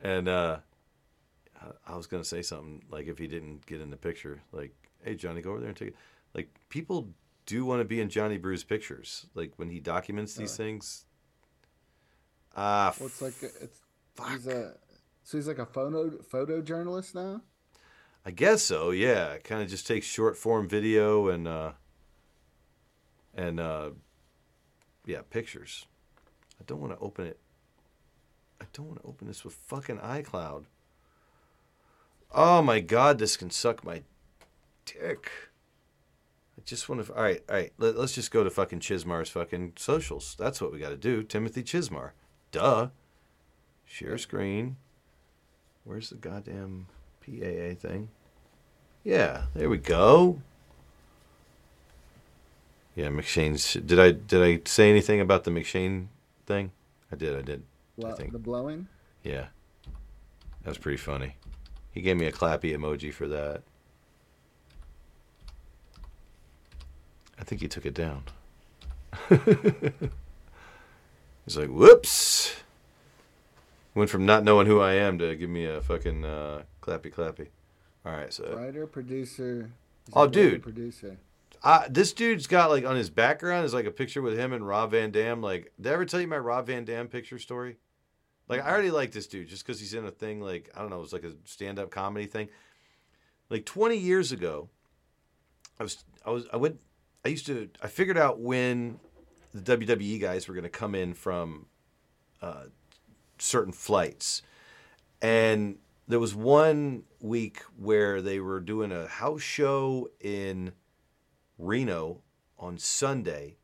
Speaker 2: And uh I- was going to say something like if he didn't get in the picture like hey johnny go over there and take it like people do want to be in johnny brew's pictures. Like when he documents these things. Ah
Speaker 6: Well, it's like it's he's a so he's like a photo photojournalist now.
Speaker 2: I guess so. Yeah, kind of just takes short form video and uh, and uh, yeah, pictures. I don't want to open it. I don't want to open this with fucking iCloud. Oh my god, this can suck my dick. I just want to. All right, all right. Let, us just go to fucking Chismar's fucking socials. That's what we got to do. Timothy Chismar. Duh. Share screen. Where's the goddamn PAA thing? Yeah, there we go. Yeah, McShane's. Did I did I say anything about the McShane thing? I did. I did. I think.
Speaker 6: the blowing.
Speaker 2: Yeah, that was pretty funny. He gave me a clappy emoji for that. I think he took it down. He's like, "Whoops." Went from not knowing who I am to give me a fucking uh, clappy clappy. All right, so
Speaker 6: Writer, producer.
Speaker 2: Oh, dude.
Speaker 6: Producer.
Speaker 2: Uh, this dude's got like on his background is like a picture with him and Rob Van Dam. Like, did I ever tell you my Rob Van Dam picture story? Like, I already like this dude just because he's in a thing like I don't know, it was like a stand-up comedy thing. Like 20 years ago, I was I was I went I used to I figured out when the WWE guys were going to come in from uh, certain flights, and there was one week where they were doing a house show in Reno on Sunday,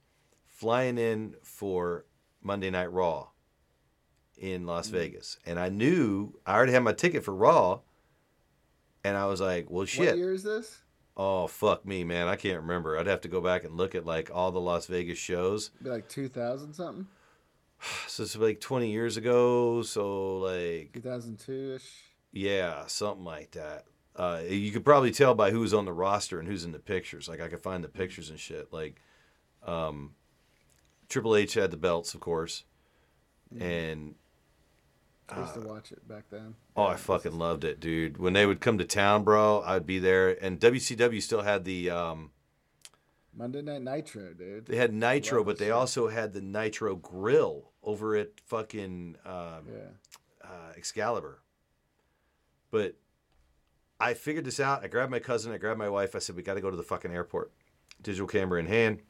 Speaker 2: flying in for Monday Night Raw in Las mm-hmm. Vegas. And I knew I already had my ticket for Raw. And I was like, well, shit.
Speaker 6: What year is this?
Speaker 2: Oh, fuck me, man. I can't remember. I'd have to go back and look at like all the Las Vegas shows.
Speaker 6: Be like 2000 something,
Speaker 2: So it's like 20 years ago. So, like,
Speaker 6: 2002 ish.
Speaker 2: Yeah, something like that. Uh, you could probably tell by who's on the roster and who's in the pictures. Like I could find the pictures and shit. Like, um, Triple H had the belts, of course, and
Speaker 6: I used to watch it back then.
Speaker 2: oh, I fucking loved it, dude. When they would come to town, bro, I'd be there. And WCW still had the um,
Speaker 6: Monday Night Nitro, dude.
Speaker 2: They had Nitro, but they
Speaker 6: shit.
Speaker 2: also had the Nitro Grill over at fucking um,
Speaker 6: Yeah.
Speaker 2: uh, Excalibur. But I figured this out. I grabbed my cousin. I grabbed my wife. I said, "We got to go to the fucking airport." Digital camera in hand.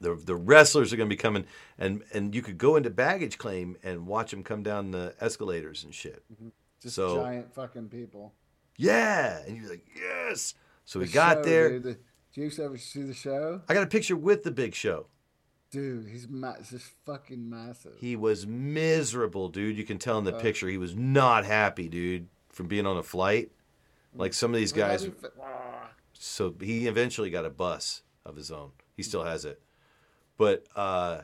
Speaker 2: The the wrestlers are going to be coming, and and you could go into baggage claim and watch them come down the escalators and shit.
Speaker 6: Just
Speaker 2: So-
Speaker 6: giant fucking people.
Speaker 2: Yeah, and you're like, yes. So we
Speaker 6: The
Speaker 2: got
Speaker 6: show,
Speaker 2: there.
Speaker 6: Dude, the, did you ever see the show?
Speaker 2: I got a picture with the Big Show.
Speaker 6: Dude, he's ma- just fucking massive.
Speaker 2: He was miserable, dude. You can tell in the
Speaker 6: Uh.
Speaker 2: picture he was not happy, dude, from being on a flight. Like some of these guys.
Speaker 6: do you fi-.
Speaker 2: So he eventually got a bus of his own. He still has it. But uh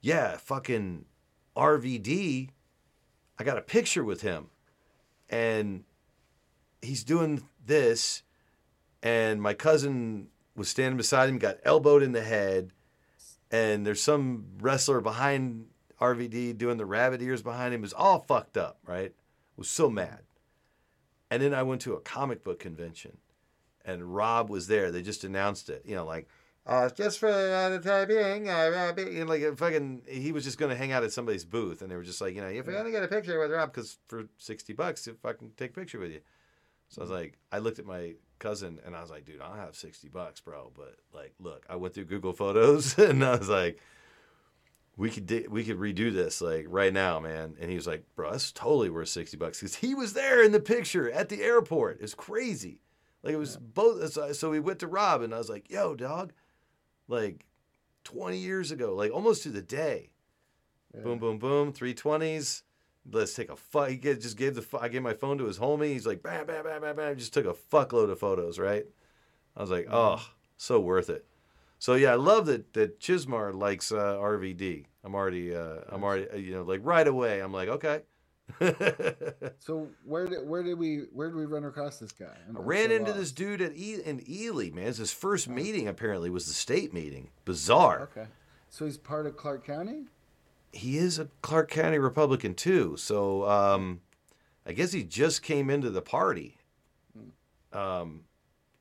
Speaker 2: yeah, fucking RVD, I got a picture with him. And he's doing this and my cousin was standing beside him, got elbowed in the head, and there's some wrestler behind RVD doing the rabbit ears behind him. It was all fucked up, right? was so mad. And then I went to a comic book convention and Rob was there. They just announced it, you know, like, uh, just for uh, the time being, uh, uh, be-" and like, fucking, he was just going to hang out at somebody's booth. And they were just like, you know, if you're going to get a picture with Rob, because for 60 bucks, if I can take a picture with you. So I was like, I looked at my cousin and I was like, dude, I'll have 60 bucks, bro. But like, look, I went through Google Photos and I was like, we could di- we could redo this like right now, man. And he was like, bro, that's totally worth 60 bucks because he was there in the picture at the airport. It's crazy. Like it was both. So, we went to Rob and I was like, yo, dog, like 20 years ago, like almost to the day. Boom, boom, boom, 320s. Let's take a fuck. He just gave the. I gave my phone to his homie. He's like, bam, bam, bam, bam, bam. Just took a fuckload of photos, right? I was like, oh, so worth it. So yeah, I love that that Chismar likes uh, RVD. I'm already, uh, I'm already, uh, you know, like right away. I'm like, okay.
Speaker 6: So where did where did we where did we run across this guy? I'm-
Speaker 2: I ran
Speaker 6: so
Speaker 2: into this dude at e- in Ely, man. It's his first meeting. Apparently, was the state meeting. Bizarre.
Speaker 6: Okay, so he's part of Clark County.
Speaker 2: he is a Clark County Republican too. So um, I guess he just came into the party. Um,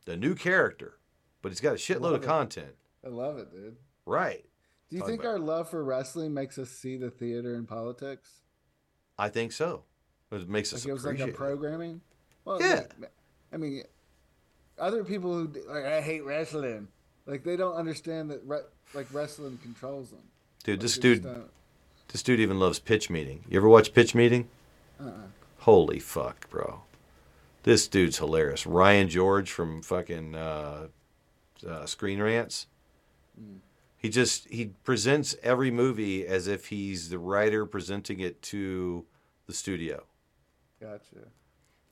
Speaker 2: the new character, but he's got a shitload
Speaker 6: Love
Speaker 2: of
Speaker 6: it.
Speaker 2: content.
Speaker 6: I love it, dude.
Speaker 2: Right.
Speaker 6: Do you think
Speaker 2: about-
Speaker 6: our love for wrestling makes us see the theater in politics?
Speaker 2: I think so. It makes us
Speaker 6: Like it was like a
Speaker 2: it.
Speaker 6: programming. Well,
Speaker 2: Yeah.
Speaker 6: like, I mean, other people who like I hate wrestling, like they don't understand that re- like wrestling controls them.
Speaker 2: Dude, this
Speaker 6: Like, just
Speaker 2: dude,
Speaker 6: don't-
Speaker 2: this dude even loves pitch meeting. You ever watch pitch meeting?
Speaker 6: Uh-uh.
Speaker 2: Holy fuck, bro. This dude's hilarious. Ryan George from fucking uh, uh, Screen Rants. He just he presents every movie as if he's the writer presenting it to the studio.
Speaker 6: Gotcha.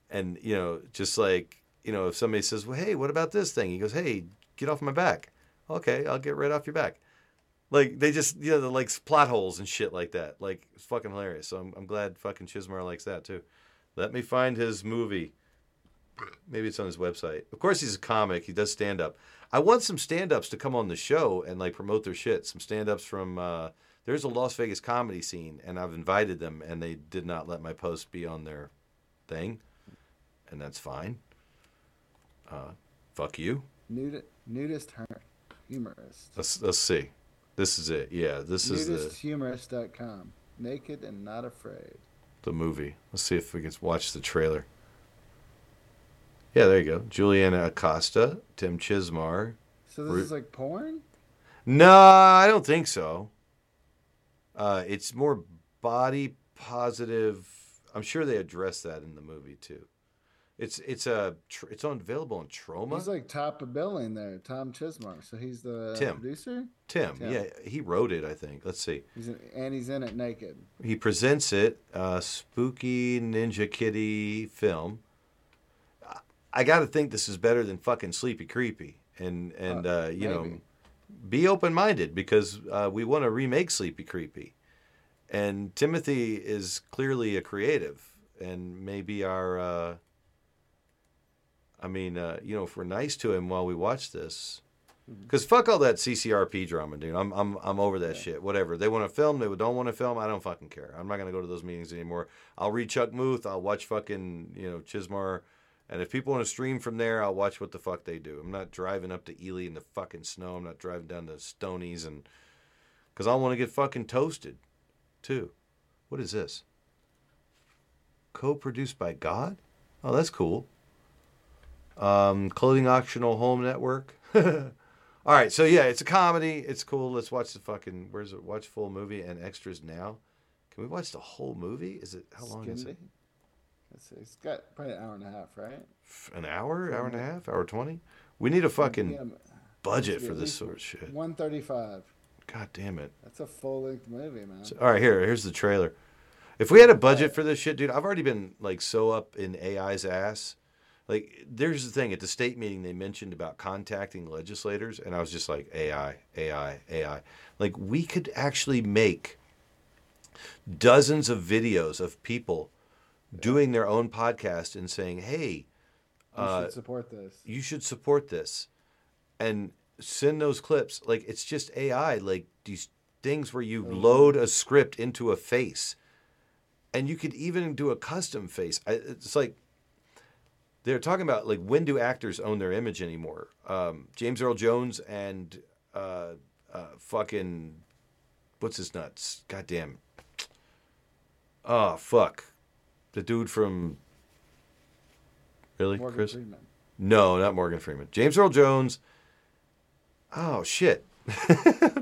Speaker 2: And you know, just like you know, if somebody says, "Well, hey, what about this thing?" He goes, "Hey, get off my back." Okay, I'll get right off your back. Like they just you know, the like plot holes and shit like that. Like it's fucking hilarious. So I'm, I'm glad fucking Chismar likes that too. Let me find his movie. Maybe it's on his website. Of course, he's a comic. He does stand up. I want some stand ups to come on the show and like promote their shit. Some stand ups from uh, there's a Las Vegas comedy scene, and I've invited them, and they did not let my post be on their thing, and that's fine. Uh, fuck you.
Speaker 6: Nudi- nudist her- humorist.
Speaker 2: Let's let's see. This is it. Yeah, this is the
Speaker 6: Nudisthumorist.com. Naked and not afraid.
Speaker 2: the movie. Let's see if we can watch the trailer. Yeah, there you go. Juliana Acosta, Tim Chismar.
Speaker 6: So this
Speaker 2: Ru-
Speaker 6: is like porn?
Speaker 2: No, I don't think so. Uh, it's more body positive. I'm sure they address that in the movie too. It's it's a tr- it's on available on Troma.
Speaker 6: He's like top of billing there, Tom Chismar. So he's the
Speaker 2: Tim.
Speaker 6: producer.
Speaker 2: Tim,
Speaker 6: Tim.
Speaker 2: yeah, he wrote it. I think. Let's see.
Speaker 6: He's in, and he's in it naked.
Speaker 2: He presents it, uh, spooky Ninja Kitty film. I- got to think this is better than fucking Sleepy Creepy, and and
Speaker 6: Uh,
Speaker 2: uh, you know, be open minded because uh, we want to remake Sleepy Creepy, and Timothy is clearly a creative and maybe our. Uh, I mean, uh, you know, if we're nice to him while we watch this,
Speaker 6: Mm-hmm.
Speaker 2: because fuck all that CCRP drama, dude. I'm I'm I'm over that shit. Whatever they want to film, they don't want to film. I don't fucking care. I'm not gonna go to those meetings anymore. I'll read Chuck Muth. I'll watch fucking you know Chismar And if people want to stream from there, I'll watch what the fuck they do. I'm not driving up to Ely in the fucking snow. I'm not driving down to Stonies and because I want to get fucking toasted, too. What is this? Co-produced by God? Oh, that's cool. Um, clothing auctional home network. All right, so yeah, it's a comedy. It's cool. Let's watch the fucking. Where's it? Watch full movie and extras now. Can we watch the whole movie? Is it how long is it?
Speaker 6: Let's. It's got probably an hour and a half, right?
Speaker 2: An hour, hour and a half, hour twenty. We need a fucking
Speaker 6: Yeah,
Speaker 2: budget for this sort of shit.
Speaker 6: One thirty-five.
Speaker 2: God damn it!
Speaker 6: That's a full-length movie, man.
Speaker 2: So, all right, here, here's the trailer. If we had a budget for this shit, dude, I've already been like so up in AI's ass. Like, there's the thing at the state meeting they mentioned about contacting legislators, and I was just like, AI, AI, AI. Like, we could actually make dozens of videos of people doing their own podcast and saying, "Hey,
Speaker 6: You
Speaker 2: uh,
Speaker 6: should support this.
Speaker 2: you should support this. And send those clips. Like it's just ai like these things where you load a script into a face. And you could even do a custom face. I, it's like they're talking about like when do actors own their image anymore? Um, james earl jones and uh, uh, fucking what's his nuts? Goddamn oh fuck the dude from really
Speaker 6: Morgan
Speaker 2: chris
Speaker 6: Freeman.
Speaker 2: no, not Morgan Freeman. James Earl Jones. Oh shit!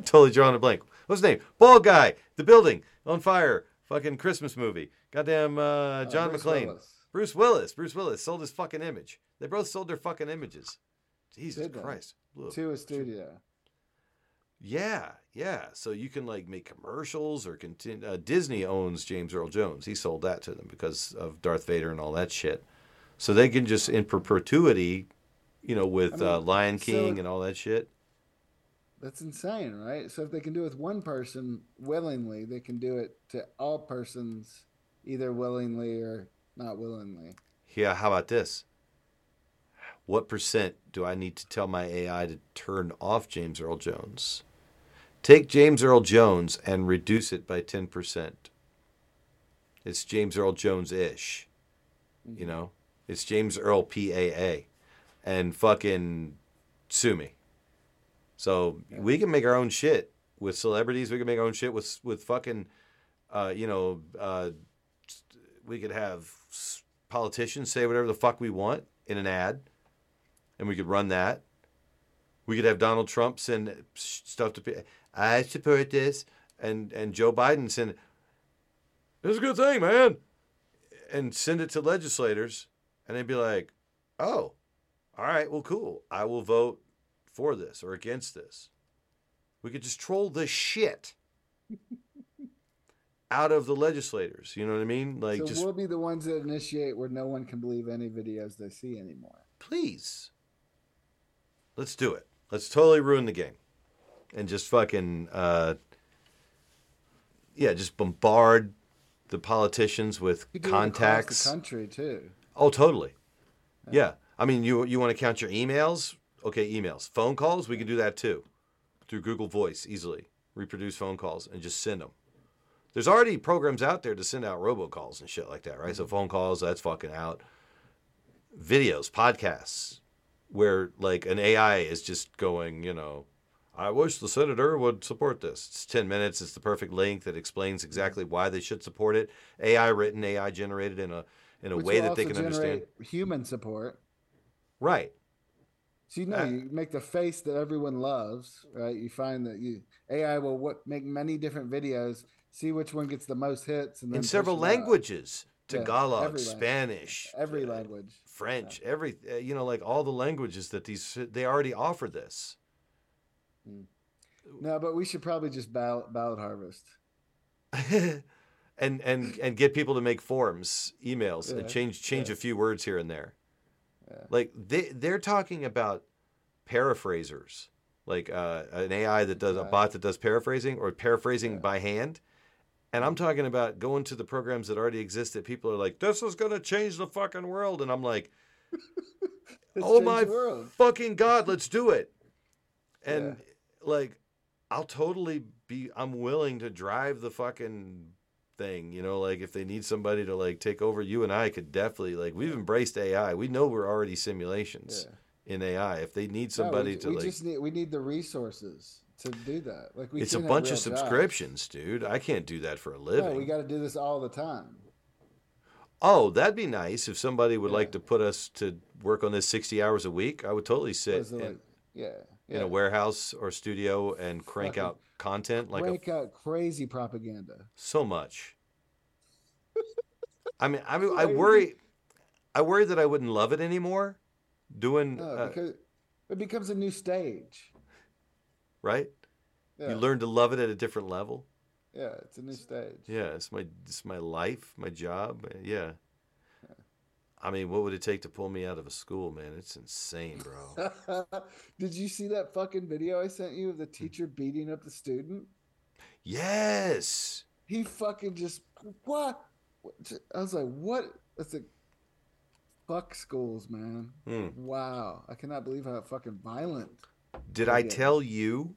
Speaker 2: totally drawing a blank. What's his name? Bald guy. The building on fire. Fucking Christmas movie. Goddamn uh, John
Speaker 6: Bruce
Speaker 2: McClane.
Speaker 6: Willis.
Speaker 2: Bruce Willis. Bruce Willis sold his fucking image. They both sold their fucking images. Jesus Christ.
Speaker 6: To a studio.
Speaker 2: Yeah, yeah. So you can like make commercials or continue. Uh, Disney owns James Earl Jones. He sold that to them because of Darth Vader and all that shit. So they can just in perpetuity, you know, with
Speaker 6: I
Speaker 2: uh,
Speaker 6: mean,
Speaker 2: Lion
Speaker 6: so-
Speaker 2: King and all that shit.
Speaker 6: That's insane, right? So if they can do it with one person willingly, they can do it to all persons either willingly or not willingly.
Speaker 2: Yeah, how about this? What percent do I need to tell my AI to turn off James Earl Jones? Take James Earl Jones and reduce it by 10%. It's James Earl Jones ish. You know? It's James Earl PAA. And fucking sue me. So we can make our own shit with celebrities. We can make our own shit with with fucking, uh, you know, uh, we could have politicians say whatever the fuck we want in an ad, and we could run that. We could have Donald Trump send stuff to people. I support this, and and Joe Biden send. It's a good thing, man, and send it to legislators, and they'd be like, "Oh, all right, well, cool. I will vote for this or against this." We could just troll the shit out of the legislators. You know what I mean? Like
Speaker 6: so
Speaker 2: just
Speaker 6: we'll be the ones that initiate where no one can believe any videos they see anymore.
Speaker 2: please. Let's do it. Let's totally ruin the game. And just fucking uh yeah, just bombard the politicians with
Speaker 6: You do across
Speaker 2: contacts.
Speaker 6: the country too.
Speaker 2: Oh, totally. Yeah. I mean, you you want to count your emails? Okay, emails. Phone calls, we can do that too. Through Google Voice easily. Reproduce phone calls and just send them. There's already programs out there to send out robocalls and shit like that, right? So phone calls, that's fucking out. Videos, podcasts, where like an AI is just going, you know, I wish the senator would support this. It's 10 minutes. It's the perfect length. It explains exactly why they should support it. AI written, AI generated in a in a
Speaker 6: Which
Speaker 2: way that they can understand.
Speaker 6: Human support.
Speaker 2: Right.
Speaker 6: So you know,
Speaker 2: Uh,
Speaker 6: you make the face that everyone loves, right? You find that you AI will what make many different videos, see which one gets the most hits, and then
Speaker 2: In several languages.
Speaker 6: Yeah,
Speaker 2: Tagalog,
Speaker 6: every language.
Speaker 2: Spanish,
Speaker 6: every
Speaker 2: uh,
Speaker 6: language.
Speaker 2: French, every uh, you know, like all the languages that these they already offer this.
Speaker 6: No, but we should probably just ballot, ballot harvest.
Speaker 2: and and and get people to make forms, emails,
Speaker 6: Yeah,
Speaker 2: and change change
Speaker 6: yeah.
Speaker 2: a few words here and there.
Speaker 6: Yeah.
Speaker 2: Like they they're talking about paraphrasers, like uh, an AI that does a bot that does paraphrasing or paraphrasing by hand. And I'm talking about going to the programs that already exist that people are like, this is gonna change the fucking world, and I'm like, oh my fucking god, let's do it. And like, I'll totally be. I'm willing to drive the fucking thing. You know, like if they need somebody to like take over, you and I could definitely like we've embraced AI. We know we're already simulations in AI. If they need
Speaker 6: No,
Speaker 2: somebody
Speaker 6: we,
Speaker 2: to
Speaker 6: we
Speaker 2: like,
Speaker 6: just need we need the resources to do that. Like we
Speaker 2: it's a bunch of subscriptions, dude. I can't do that for a living.
Speaker 6: No, we got to do this all the time.
Speaker 2: Oh, that'd be nice if somebody would like to put us to work on this 60 hours a week. I would totally sit in,
Speaker 6: like- yeah,
Speaker 2: in a warehouse or studio and crank
Speaker 6: Fucking
Speaker 2: out content like a,
Speaker 6: out crazy propaganda.
Speaker 2: so much. I mean, I mean, I worry, I worry that I wouldn't love it anymore. Doing
Speaker 6: No,
Speaker 2: uh,
Speaker 6: because it becomes a new stage.
Speaker 2: Right,
Speaker 6: Yeah.
Speaker 2: you learn to love it at a different level.
Speaker 6: Yeah, it's a new stage.
Speaker 2: Yeah, it's my it's my life, my job. uh, Yeah. I mean, what would it take to pull me out of a school, man? It's insane, bro.
Speaker 6: Did you see that fucking video I sent you of
Speaker 2: Hmm.
Speaker 6: the teacher beating up the student?
Speaker 2: yes.
Speaker 6: He fucking just what? I was like, what? That's like, fuck schools, man.
Speaker 2: Hmm.
Speaker 6: Wow, I cannot believe how fucking violent.
Speaker 2: Did I tell you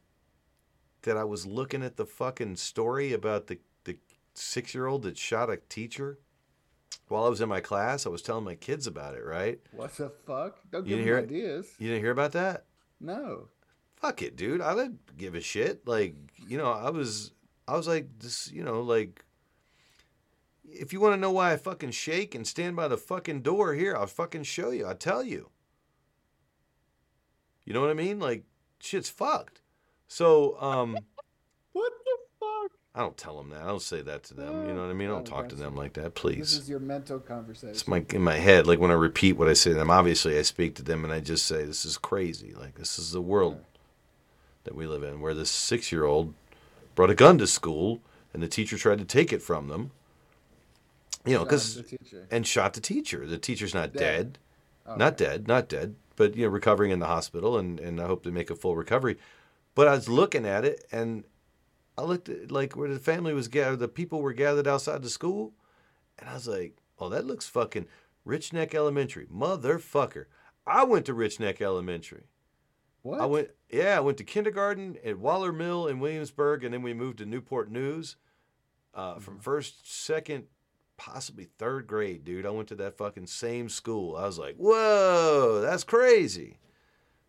Speaker 2: that I was looking at the fucking story about the the six year old that shot a teacher while I was in my class? I was telling my kids about it, right?
Speaker 6: What the fuck? Don't
Speaker 2: You
Speaker 6: give
Speaker 2: hear
Speaker 6: ideas.
Speaker 2: You didn't hear about that?
Speaker 6: No.
Speaker 2: Fuck it, dude. I didn't give a shit. Like, you know, I was I was like this, you know, like if you want to know why I fucking shake and stand by the fucking door here, I'll fucking show you. I'll tell you. You know what I mean? Like shit's fucked. So, um
Speaker 6: What the fuck?
Speaker 2: I don't tell them that. I don't say that to them. You know what I mean? I don't
Speaker 6: Oh,
Speaker 2: talk to them like that, please.
Speaker 6: This is your mental conversation.
Speaker 2: It's my in my head. Like when I repeat what I say to them, obviously I speak to them and I just say, "This is crazy. Like this is the world that we live in, where this six-year-old brought a gun to school and the teacher tried to take it from them. You know, because and shot the teacher. The teacher's not
Speaker 6: Dead.
Speaker 2: dead,
Speaker 6: Okay.
Speaker 2: not dead, not dead, but you know, recovering in the hospital, and and I hope to make a full recovery. But I was looking at it, and I looked at like where the family was gathered, the people were gathered outside the school, and I was like, oh, that looks fucking Rich Neck Elementary, motherfucker. I went to Rich Neck Elementary.
Speaker 6: What?
Speaker 2: I went, yeah, I went to kindergarten at Waller Mill in Williamsburg, and then we moved to Newport News. Uh,
Speaker 6: Mm-hmm.
Speaker 2: from first, second, possibly third grade, dude. I went to that fucking same school. I was like, whoa, that's crazy.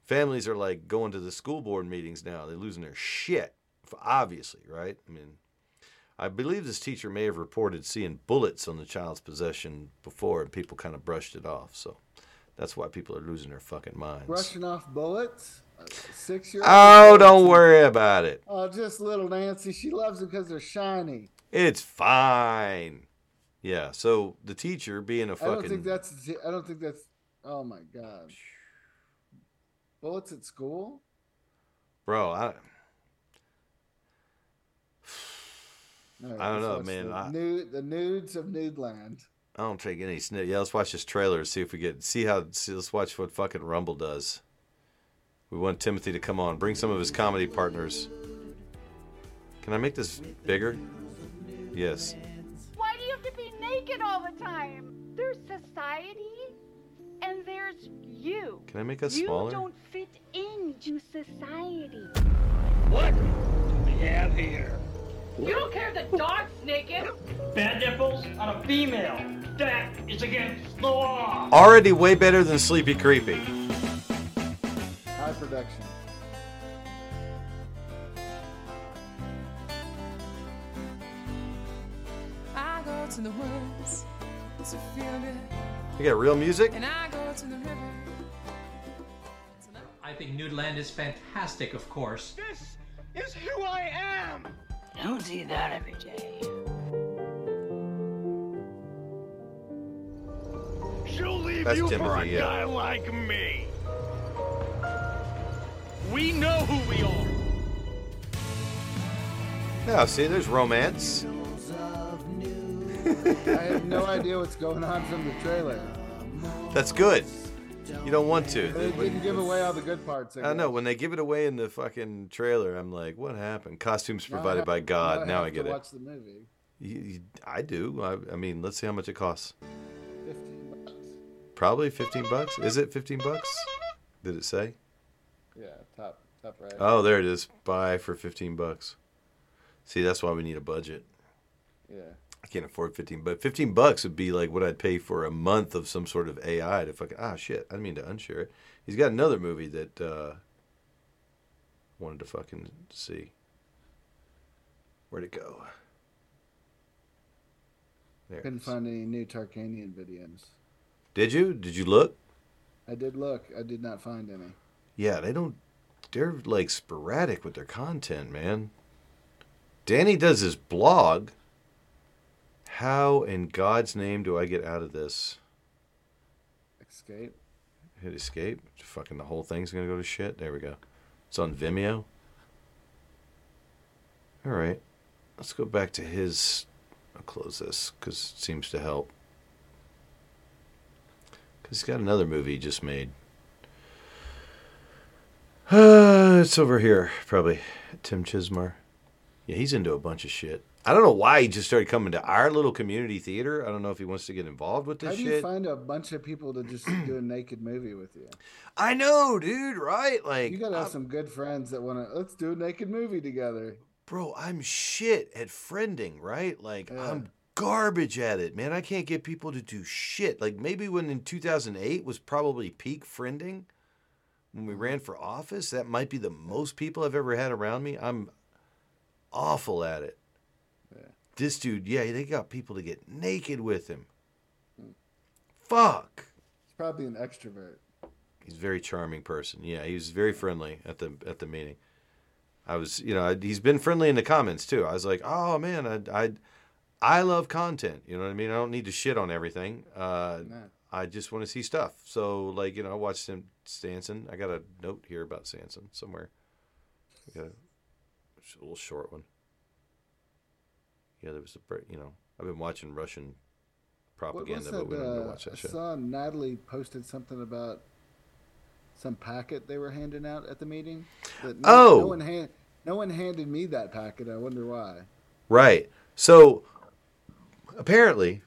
Speaker 2: Families are like going to the school board meetings now. They're losing their shit, obviously, right? I mean, I believe this teacher may have reported seeing bullets on the child's possession before, and people kind of brushed it off. So that's why people are losing their fucking minds.
Speaker 6: Brushing off bullets? Six year old?
Speaker 2: Oh, don't worry about it.
Speaker 6: Oh, just little Nancy. She loves them because they're shiny.
Speaker 2: It's fine. Yeah. So the teacher being a
Speaker 6: I don't think that's. I don't think that's. Oh my god. Bullets at school?
Speaker 2: bro, I
Speaker 6: right,
Speaker 2: I don't know, man.
Speaker 6: The,
Speaker 2: I-
Speaker 6: nude, the nudes of Nudeland.
Speaker 2: I don't take any snip. Yeah, let's watch this trailer. See if we get see how. See, let's watch what fucking Rumble does. We want Timothy to come on. Bring some of his comedy partners. Can I make this bigger? Yes.
Speaker 11: Why do you have to be naked all the time? There's society and there's you.
Speaker 2: Can I make us
Speaker 11: you
Speaker 2: smaller?
Speaker 11: don't fit into society.
Speaker 12: What do we have here?
Speaker 11: You don't care if the dog's naked.
Speaker 12: Bad nipples on a female. That is against the law.
Speaker 2: Already way better than Sleepy Creepy.
Speaker 6: High production.
Speaker 13: I go to the woods to feel good,
Speaker 2: You got real music?
Speaker 13: and I go to the river.
Speaker 14: I think Nudeland is fantastic, of course.
Speaker 12: This is who I am.
Speaker 4: You don't see that every day.
Speaker 12: She'll leave
Speaker 2: That's
Speaker 12: you for a
Speaker 2: yeah.
Speaker 12: guy like me. We know who we are.
Speaker 2: Yeah. See, there's romance.
Speaker 6: I have no idea what's going on from the trailer.
Speaker 2: That's good. You don't want to.
Speaker 6: They didn't give away all the good parts.
Speaker 2: I know when they give it away in the fucking trailer, I'm like, what happened? Costumes provided by God.
Speaker 6: now I
Speaker 2: I get
Speaker 6: to
Speaker 2: it.
Speaker 6: Watch the movie.
Speaker 2: You, you, I do. I, I mean, let's see how much it costs.
Speaker 6: Fifteen bucks.
Speaker 2: Probably 15 bucks. Is it 15 bucks? Did it say?
Speaker 6: Yeah, top top right.
Speaker 2: Oh, there it is. Buy for 15 bucks. See, that's why we need a budget.
Speaker 6: Yeah.
Speaker 2: I can't afford 15, but 15 bucks would be like what I'd pay for a month of some sort of AI to fucking, ah, shit. I didn't mean to unshare it. He's got another movie that uh, wanted to fucking see. Where'd it go? There.
Speaker 6: Couldn't find any new Tarkanian videos.
Speaker 2: Did you? Did you look?
Speaker 6: I did look. I did not find any.
Speaker 2: Yeah, they don't. They're like sporadic with their content, man. Danny does his blog. How in God's name do I get out of this?
Speaker 6: Escape.
Speaker 2: Hit escape. Fucking the whole thing's gonna go to shit. There we go. It's on Vimeo. All right, let's go back to his. I'll close this because it seems to help. Because he's got another movie he just made. Uh, it's over here, probably. Tim Chismar. Yeah, he's into a bunch of shit. I don't know why he just started coming to our little community theater. I don't know if he wants to get involved with this. Shit.
Speaker 6: How do you
Speaker 2: shit.
Speaker 6: find a bunch of people to just do a naked movie with you?
Speaker 2: I know, dude, right? Like,
Speaker 6: You gotta have
Speaker 2: I'm-
Speaker 6: some good friends that want to. Let's do a naked movie together.
Speaker 2: bro, I'm shit at friending, right? Like,
Speaker 6: Yeah.
Speaker 2: I'm garbage at it, man. I can't get people to do shit. Like, maybe when in 2008 was probably peak friending, when we mm-hmm. ran for office, that might be the most people I've ever had around me. I'm awful at it. This dude, yeah, they got people to get naked with him. Fuck.
Speaker 6: He's probably an extrovert.
Speaker 2: He's a very charming person. Yeah, he was very friendly at the at the meeting. I was, you know, he's been friendly in the comments too. I was like, oh man, I, I, I love content. You know what I mean? I don't need to shit on everything. Uh,
Speaker 6: No.
Speaker 2: I just want to see stuff. So like, you know, I watched him Stanson. I got a note here about Sanson somewhere. I got a, a little short one. Yeah, there was a, you know, I've been watching Russian propaganda, but we don't
Speaker 6: uh,
Speaker 2: watch that
Speaker 6: I
Speaker 2: shit.
Speaker 6: saw Natalie posted something about some packet they were handing out at the meeting. That no,
Speaker 2: Oh!
Speaker 6: no one hand, no one handed me that packet. I wonder why.
Speaker 2: Right. So apparently,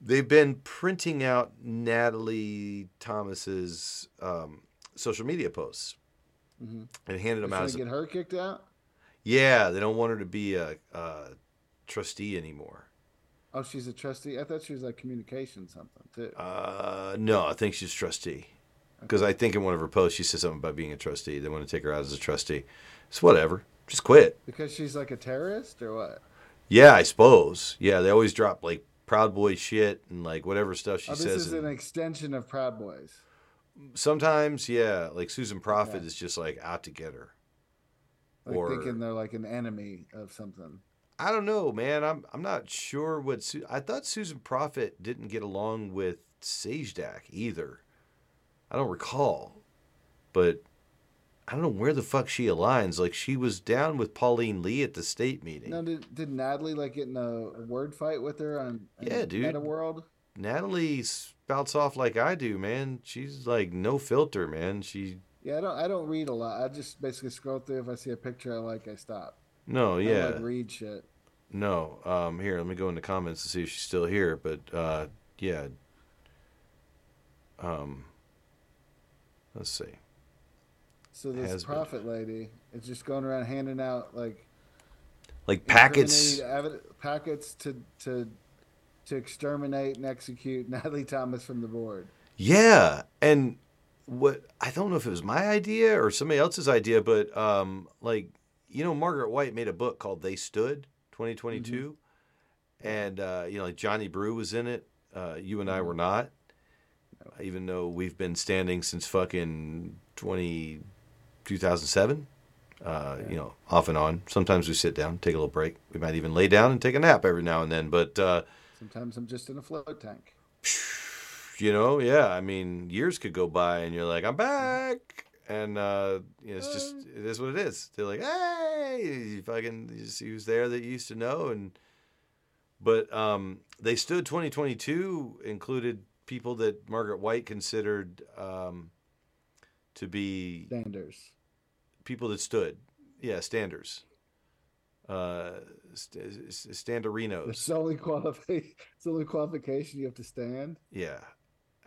Speaker 2: they've been printing out Natalie Thomas's um, social media posts
Speaker 6: Mm-hmm.
Speaker 2: and handed them
Speaker 6: They're
Speaker 2: out.
Speaker 6: trying
Speaker 2: As
Speaker 6: to get her kicked out.
Speaker 2: yeah, they don't want her to be a, a trustee anymore.
Speaker 6: Oh, she's a trustee. I thought she was like communication something too.
Speaker 2: Uh, no, I think she's trustee. Because I think in one of her posts she said something about being a trustee. They want to take her out as a trustee. It's whatever. Just quit.
Speaker 6: Because she's like a terrorist or what?
Speaker 2: Yeah, I suppose. Yeah, they always drop like Proud Boy shit and like whatever stuff she
Speaker 6: oh, this
Speaker 2: says.
Speaker 6: is
Speaker 2: in-
Speaker 6: an extension of Proud Boys.
Speaker 2: Sometimes, yeah, like Susan Prophet
Speaker 6: Yeah.
Speaker 2: is just like out to get her.
Speaker 6: Like
Speaker 2: or
Speaker 6: thinking they're like an enemy of something.
Speaker 2: I don't know, man. I'm I'm not sure what Su- I thought Susan Prophet didn't get along with Sajdak either. I don't recall, but I don't know where the fuck she aligns. Like she was down with Pauline Lee at the state meeting.
Speaker 6: No, did, did Natalie like get in a, word fight with her on
Speaker 2: Yeah,
Speaker 6: in
Speaker 2: dude.
Speaker 6: Meta World?
Speaker 2: Natalie spouts off like I do, man. She's like no filter, man. She
Speaker 6: Yeah, I don't. I don't read a lot. I just basically scroll through. If I see a picture I like, I stop.
Speaker 2: No,
Speaker 6: I
Speaker 2: yeah.
Speaker 6: like read shit.
Speaker 2: No. Um, here, let me go in the comments to see if she's still here. But uh, yeah. Um, let's see.
Speaker 6: So this
Speaker 2: Has been.
Speaker 6: lady is just going around handing out like
Speaker 2: Like packets.
Speaker 6: evid- packets to to to exterminate and execute Natalie Thomas from the board.
Speaker 2: Yeah, and what I don't know if it was my idea or somebody else's idea, but um, like you know, Margaret White made a book called "They Stood" 2022, and uh, you know, like Johnny Brew was in it. Uh, you and I were not, even though we've been standing since fucking 20, 2007. Uh, You know, off and on. Sometimes we sit down, take a little break. We might even lay down and take a nap every now and then. But uh,
Speaker 6: Sometimes I'm just in a float tank.
Speaker 2: you know, yeah. I mean, years could go by, and you're like, I'm back, and uh, you know, it's just it is what it is. They're like, hey, you fucking you see who's there that you used to know, and but um, they stood 2022 included people that Margaret White considered um, to be
Speaker 6: Standers.
Speaker 2: people that stood, yeah, standers, uh, st- st- standerinos.
Speaker 6: It's the only qualification. It's the only qualification you have to stand.
Speaker 2: Yeah.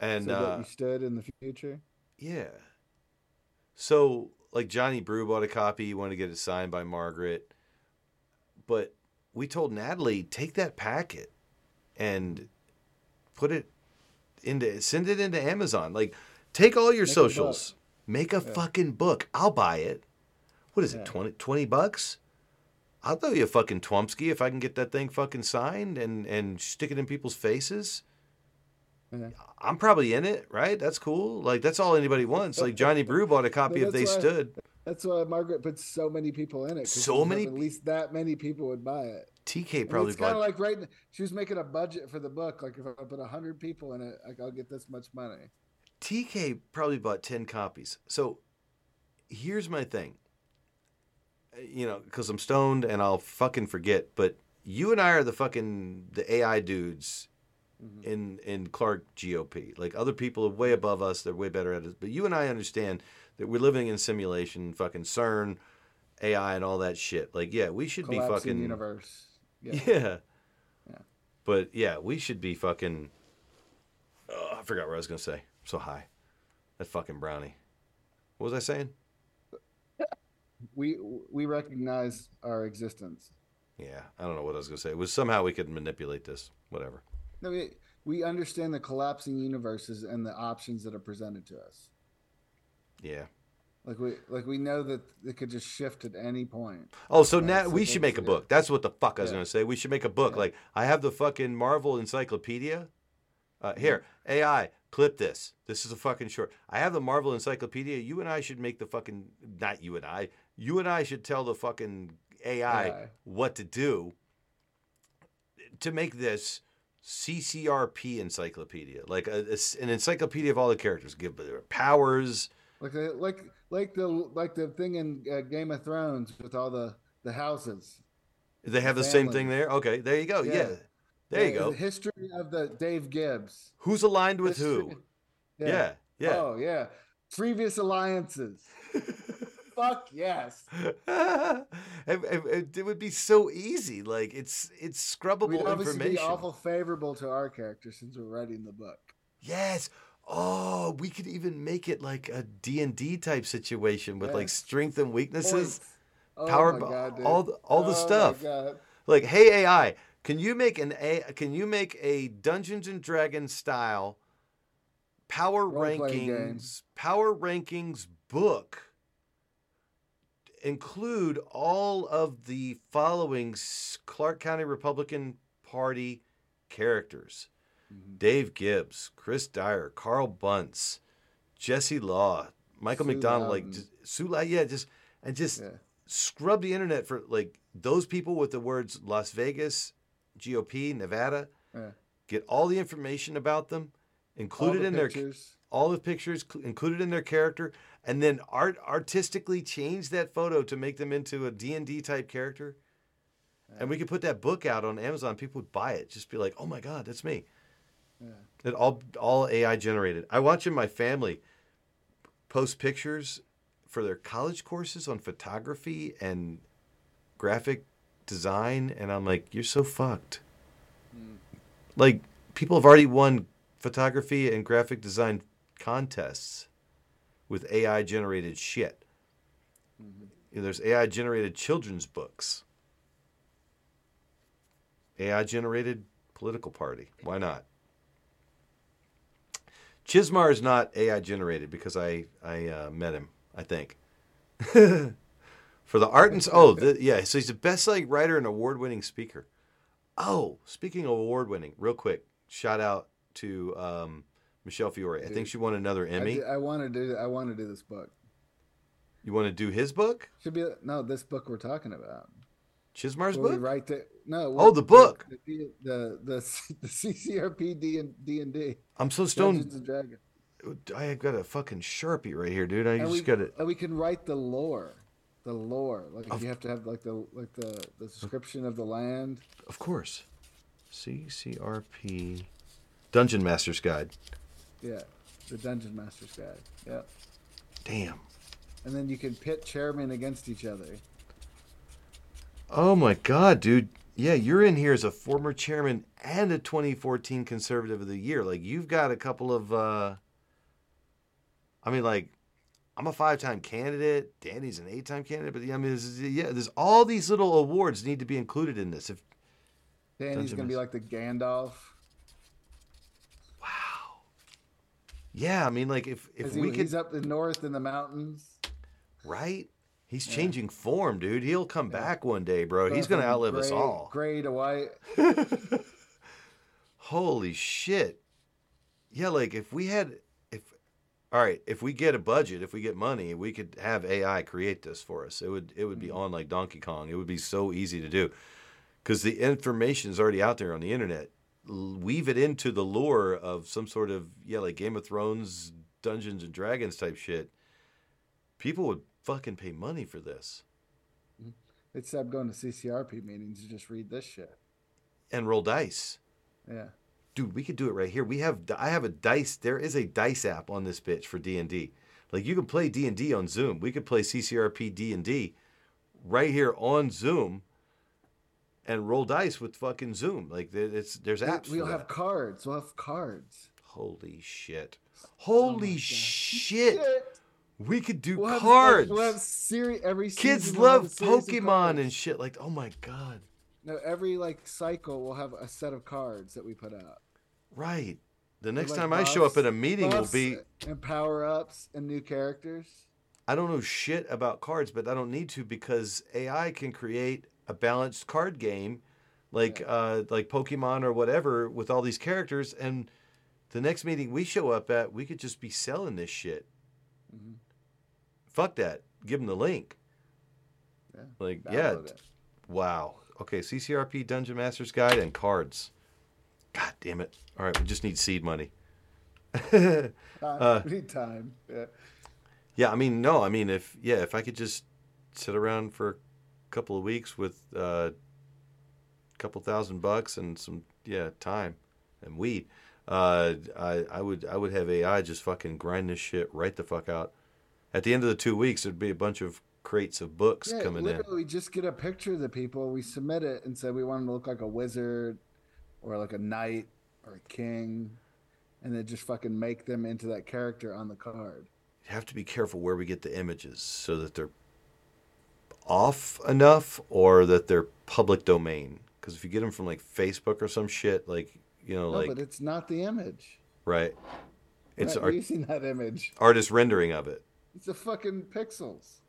Speaker 2: And
Speaker 6: so
Speaker 2: uh,
Speaker 6: that you stood in the future.
Speaker 2: yeah. So like Johnny Brew bought a copy, he wanted to get it signed by Margaret. But we told Natalie take that packet and put it into send it into Amazon. Like take all your
Speaker 6: Make
Speaker 2: socials,
Speaker 6: book.
Speaker 2: make a
Speaker 6: Yeah.
Speaker 2: fucking book. I'll buy it. What is
Speaker 6: Yeah.
Speaker 2: it? 20, 20 bucks? I'll throw you a fucking Twomsky if I can get that thing fucking signed and and stick it in people's faces.
Speaker 6: Yeah.
Speaker 2: I'm probably in it, right? That's cool. Like that's all anybody wants. Like Johnny Brew bought a copy of They
Speaker 6: why-
Speaker 2: Stood.
Speaker 6: That's why Margaret put so many people in it.
Speaker 2: So many
Speaker 6: At least that many people would buy it.
Speaker 2: TK
Speaker 6: And
Speaker 2: probably
Speaker 6: it's kind of like right. She was making a budget for the book. Like if I put hundred people in it, like I'll get this much money.
Speaker 2: TK probably bought 10 copies. So here's my thing. Uh, You know, because I'm stoned and I'll fucking forget, but you and I are the fucking the AI dudes Mm-hmm. in in Clark GOP. Like other people are way above us, they're way better at it. But you and I understand that we're living in simulation, fucking CERN, AI and all that shit. Like, yeah, we should be
Speaker 6: Collapsing
Speaker 2: fucking
Speaker 6: universe.
Speaker 2: Yeah.
Speaker 6: Yeah.
Speaker 2: But yeah, we should be fucking. Oh, I forgot what I was gonna say. I'm so high. That fucking brownie. What was I saying?
Speaker 6: We we recognize our existence.
Speaker 2: Yeah, I don't know what I was gonna say. It was somehow we could manipulate this. Whatever.
Speaker 6: No, we we understand the collapsing universes and the options that are presented to us.
Speaker 2: Yeah.
Speaker 6: Like we like we know that it could just shift at any point.
Speaker 2: Oh, so
Speaker 6: Right,
Speaker 2: now
Speaker 6: so
Speaker 2: we should make a
Speaker 6: yeah.
Speaker 2: book. That's what the fuck I was
Speaker 6: Yeah.
Speaker 2: gonna say. We should make a book. Like I have the fucking Marvel Encyclopedia. Uh, here, AI, clip this. This is a fucking short. I have the Marvel Encyclopedia. You and I should make the fucking not you and I. You and I should tell the fucking AI
Speaker 6: AI.
Speaker 2: what to do to make this CCRP encyclopedia, like a, a s- an encyclopedia of all the characters. Give their powers.
Speaker 6: Like the, like like the like the thing in uh, Game of Thrones with all the the houses.
Speaker 2: They have the same thing there. Okay, there you go. Yeah, there you go.
Speaker 6: The history of the Dave Gibbs.
Speaker 2: Who's aligned with
Speaker 6: History-
Speaker 2: who? Yeah, yeah.
Speaker 6: Oh yeah. Previous alliances. Fuck yes.
Speaker 2: it, it- it would be so easy. Like it's it's scrubbable information.
Speaker 6: We'd obviously
Speaker 2: information.
Speaker 6: be awful favorable to our character since we're writing the book.
Speaker 2: Yes. Oh, we could even make it like a D and D type situation with like strength and weaknesses,
Speaker 6: Oh
Speaker 2: power,
Speaker 6: my God,
Speaker 2: all the, all the
Speaker 6: Oh my
Speaker 2: stuff. Like, hey AI, can you make an a Can you make a Dungeons and Dragons style power
Speaker 6: Role-playing
Speaker 2: rankings power rankings book? Include all of the following Clark County Republican Party characters.
Speaker 6: Mm-hmm.
Speaker 2: Dave Gibbs, Chris Dyer, Carl Bunce, Jesse Law, Michael
Speaker 6: Sue
Speaker 2: McDonald, like
Speaker 6: Lowden.
Speaker 2: just, Sue, yeah, just and just
Speaker 6: Yeah.
Speaker 2: scrub the internet for like those people with the words Las Vegas, GOP, Nevada.
Speaker 6: Yeah.
Speaker 2: Get all the information about them, included
Speaker 6: the
Speaker 2: in their all the pictures, cl- included in their character, and then art artistically change that photo to make them into a D and D type character. And we could put that book out on Amazon. People would buy it. Just be like, "Oh my god, that's me."
Speaker 6: Yeah.
Speaker 2: It all all AI generated. I watch in my family post pictures for their college courses on photography and graphic design, and I'm like, "You're so fucked." Hmm. Like people have already won photography and graphic design contests with AI generated shit. You know, There's AI generated children's books. AI generated political party. Why not? Chismar is not AI generated because I I uh, met him. I think for the art and oh the, yeah, so he's a best-selling writer and award-winning speaker. Oh, speaking of award-winning, real quick, shout out to um, Michele Fiore. I think she won another
Speaker 6: I,
Speaker 2: Emmy.
Speaker 6: did- I want to do. I want to do this book.
Speaker 2: You want to do his book,
Speaker 6: Should be no this book we're talking about.
Speaker 2: Chismar's
Speaker 6: Where
Speaker 2: book?
Speaker 6: write the no.
Speaker 2: Oh, the book.
Speaker 6: The the the, the CCRP D and D and D.
Speaker 2: I'm so stoned.
Speaker 6: Dungeons and Dragons.
Speaker 2: I got a fucking sharpie right here, dude. I
Speaker 6: And
Speaker 2: just
Speaker 6: we,
Speaker 2: got it.
Speaker 6: and we can write the lore, the lore. Like you have to have like the like the the description of the land.
Speaker 2: Of course. CCRP Dungeon Master's Guide.
Speaker 6: Yeah, the Dungeon Master's Guide. Yeah,
Speaker 2: Damn.
Speaker 6: and then you can pit chairmen against each other.
Speaker 2: Oh my god, dude. Yeah, you're in here as a former chairman and a 2014 conservative of the year. Like you've got a couple of uh I mean like I'm a five-time candidate. Danny's an eight-time candidate. But yeah, I mean, is- yeah, there's all these little awards need to be included in this. If
Speaker 6: Danny's gonna be like the Gandalf.
Speaker 2: Yeah, I mean, like if if
Speaker 6: he-
Speaker 2: we could
Speaker 6: he's up the north in the mountains.
Speaker 2: right, he's
Speaker 6: Yeah.
Speaker 2: changing form, dude. He'll come back one day, bro. He's
Speaker 6: Going
Speaker 2: gonna outlive us all.
Speaker 6: Gray to white.
Speaker 2: Holy shit. Yeah, like if we had if all right, if we get a budget, if we get money, we could have AI create this for us. It would it would be hmm. on like Donkey Kong. It would be so easy to do. Cuz the information is already out there on the internet. Weave it into the lore of some sort of yeah, like Game of Thrones, Dungeons and Dragons type shit. People would fucking pay money for this mm-hmm.
Speaker 6: They'd stop going to CCRP meetings and just read this shit.
Speaker 2: and roll dice.
Speaker 6: Yeah.
Speaker 2: dude, we could do it right here. We have I have a dice. There is a dice app on this bitch for D and D. Like you can play D and D on Zoom. We could play CCRP D and D right here on Zoom and roll dice with fucking Zoom. Like it's there's apps.
Speaker 6: We'll have cards. We'll have cards.
Speaker 2: Holy shit! Oh Holy shit! We could do
Speaker 6: We'll have,
Speaker 2: cards.
Speaker 6: We'll have seri- every
Speaker 2: Kids
Speaker 6: we'll
Speaker 2: love
Speaker 6: a series of
Speaker 2: Pokemon and shit. Like oh my god!
Speaker 6: No, every like cycle we'll have a set of cards that we put out.
Speaker 2: Right. The next
Speaker 6: Like
Speaker 2: time I show up
Speaker 6: buffs-
Speaker 2: at a meeting will be
Speaker 6: and power ups and new characters.
Speaker 2: I don't know shit about cards, but I don't need to because AI can create a balanced card game, like uh, like Pokemon or whatever, with all these characters. And the next meeting we show up at, we could just be selling this shit.
Speaker 6: Mm-hmm.
Speaker 2: Fuck that. Give them the link.
Speaker 6: Yeah.
Speaker 2: Like yeah,
Speaker 6: it.
Speaker 2: wow. Okay, CCRP Dungeon Master's Guide and cards. God damn it! All right, we just need seed money. Uh,
Speaker 6: we need time. Yeah.
Speaker 2: Yeah, I mean, no, I mean, if yeah, if I could just sit around for couple of weeks with uh, a couple thousand bucks and some yeah time and weed, uh, I I would I would have AI just fucking grind this shit right the fuck out. At the end of the two weeks, there'd be a bunch of crates of books
Speaker 6: Yeah,
Speaker 2: coming in.
Speaker 6: we just get a picture of the people. We submit it and say we want them to look like a wizard, or like a knight, or a king, and then just fucking make them into that character on the card.
Speaker 2: You have to be careful where we get the images so that they're off enough or that they're public domain. Because if you get them from like Facebook or some shit, like you know,
Speaker 6: No,
Speaker 2: like
Speaker 6: but it's not the image.
Speaker 2: right,
Speaker 6: We're
Speaker 2: it's
Speaker 6: not
Speaker 2: art-
Speaker 6: using that image.
Speaker 2: artist rendering of it.
Speaker 6: It's a fucking pixels.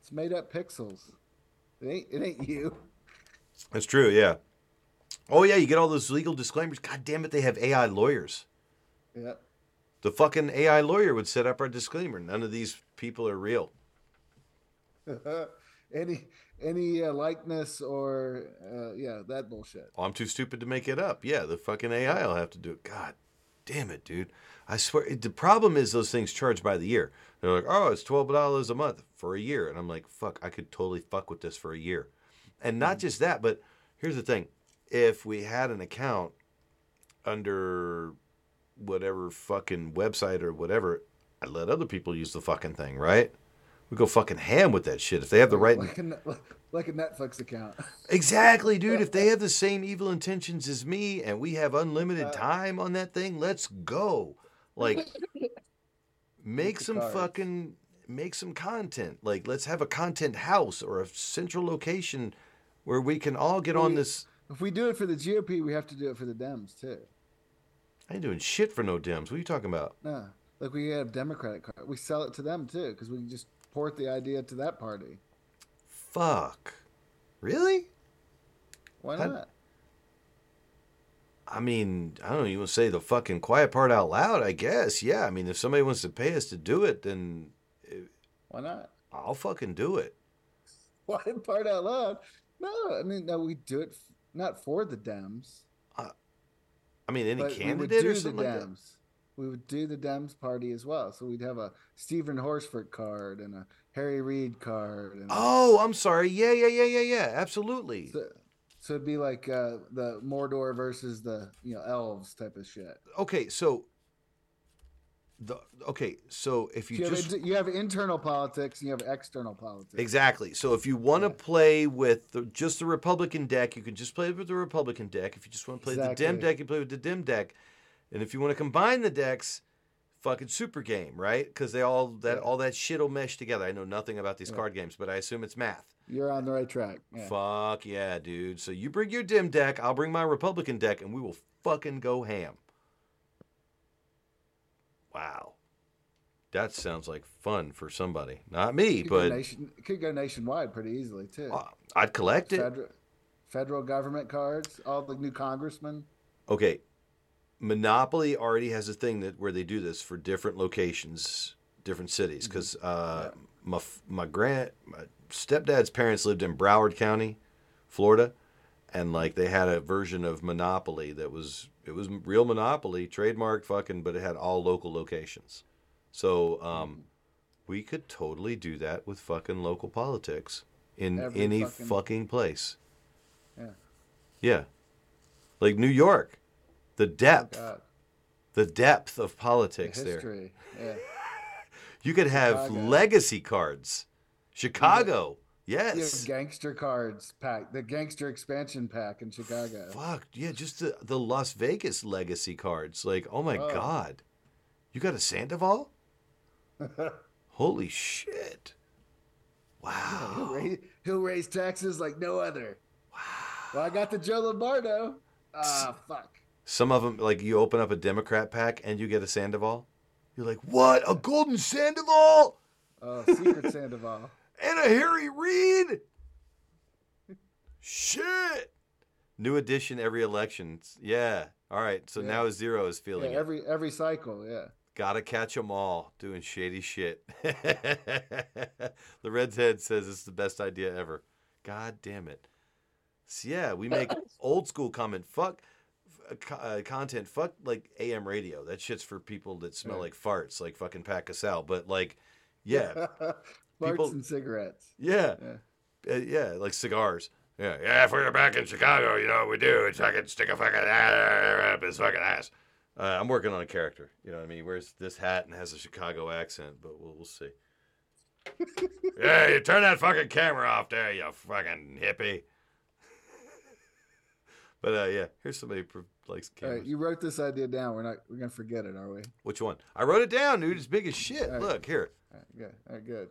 Speaker 6: It's made up pixels. It ain't. It ain't you.
Speaker 2: That's true, yeah. Oh yeah, you get all those legal disclaimers. God damn it, they have AI lawyers.
Speaker 6: Yeah.
Speaker 2: The fucking AI lawyer would set up our disclaimer. None of these people are real.
Speaker 6: any any uh, likeness or uh, yeah that bullshit.
Speaker 2: Oh, I'm too stupid to make it up. Yeah, the fucking AI will have to do it. God damn it, dude. I swear. The problem is those things charge by the year. They're like, oh, it's twelve dollars a month for a year, and I'm like, fuck, I could totally fuck with this for a year. And not just that, but here's the thing: if we had an account under whatever fucking website or whatever, I'd let other people use the fucking thing, right? We go fucking ham with that shit if they have the right.
Speaker 6: like a, like a Netflix account.
Speaker 2: Exactly, dude. If they have the same evil intentions as me and we have unlimited
Speaker 6: Uh,
Speaker 2: time on that thing, let's go. Like, make some
Speaker 6: cards.
Speaker 2: fucking, make some content. Like, let's have a content house or a central location where we can all get on this.
Speaker 6: If we do it for the GOP, we have to do it for the Dems too.
Speaker 2: I ain't doing shit for no Dems. What are you talking about?
Speaker 6: No, like we have Democratic card. We sell it to them too because we can just port the idea to that party.
Speaker 2: Fuck. Really?
Speaker 6: Why
Speaker 2: I-
Speaker 6: not?
Speaker 2: I mean, I don't even say the fucking quiet part out loud, I guess. Yeah, I mean, if somebody wants to pay us to do it, then
Speaker 6: Why not?
Speaker 2: I'll fucking do it.
Speaker 6: Why part out loud? No, I mean no, we do it f- not for the Dems.
Speaker 2: Uh, I mean, any candidate or
Speaker 6: the
Speaker 2: something like that?
Speaker 6: We would do the Dems party as well. So we'd have a Steven Horsford card and a Harry Reid card. And
Speaker 2: Oh, I'm sorry. Yeah, yeah, yeah, yeah, yeah. Absolutely.
Speaker 6: So, so it'd be like uh, the Mordor versus the you know elves type of shit.
Speaker 2: Okay, so the okay, so if you
Speaker 6: You have,
Speaker 2: just
Speaker 6: in- you have internal politics and you have external politics.
Speaker 2: exactly, so if you want to play with the, just the Republican deck, you can just play with the Republican deck. If you just want to play the Dem deck, you play with the Dem deck. And if you want to combine the decks, fucking super game, right? Because they all that all that shit'll mesh together. I know nothing about these
Speaker 6: Yeah.
Speaker 2: card games, but I assume it's math.
Speaker 6: You're on the right track. Yeah.
Speaker 2: Fuck yeah, dude. So you bring your dim deck, I'll bring my Republican deck, and we will fucking go ham. Wow. That sounds like fun for somebody. Not me,
Speaker 6: Could go
Speaker 2: but
Speaker 6: nation, it could go nationwide pretty easily too.
Speaker 2: Uh, I'd collect it.
Speaker 6: Federal, federal government cards, all the new congressmen.
Speaker 2: Okay. Monopoly already has a thing that where they do this for different locations, different cities. Because uh, my my grand my stepdad's parents lived in Broward County, Florida, and like they had a version of Monopoly that was it was real Monopoly, trademark fucking, but it had all local locations. So um, we could totally do that with fucking local politics in
Speaker 6: Every
Speaker 2: any
Speaker 6: fucking-
Speaker 2: fucking place.
Speaker 6: Yeah.
Speaker 2: Yeah. Like New York. The depth.
Speaker 6: God.
Speaker 2: the depth of
Speaker 6: The
Speaker 2: politics there.
Speaker 6: Yeah.
Speaker 2: You could have
Speaker 6: Chicago.
Speaker 2: legacy cards. Chicago.
Speaker 6: Have
Speaker 2: Yes.
Speaker 6: gangster cards pack, the gangster expansion pack in Chicago.
Speaker 2: Fuck. Yeah, just the, the Las Vegas legacy cards. Like, oh my
Speaker 6: Whoa.
Speaker 2: God. You got a Sandoval? Holy shit. Wow.
Speaker 6: he'll, raise, he'll raise taxes like no other. Wow. Well, I got the Joe Lombardo. Ah, fuck.
Speaker 2: Some of them, like, you open up a Democrat pack and you get a Sandoval. You're like, what? A golden Sandoval?
Speaker 6: Oh, secret Sandoval.
Speaker 2: and a Harry Reid. Shit. New edition every election. Yeah. All right. So
Speaker 6: Yeah.
Speaker 2: now Zero is
Speaker 6: Yeah,
Speaker 2: feeling it.
Speaker 6: every every cycle. Yeah.
Speaker 2: Gotta catch 'em all doing shady shit. the redhead says it's the best idea ever. God damn it. So yeah, we make old school comment. Fuck f- co- uh, content. Fuck like AM radio. That shit's for people that smell
Speaker 6: Yeah.
Speaker 2: like farts, like fucking Pat Casal. But like, yeah,
Speaker 6: Farts
Speaker 2: People-
Speaker 6: and cigarettes.
Speaker 2: yeah.
Speaker 6: Yeah.
Speaker 2: Uh, yeah, like cigars. Yeah, yeah. If we were back in Chicago, you know what we do? It's fucking stick a fucking ass up his fucking ass. Uh, I'm working on a character. You know what I mean? He wears this hat and has a Chicago accent, but we'll we'll see. yeah, you turn that fucking camera off there, you fucking hippie. but uh, yeah, here's somebody likes cameras.
Speaker 6: right, you wrote this idea down. We're not. We're gonna forget it, are we?
Speaker 2: Which one? I wrote it down, dude. It's big as shit.
Speaker 6: All right.
Speaker 2: Look here.
Speaker 6: All right, good. All right, good.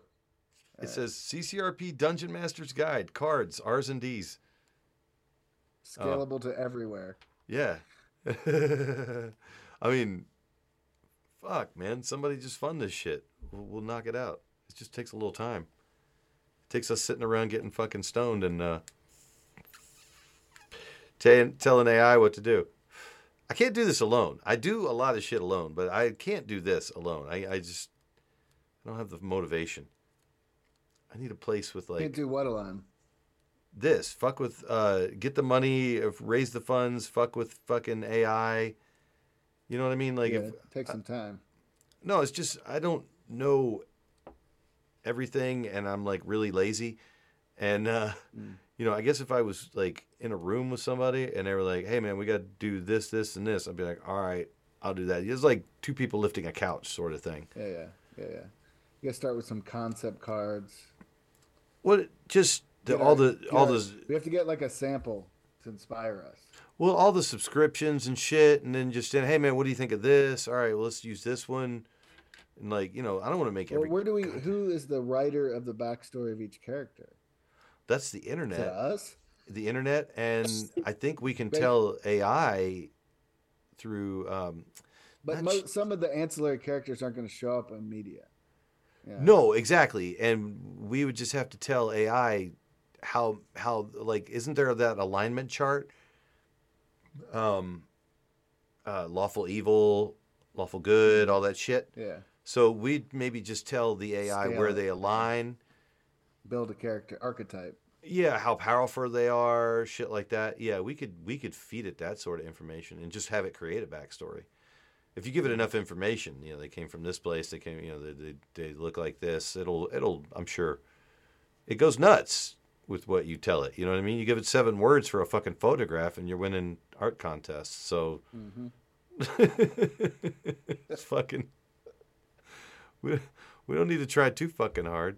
Speaker 2: It says CCRP Dungeon Master's Guide, cards, R's and D's.
Speaker 6: Scalable to everywhere.
Speaker 2: Yeah. I mean, fuck, man. Somebody just fund this shit. We'll, we'll knock it out. It just takes a little time. It takes us sitting around getting fucking stoned and uh, t- telling AI what to do. I can't do this alone. I do a lot of shit alone, but I can't do this alone. I, I just I don't have the motivation. I need a place with like
Speaker 6: Can't do what alone.
Speaker 2: this. Fuck with uh get the money, raise the funds, fuck with fucking AI. You know what I mean? Like
Speaker 6: yeah,
Speaker 2: if
Speaker 6: take some time.
Speaker 2: no, it's just I don't know everything and I'm like really lazy. And uh you know, I guess if I was like in a room with somebody and they were like, "Hey man, we got to do this, this and this." I'd be like, "All right, I'll do that." It's like two people lifting a couch sort of thing.
Speaker 6: Yeah, yeah, yeah, yeah. You gotta start with some concept cards.
Speaker 2: What just the, all
Speaker 6: our-
Speaker 2: the all
Speaker 6: our-
Speaker 2: those
Speaker 6: We have to get like a sample to inspire us.
Speaker 2: Well, all the subscriptions and shit, and then just saying, "Hey, man, what do you think of this? All right, well, let's use this one." And like, you know, I don't want to make
Speaker 6: Well,
Speaker 2: every.
Speaker 6: where do we? Who is the writer of the backstory of each character?
Speaker 2: That's the internet.
Speaker 6: us?
Speaker 2: The internet, and I think we can tell AI through. Um,
Speaker 6: But mo- some of the ancillary characters aren't going to show up in media. Yeah.
Speaker 2: No, exactly, and we would just have to tell AI how how like isn't there that alignment chart? Um, uh, lawful evil, lawful good, all that shit.
Speaker 6: Yeah.
Speaker 2: So we'd maybe just tell the AI
Speaker 6: Scale
Speaker 2: where
Speaker 6: it.
Speaker 2: they align.
Speaker 6: Build a character archetype.
Speaker 2: Yeah, how powerful they are, shit like that. Yeah, we could we could feed it that sort of information and just have it create a backstory. If you give it mm-hmm. enough information, you know, they came from this place, they came, you know, they, they, they look like this. It'll it'll I'm sure it goes nuts with what you tell it. You know what I mean? You give it seven words for a fucking photograph and you're winning art contests. So mm-hmm. it's fucking we, we don't need to try too fucking hard.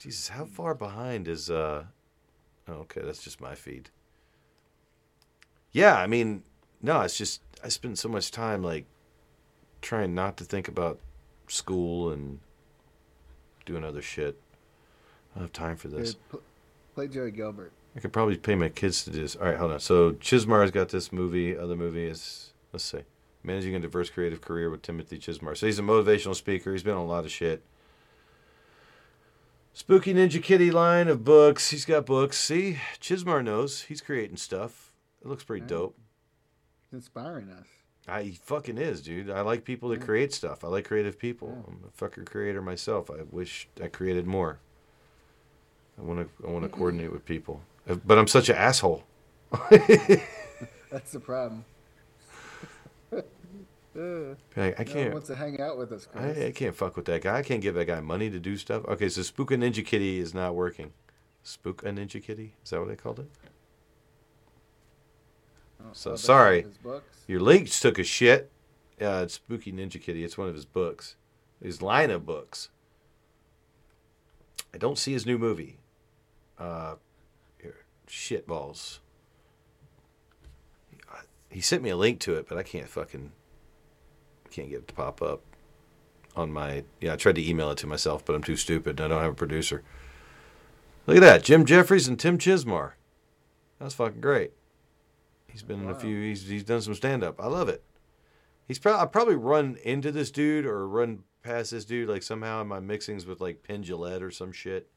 Speaker 2: Jesus, how far behind is uh oh, okay, that's just my feed. Yeah, I mean, no, it's just I spend so much time like trying not to think about school and doing other shit. I don't have time for this.
Speaker 6: Pl- play Joey Gilbert.
Speaker 2: I could probably pay my kids to do this. All right, hold on. So Chizmar's got this movie. Other movie is let's see, managing a diverse creative career with Timothy Chizmar. So he's a motivational speaker. He's been on a lot of shit. Spooky Ninja Kitty line of books. He's got books. See, Chizmar knows. He's creating stuff. It looks pretty
Speaker 6: Yeah.
Speaker 2: dope.
Speaker 6: Inspiring us.
Speaker 2: I he fucking is, dude. I like people that create stuff. I like creative people. I'm a fucking creator myself. I wish I created more. I want to. I want to coordinate with people, Uh, but I'm such an asshole.
Speaker 6: That's the problem. Uh,
Speaker 2: I, I
Speaker 6: no
Speaker 2: can't.
Speaker 6: wants to hang out with us, Chris.
Speaker 2: I, I can't fuck with that guy. I can't give that guy money to do stuff. Okay, so Spook a Ninja Kitty is not working. Spook a Ninja Kitty? Is that what they called it?
Speaker 6: Oh,
Speaker 2: So sorry,
Speaker 6: one of his books?
Speaker 2: your links took a shit. Uh, it's Spooky Ninja Kitty. It's one of his books, his line of books. I don't see his new movie. Uh, here, shit balls. He sent me a link to it, but I can't fucking can't get it to pop up on my. Yeah, I tried to email it to myself, but I'm too stupid. and I don't have a producer. Look at that, Jim Jefferies and Tim Chizmar. That's fucking great. He's been in a few. He's he's done some stand up. I love it. He's probably I probably run into this dude or run past this dude like somehow in my mixings with like Penn Jillette or some shit.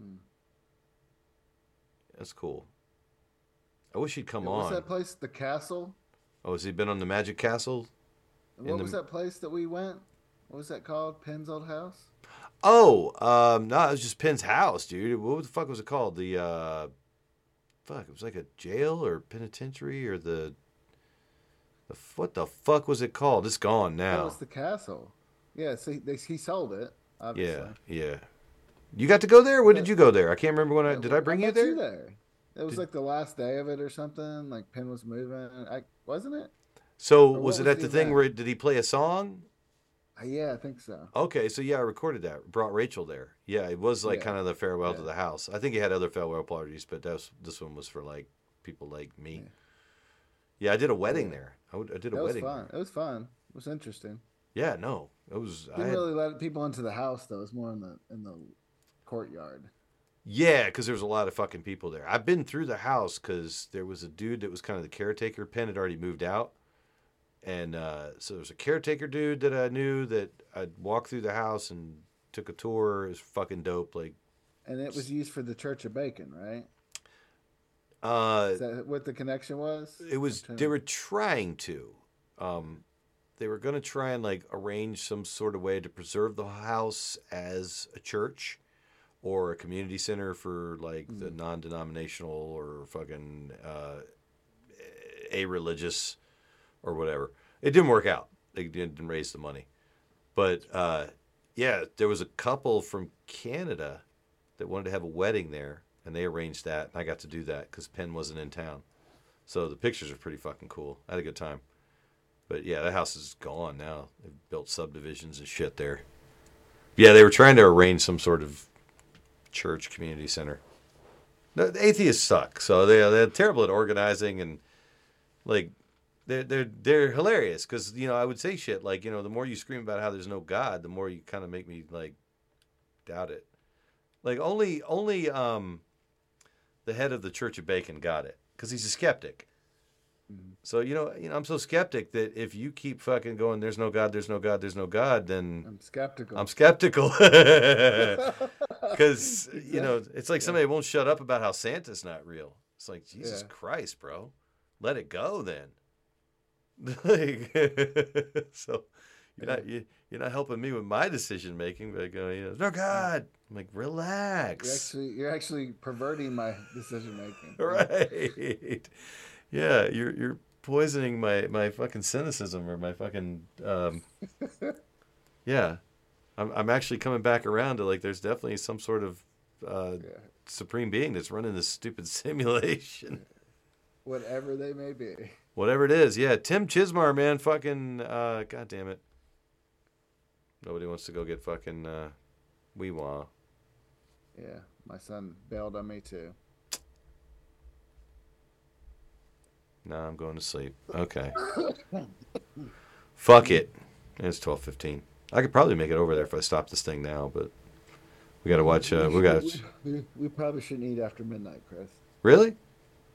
Speaker 6: Hmm.
Speaker 2: That's cool. I wish he'd come
Speaker 6: Yeah,
Speaker 2: on.
Speaker 6: What's that place? The Castle.
Speaker 2: Oh, has he been on the Magic Castle?
Speaker 6: And What
Speaker 2: the-
Speaker 6: was that place that we went? What was that called? Penn's old house.
Speaker 2: Oh, um, no, it was just Penn's house, dude. What the fuck was it called? The uh, fuck, it was like a jail or penitentiary or the. The what the fuck was it called? It's gone
Speaker 6: That
Speaker 2: now.
Speaker 6: was the Castle. Yeah, see, they, he sold it. Obviously.
Speaker 2: Yeah, yeah. You got to go there. When did you go there? I can't remember when I did. I bring you there.
Speaker 6: there. It was
Speaker 2: Did-
Speaker 6: like the last day of it or something. Like Penn was moving. I wasn't it?
Speaker 2: So was it
Speaker 6: was
Speaker 2: at
Speaker 6: the
Speaker 2: the thing where did he play a song?
Speaker 6: Uh, yeah, I think so.
Speaker 2: Okay, so yeah, I recorded that. Brought Rachel there. Yeah, it was like
Speaker 6: Yeah.
Speaker 2: kind of the farewell to the house. I think he had other farewell parties, but that's this one was for like people like me. Yeah, I did a wedding there. I, would- I did a
Speaker 6: was
Speaker 2: wedding.
Speaker 6: fun. It was fun. It was interesting.
Speaker 2: Yeah, no, it was.
Speaker 6: Didn't
Speaker 2: had-
Speaker 6: really let people into the house though. It was more in the in the courtyard.
Speaker 2: Yeah, because there was a lot of fucking people there. I've been through the house because there was a dude that was kind of the caretaker. Penn had already moved out, and uh, so there was a caretaker dude that I knew that I'd walk through the house and took a tour. It was fucking dope. Like,
Speaker 6: And it was used for the Church of Bacon, right?
Speaker 2: uh,
Speaker 6: Is that what the connection was?
Speaker 2: it was they were trying to um they were going to try and like arrange some sort of way to preserve the house as a church or a community center for like the
Speaker 6: Mm.
Speaker 2: non-denominational or fucking uh a religious or whatever it didn't work out they didn't raise the money but uh yeah there was a couple from canada that wanted to have a wedding there and they arranged that and i got to do that because penn wasn't in town so the pictures are pretty fucking cool. I had a good time. But yeah, that house is gone now. They've built subdivisions and shit there. Yeah, they were trying to arrange some sort of church community center. The the atheists suck. So they they're terrible at organizing and like they're they're they're hilarious because you know I would say shit like you know the more you scream about how there's no God, the more you kind of make me like doubt it. Like only only um the head of the Church of Bacon got it because he's a skeptic. So you know, you know, I'm so skeptic that if you keep fucking going, there's no God, there's no God, there's no God, then
Speaker 6: I'm skeptical.
Speaker 2: I'm skeptical because you know it's like somebody won't shut up about how Santa's not real. It's like Jesus
Speaker 6: Yeah.
Speaker 2: Christ, bro, let it go then. like, so you're not you, you're not helping me with my decision making by going, you know, no God. I'm like,
Speaker 6: You're
Speaker 2: relax.
Speaker 6: actually you're actually perverting my decision making.
Speaker 2: right. Yeah, you're you're poisoning my my fucking cynicism or my fucking um Yeah. I'm I'm actually coming back around to like there's definitely some sort of uh supreme being that's running this stupid simulation.
Speaker 6: Whatever they may be.
Speaker 2: Whatever it is. Yeah, Tim Chizmar, man, fucking uh god damn it. Nobody wants to go get fucking uh wee wah.
Speaker 6: Yeah, my son bailed on me too.
Speaker 2: No, I'm going to sleep. Okay. Fuck it. It's twelve fifteen. I could probably make it over there if I stop this thing now, but we got to watch. Uh, we got.
Speaker 6: We, we, we probably shouldn't eat after midnight, Chris.
Speaker 2: Really?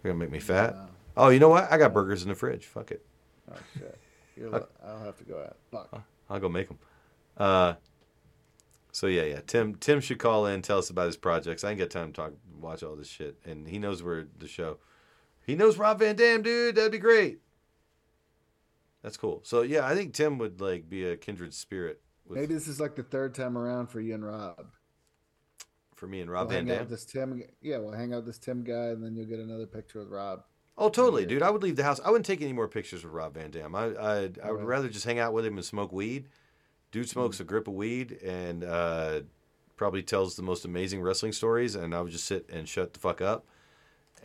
Speaker 2: You're gonna make me fat? Oh, you know what? I got burgers in the fridge. Fuck it.
Speaker 6: Oh shit! You're, li- I'll have to go out. Fuck.
Speaker 2: I'll go make them. Uh, so yeah, yeah. Tim Tim should call in, tell us about his projects. I ain't got time to talk, watch all this shit, and he knows where the show. He knows Rob Van Dam, dude. That'd be great. That's cool. So yeah, I think Tim would like be a kindred spirit with,
Speaker 6: Maybe this is like the third time around for you and Rob.
Speaker 2: for me and Rob
Speaker 6: we'll
Speaker 2: Van Dam.
Speaker 6: this Tim. Yeah, we'll hang out with this Tim guy, and then you'll get another picture with Rob.
Speaker 2: Oh, totally, dude. I would leave the house. I wouldn't take any more pictures with Rob Van Dam. I I, I would
Speaker 6: Alright.
Speaker 2: rather just hang out with him and smoke weed. Dude smokes a grip of weed and uh, probably tells the most amazing wrestling stories, and I would just sit and shut the fuck up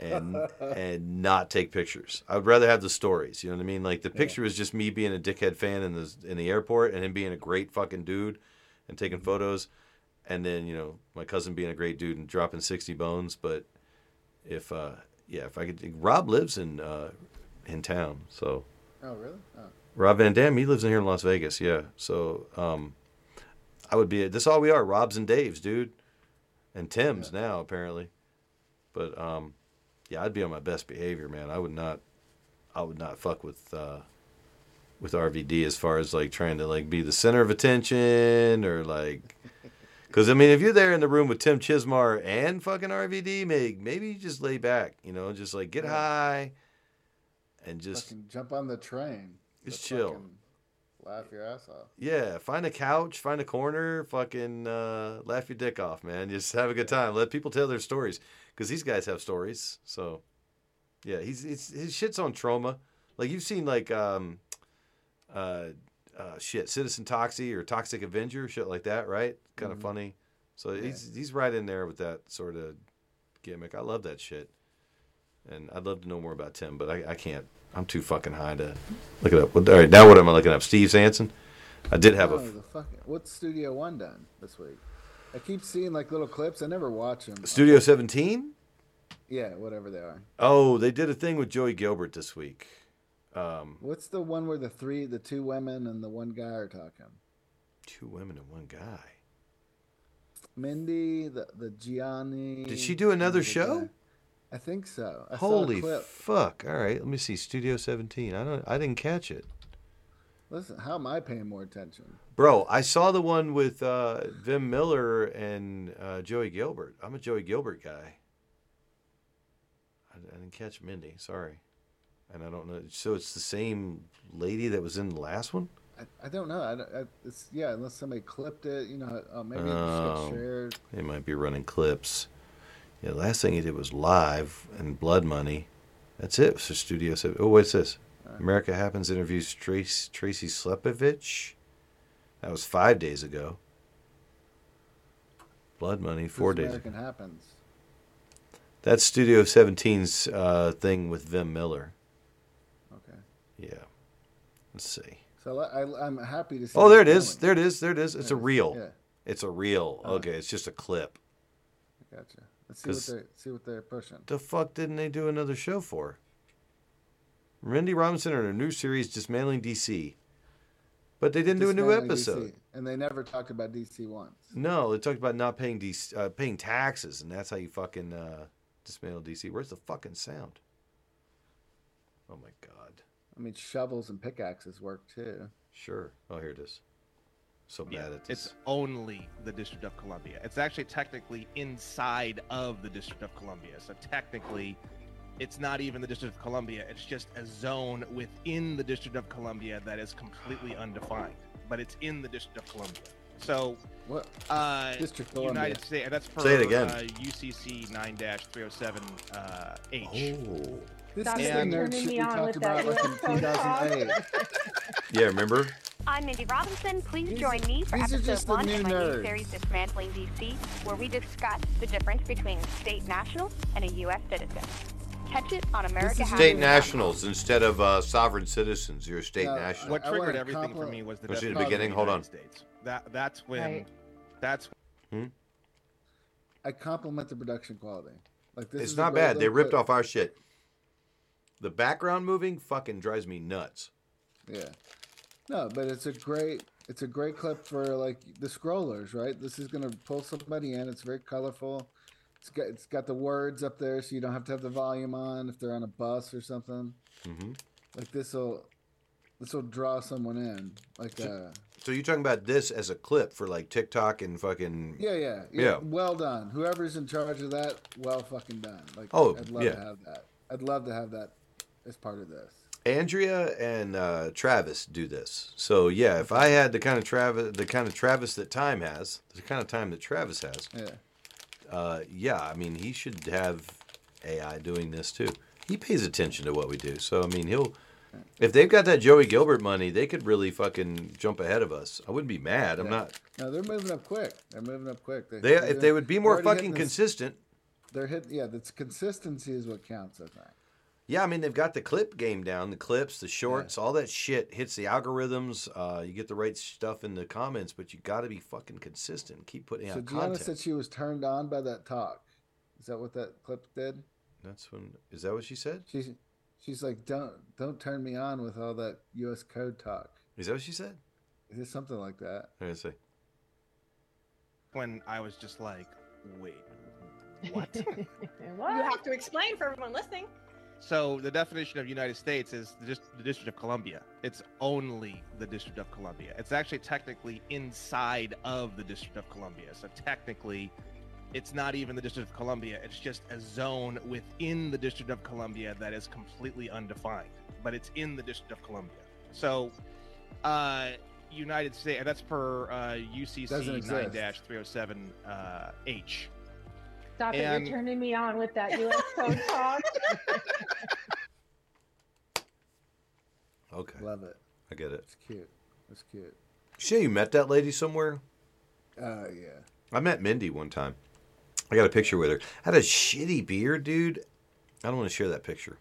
Speaker 2: and and not take pictures. I would rather have the stories. You know what I mean? Like the picture is just me being a dickhead fan in the in the airport, and him being a great fucking dude and taking photos, and then you know my cousin being a great dude and dropping sixty bones. But if uh, yeah, if I could, Rob lives in uh, in town, so.
Speaker 6: Oh really? Oh.
Speaker 2: Rob Van Dam, he lives in here in Las Vegas, yeah. So um, I would be. This all we are, Rob's and Dave's, dude, and Tim's now apparently. But um, yeah, I'd be on my best behavior, man. I would not, I would not fuck with uh, with RVD as far as like trying to like be the center of attention or like. Because I mean, if you're there in the room with Tim Chizmar and fucking RVD, maybe maybe you just lay back, you know, just like get high, and just
Speaker 6: Fucking jump on the train.
Speaker 2: Just chill.
Speaker 6: Laugh your ass off.
Speaker 2: Yeah, find a couch, find a corner, fucking uh, laugh your dick off, man. Just have a good time. Let people tell their stories because these guys have stories. So, yeah, he's, he's his shit's on Troma. Like you've seen like um, uh, uh, shit, Citizen Toxie or Toxic Avenger, shit like that, right? Kind of
Speaker 6: Mhm.
Speaker 2: funny. So he's he's right in there with that sort of gimmick. I love that shit, and I'd love to know more about Tim, but I, I can't. I'm too fucking high to look it up. All right, now what am I looking up? Steve Sanson. I did have
Speaker 6: oh,
Speaker 2: a.
Speaker 6: the fucking, what's Studio One done this week? I keep seeing like little clips. I never watch them.
Speaker 2: Studio 17?
Speaker 6: Yeah, whatever they are.
Speaker 2: Oh, they did a thing with Joey Gilbert this week. Um,
Speaker 6: What's the one where the three, the two women and the one guy are talking?
Speaker 2: two women and one guy.
Speaker 6: Mindy, the the Gianni.
Speaker 2: Did she do another show?
Speaker 6: guy. I think so. I
Speaker 2: Holy
Speaker 6: saw a clip.
Speaker 2: fuck! All right, let me see. Studio 17. I don't. I didn't catch it,
Speaker 6: Listen, how am I paying more attention?
Speaker 2: bro. I saw the one with uh, Vem Miller and uh, Joey Gilbert. I'm a Joey Gilbert guy. I, I didn't catch Mindy. Sorry, and I don't know. So it's the same lady that was in the last one.
Speaker 6: I, I don't know. I, I, it's yeah, unless somebody clipped it, you know. Oh, maybe it just
Speaker 2: Oh,
Speaker 6: got shared.
Speaker 2: They might be running clips. Yeah, the last thing he did was live and Blood Money. That's it So Studio Seven. Oh, what's this? America Happens interviews Trace, Tracy Slepovich. That was five days ago. Blood Money, four
Speaker 6: This
Speaker 2: days.
Speaker 6: American happens.
Speaker 2: That's Studio 17's uh, thing with Vem Miller. Yeah. Let's see.
Speaker 6: So I, I, I'm happy to see.
Speaker 2: Oh, there it is.
Speaker 6: going.
Speaker 2: There it is. There it is. It's a
Speaker 6: There it is.
Speaker 2: reel.
Speaker 6: Yeah.
Speaker 2: It's a reel.
Speaker 6: Oh.
Speaker 2: Okay, it's just a clip.
Speaker 6: I gotcha. Let's see what they see what they're pushing.
Speaker 2: The fuck didn't they do another show for? Randy Robinson in a new series dismantling DC. But they didn't do a new episode.
Speaker 6: DC, and they never talked about DC once.
Speaker 2: No, they talked about not paying DC, uh, paying taxes, and that's how you fucking uh, dismantle DC. Where's the fucking sound? Oh my god.
Speaker 6: I mean, shovels and pickaxes work too.
Speaker 2: Sure. Oh, here it is. So
Speaker 15: Yeah,
Speaker 2: bad at this.
Speaker 15: it's only the District of Columbia. It's actually technically inside of the District of Columbia. So technically, it's not even the District of Columbia. It's just a zone within the District of Columbia that is completely undefined, but it's in the District of Columbia. So,
Speaker 6: what?
Speaker 15: Uh,
Speaker 6: District of
Speaker 15: United
Speaker 6: Columbia.
Speaker 15: States. That's per
Speaker 2: Say it again.
Speaker 15: Uh, UCC 9-307 uh, H.
Speaker 2: Oh.
Speaker 6: This
Speaker 15: Stop
Speaker 6: is the
Speaker 15: turning
Speaker 6: nerd
Speaker 15: me
Speaker 6: shit we
Speaker 15: on
Speaker 6: talked
Speaker 15: with
Speaker 6: about
Speaker 15: that
Speaker 6: like in
Speaker 15: US code talk.
Speaker 6: 2008.
Speaker 2: Yeah, remember?
Speaker 16: I'm Mindy Robinson. Please join me for
Speaker 6: these are
Speaker 16: episode
Speaker 6: just
Speaker 16: one of my new series, Dismantling DC, where we discuss the difference between a state national and a U.S. citizen. Catch it on America Has
Speaker 2: State
Speaker 16: It.
Speaker 2: nationals instead of uh, sovereign citizens. You're a state
Speaker 6: No,
Speaker 2: national.
Speaker 15: What triggered
Speaker 6: wanna
Speaker 15: everything for me was the
Speaker 2: Was it the
Speaker 15: definition of
Speaker 2: beginning?
Speaker 15: the
Speaker 2: Hold on.
Speaker 15: States. That that's when
Speaker 16: Right.
Speaker 15: that's
Speaker 2: Hmm?
Speaker 6: I compliment the production quality. Like this
Speaker 2: It's
Speaker 6: is
Speaker 2: not bad. They ripped
Speaker 6: clip.
Speaker 2: off our shit. The background moving fucking drives me nuts.
Speaker 6: Yeah. No, but it's a great it's a great clip for like the scrollers, right? This is gonna pull somebody in. It's very colorful. It's got it's got the words up there, so you don't have to have the volume on if they're on a bus or something.
Speaker 2: Mm-hmm.
Speaker 6: Like this will this will draw someone in. Like uh
Speaker 2: So you're talking about this as a clip for like TikTok and fucking
Speaker 6: yeah, yeah, yeah,
Speaker 2: Yeah.
Speaker 6: Well done. Whoever's in charge of that, well fucking done. Like
Speaker 2: Oh,
Speaker 6: I'd love
Speaker 2: yeah.
Speaker 6: to have that. I'd love to have that as part of this.
Speaker 2: Andrea and uh, Travis do this. So yeah, if I had the kind of Travis, the kind of Travis that Time has, the kind of time that Travis has,
Speaker 6: Yeah.
Speaker 2: uh, yeah, I mean he should have AI doing this too. He pays attention to what we do, so I mean he'll. If they've got that Joey Gilbert money, they could really fucking jump ahead of us. I wouldn't be mad. I'm
Speaker 6: Yeah.
Speaker 2: not.
Speaker 6: No, they're moving up quick. They're moving up quick.
Speaker 2: They
Speaker 6: they're
Speaker 2: if they would be more fucking
Speaker 6: hitting this-
Speaker 2: consistent.
Speaker 6: They're hit. Yeah, that's consistency is what counts. I think.
Speaker 2: Yeah, I mean they've got the clip game down, the clips, the shorts, all that shit hits the algorithms. Uh, you get the right stuff in the comments, but you got to be fucking consistent. Keep putting out comments.
Speaker 6: So
Speaker 2: out
Speaker 6: Gianna
Speaker 2: content.
Speaker 6: said she was turned on by that talk. Is that what that clip did?
Speaker 2: That's when. Is that what she said?
Speaker 6: She's she's like, don't don't turn me on with all that U.S. code talk.
Speaker 2: Is that what she said?
Speaker 6: Is it something like that?
Speaker 2: I see.
Speaker 15: When I was just like, wait, what?
Speaker 17: You have to explain for everyone listening.
Speaker 15: So the definition of United States is just the District of Columbia. It's only the District of Columbia. It's actually technically inside of the District of Columbia. So technically, it's not even the District of Columbia. It's just a zone within the District of Columbia that is completely undefined, but it's in the District of Columbia. So, uh, United States, that's per uh, UCC 9 307H.
Speaker 18: Stop
Speaker 15: and... it!
Speaker 18: You're turning me on with that U.S. phone talk.
Speaker 2: okay,
Speaker 6: love it.
Speaker 2: I get it.
Speaker 6: It's cute. It's cute.
Speaker 2: Shay, you met that lady somewhere?
Speaker 6: Uh, yeah.
Speaker 2: I met Mindy one time. I got a picture with her. I had a shitty beard, dude. I don't want to share that picture.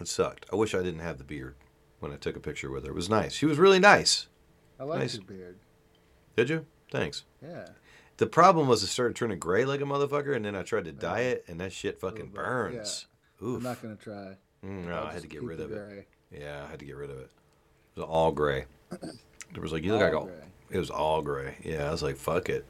Speaker 2: It sucked. I wish I didn't have the beard when I took a picture with her. It was nice. She was really nice.
Speaker 6: I like
Speaker 2: nice.
Speaker 6: your beard.
Speaker 2: Did you? Thanks.
Speaker 6: Yeah.
Speaker 2: The problem was it started turning gray like a motherfucker, and then I tried to dye it, and that shit fucking burns. Oof.
Speaker 6: I'm not gonna try.
Speaker 2: Mm, no,
Speaker 6: I'll
Speaker 2: I had to get rid of it. Yeah, I had to get rid of it. It was all gray. It was like you look
Speaker 6: All
Speaker 2: like all.
Speaker 6: gray.
Speaker 2: It was all gray. Yeah, I was like, fuck it.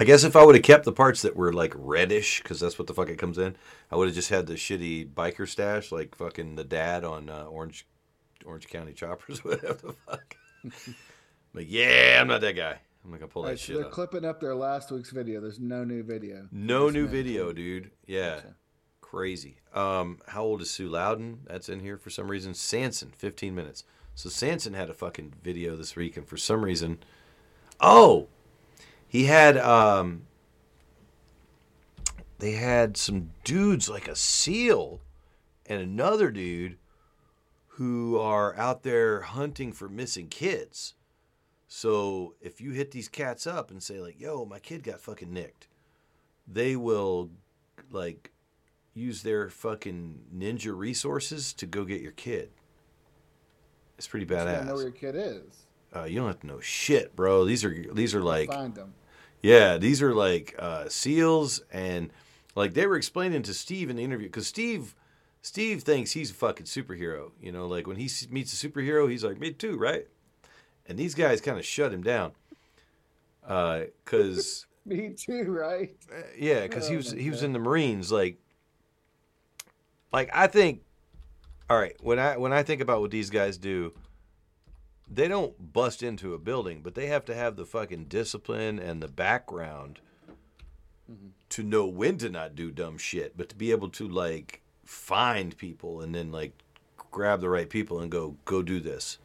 Speaker 2: I guess if I would have kept the parts that were like reddish, because that's what the fuck it comes in, I would have just had the shitty biker stash, like fucking the dad on uh, Orange, Orange County Choppers, whatever the fuck. but yeah, I'm not that guy. I'm gonna pull that
Speaker 6: right,
Speaker 2: shit
Speaker 6: they're
Speaker 2: up.
Speaker 6: clipping up their last week's video. There's no new video.
Speaker 2: No new video, dude. Yeah. Crazy. Um, how old is Sue Lowden? That's in here for some reason. Sanson, 15 minutes. So Sanson had a fucking video this week, and for some reason, oh, he had um, they had some dudes like a seal and another dude who are out there hunting for missing kids. So if you hit these cats up and say like, "Yo, my kid got fucking nicked," they will like use their fucking ninja resources to go get your kid. It's pretty
Speaker 6: You gotta know where your kid is.
Speaker 2: Uh, you don't have to know shit, bro. These are these are like
Speaker 6: Find them.
Speaker 2: yeah, these are like uh, seals, and like they were explaining to Steve in the interview because Steve, Steve thinks he's a fucking superhero. You know, like when he meets a superhero, he's like, "Me too, right?" And these guys kind of shut him down, uh, because
Speaker 6: Me too, right?
Speaker 2: Uh, yeah, because he
Speaker 6: Oh
Speaker 2: was
Speaker 6: my
Speaker 2: he was in the Marines. Like, like I think, all right, when I when I think about what these guys do, they don't bust into a building, but they have to have the fucking discipline and the background mm-hmm. to know when to not do dumb shit, but to be able to like find people and then like grab the right people and go go do this,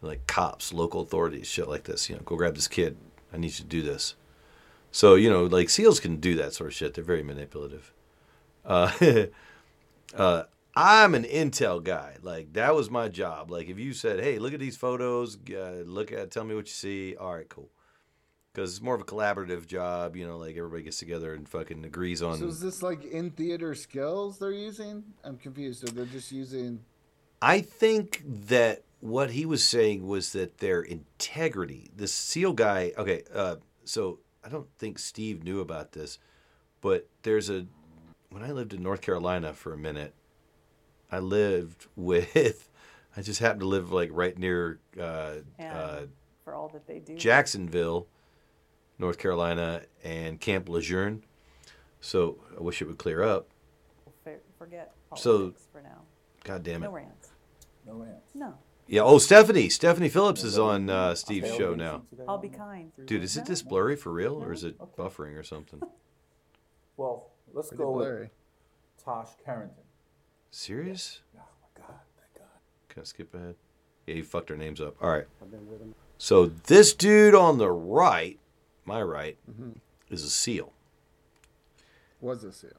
Speaker 2: like cops, local authorities, shit like this. You know, go grab this kid. I need you to do this. So you know, like seals can do that sort of shit. They're very manipulative. Uh, uh, I'm an intel guy. Like that was my job. Like if you said, "Hey, look at these photos. Uh, look at, tell me what you see." All right, cool. Because it's more of a collaborative job. You know, like everybody gets together and fucking agrees on.
Speaker 6: So is this like in theater skills they're using? I'm confused. Or they're just using?
Speaker 2: I think that what he was saying was that their integrity, the SEAL guy, okay, uh, so I don't think Steve knew about this, but there's a, when I lived in North Carolina for a minute, I lived with I just happened to live like right near uh,
Speaker 19: And
Speaker 2: uh,
Speaker 19: for all that they do.
Speaker 2: Jacksonville, North Carolina, and Camp Lejeune. So I wish it would clear up.
Speaker 19: For- Forget
Speaker 2: So-
Speaker 19: politics for now.
Speaker 2: God damn it.
Speaker 19: No rants.
Speaker 20: No rants.
Speaker 19: No.
Speaker 2: Yeah. Oh, Stephanie. Stephanie Phillips is on uh, Steve's show now.
Speaker 19: I'll be kind.
Speaker 2: Dude, is it this blurry for real, or is it buffering or something?
Speaker 20: Well, let's
Speaker 6: Pretty
Speaker 20: go
Speaker 6: blurry.
Speaker 20: with Tosh Carrington.
Speaker 2: Serious?
Speaker 20: Oh my God, thank God.
Speaker 2: Can I skip ahead? Yeah, you fucked our names up. All right.
Speaker 20: I've been with him.
Speaker 2: So this dude on the right, my right,
Speaker 6: Mhm.
Speaker 2: is a SEAL.
Speaker 6: Was a seal.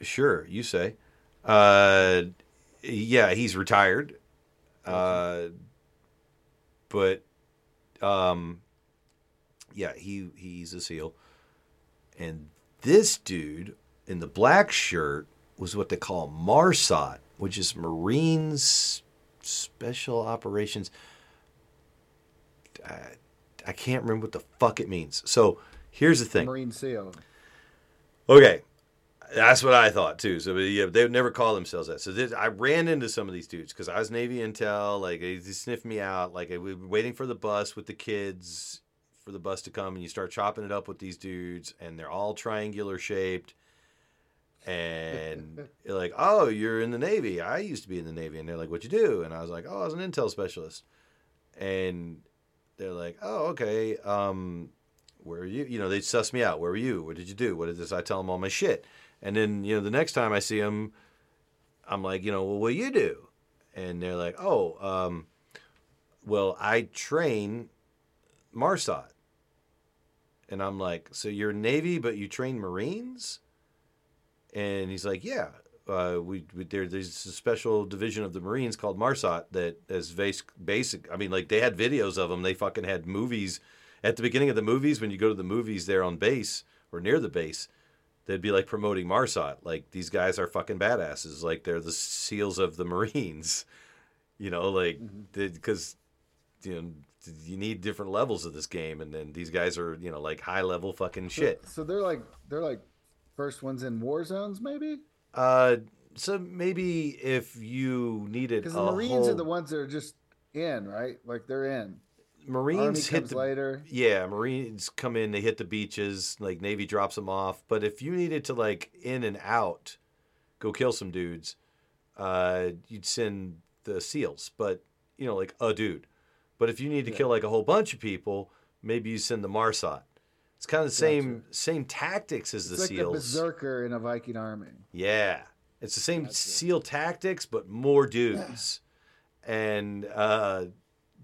Speaker 2: Sure, you say. Uh, yeah, he's retired. Uh, but um, yeah, he he's a SEAL. And this dude in the black shirt was what they call MARSOC, which is Marines Special Operations. I, I can't remember what the fuck it means. So here's the thing.
Speaker 6: Marine seal.
Speaker 2: Okay, that's what I thought too. So yeah, they would never call themselves that. So this, I ran into some of these dudes because I was Navy intel. Like they sniffed me out. Like I was waiting for the bus with the kids for the bus to come, and you start chopping it up with these dudes, and they're all triangular shaped. And you're like, oh, you're in the Navy. I used to be in the Navy, and they're like, what you do? And I was like, oh, I was an intel specialist. And they're like, oh, okay. Um, where are you? You know, they suss me out. Where were you? What did you do? What is this? I tell them all my shit. And then, you know, the next time I see them, I'm like, you know, well, what do you do? And they're like, oh, um, well, I train MARSOC. And I'm like, so you're Navy, but you train Marines? And he's like, yeah. Uh, we, we there, there's a special division of the Marines called MARSOC that is basic, basic. I mean, like they had videos of them. They fucking had movies at the beginning of the movies when you go to the movies there on base or near the base. They'd be like promoting MARSOC. Like these guys are fucking badasses. Like they're the SEALs of the Marines. You know, like because you know you need different levels of this game, and then these guys are you know like high level fucking shit.
Speaker 6: So, so they're like they're like first ones in war zones, maybe.
Speaker 2: Uh, so maybe if you needed
Speaker 6: Because the Marines
Speaker 2: whole,
Speaker 6: are the ones that are just in, right? Like they're in.
Speaker 2: Marines
Speaker 6: Army
Speaker 2: hit the
Speaker 6: later.
Speaker 2: Yeah, Marines come in, they hit the beaches, like Navy drops them off. But if you needed to like in and out, go kill some dudes, uh, you'd send the SEALs. But you know, like a dude. But if you need to
Speaker 6: Yeah.
Speaker 2: kill like a whole bunch of people, maybe you send the MARSOC. It's kind of the same same tactics as
Speaker 6: It's
Speaker 2: the
Speaker 6: like the
Speaker 2: SEAls.
Speaker 6: berserker in a Viking army.
Speaker 2: Yeah. It's the same SEAL tactics, but more dudes. and uh,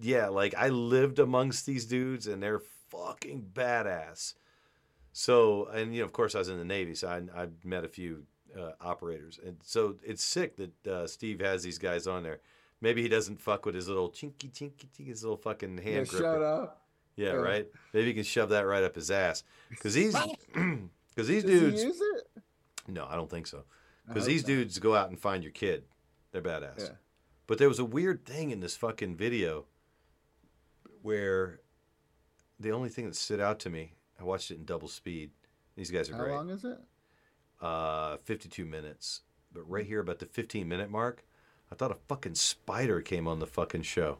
Speaker 2: yeah, like I lived amongst these dudes and they're fucking badass. So, and you know, of course, I was in the Navy, so I, I met a few uh, operators. And so it's sick that uh, Steve has these guys on there. Maybe he doesn't fuck with his little chinky, chinky, chinky, his little fucking hand
Speaker 6: Yeah,
Speaker 2: gripper.
Speaker 6: shut up.
Speaker 2: Yeah,
Speaker 6: Yeah.
Speaker 2: right. Maybe he can shove that right up his ass because these because these
Speaker 6: Does
Speaker 2: dudes.
Speaker 6: use it?
Speaker 2: No, I don't think so. Because these
Speaker 6: not.
Speaker 2: dudes go out and find your kid. They're badass.
Speaker 6: Yeah.
Speaker 2: But there was a weird thing in this fucking video where the only thing that stood out to me, I watched it in double speed. These guys are
Speaker 6: How
Speaker 2: great.
Speaker 6: How long is it?
Speaker 2: Uh, 52 minutes. But right here, about the 15 minute mark, I thought a fucking spider came on the fucking show.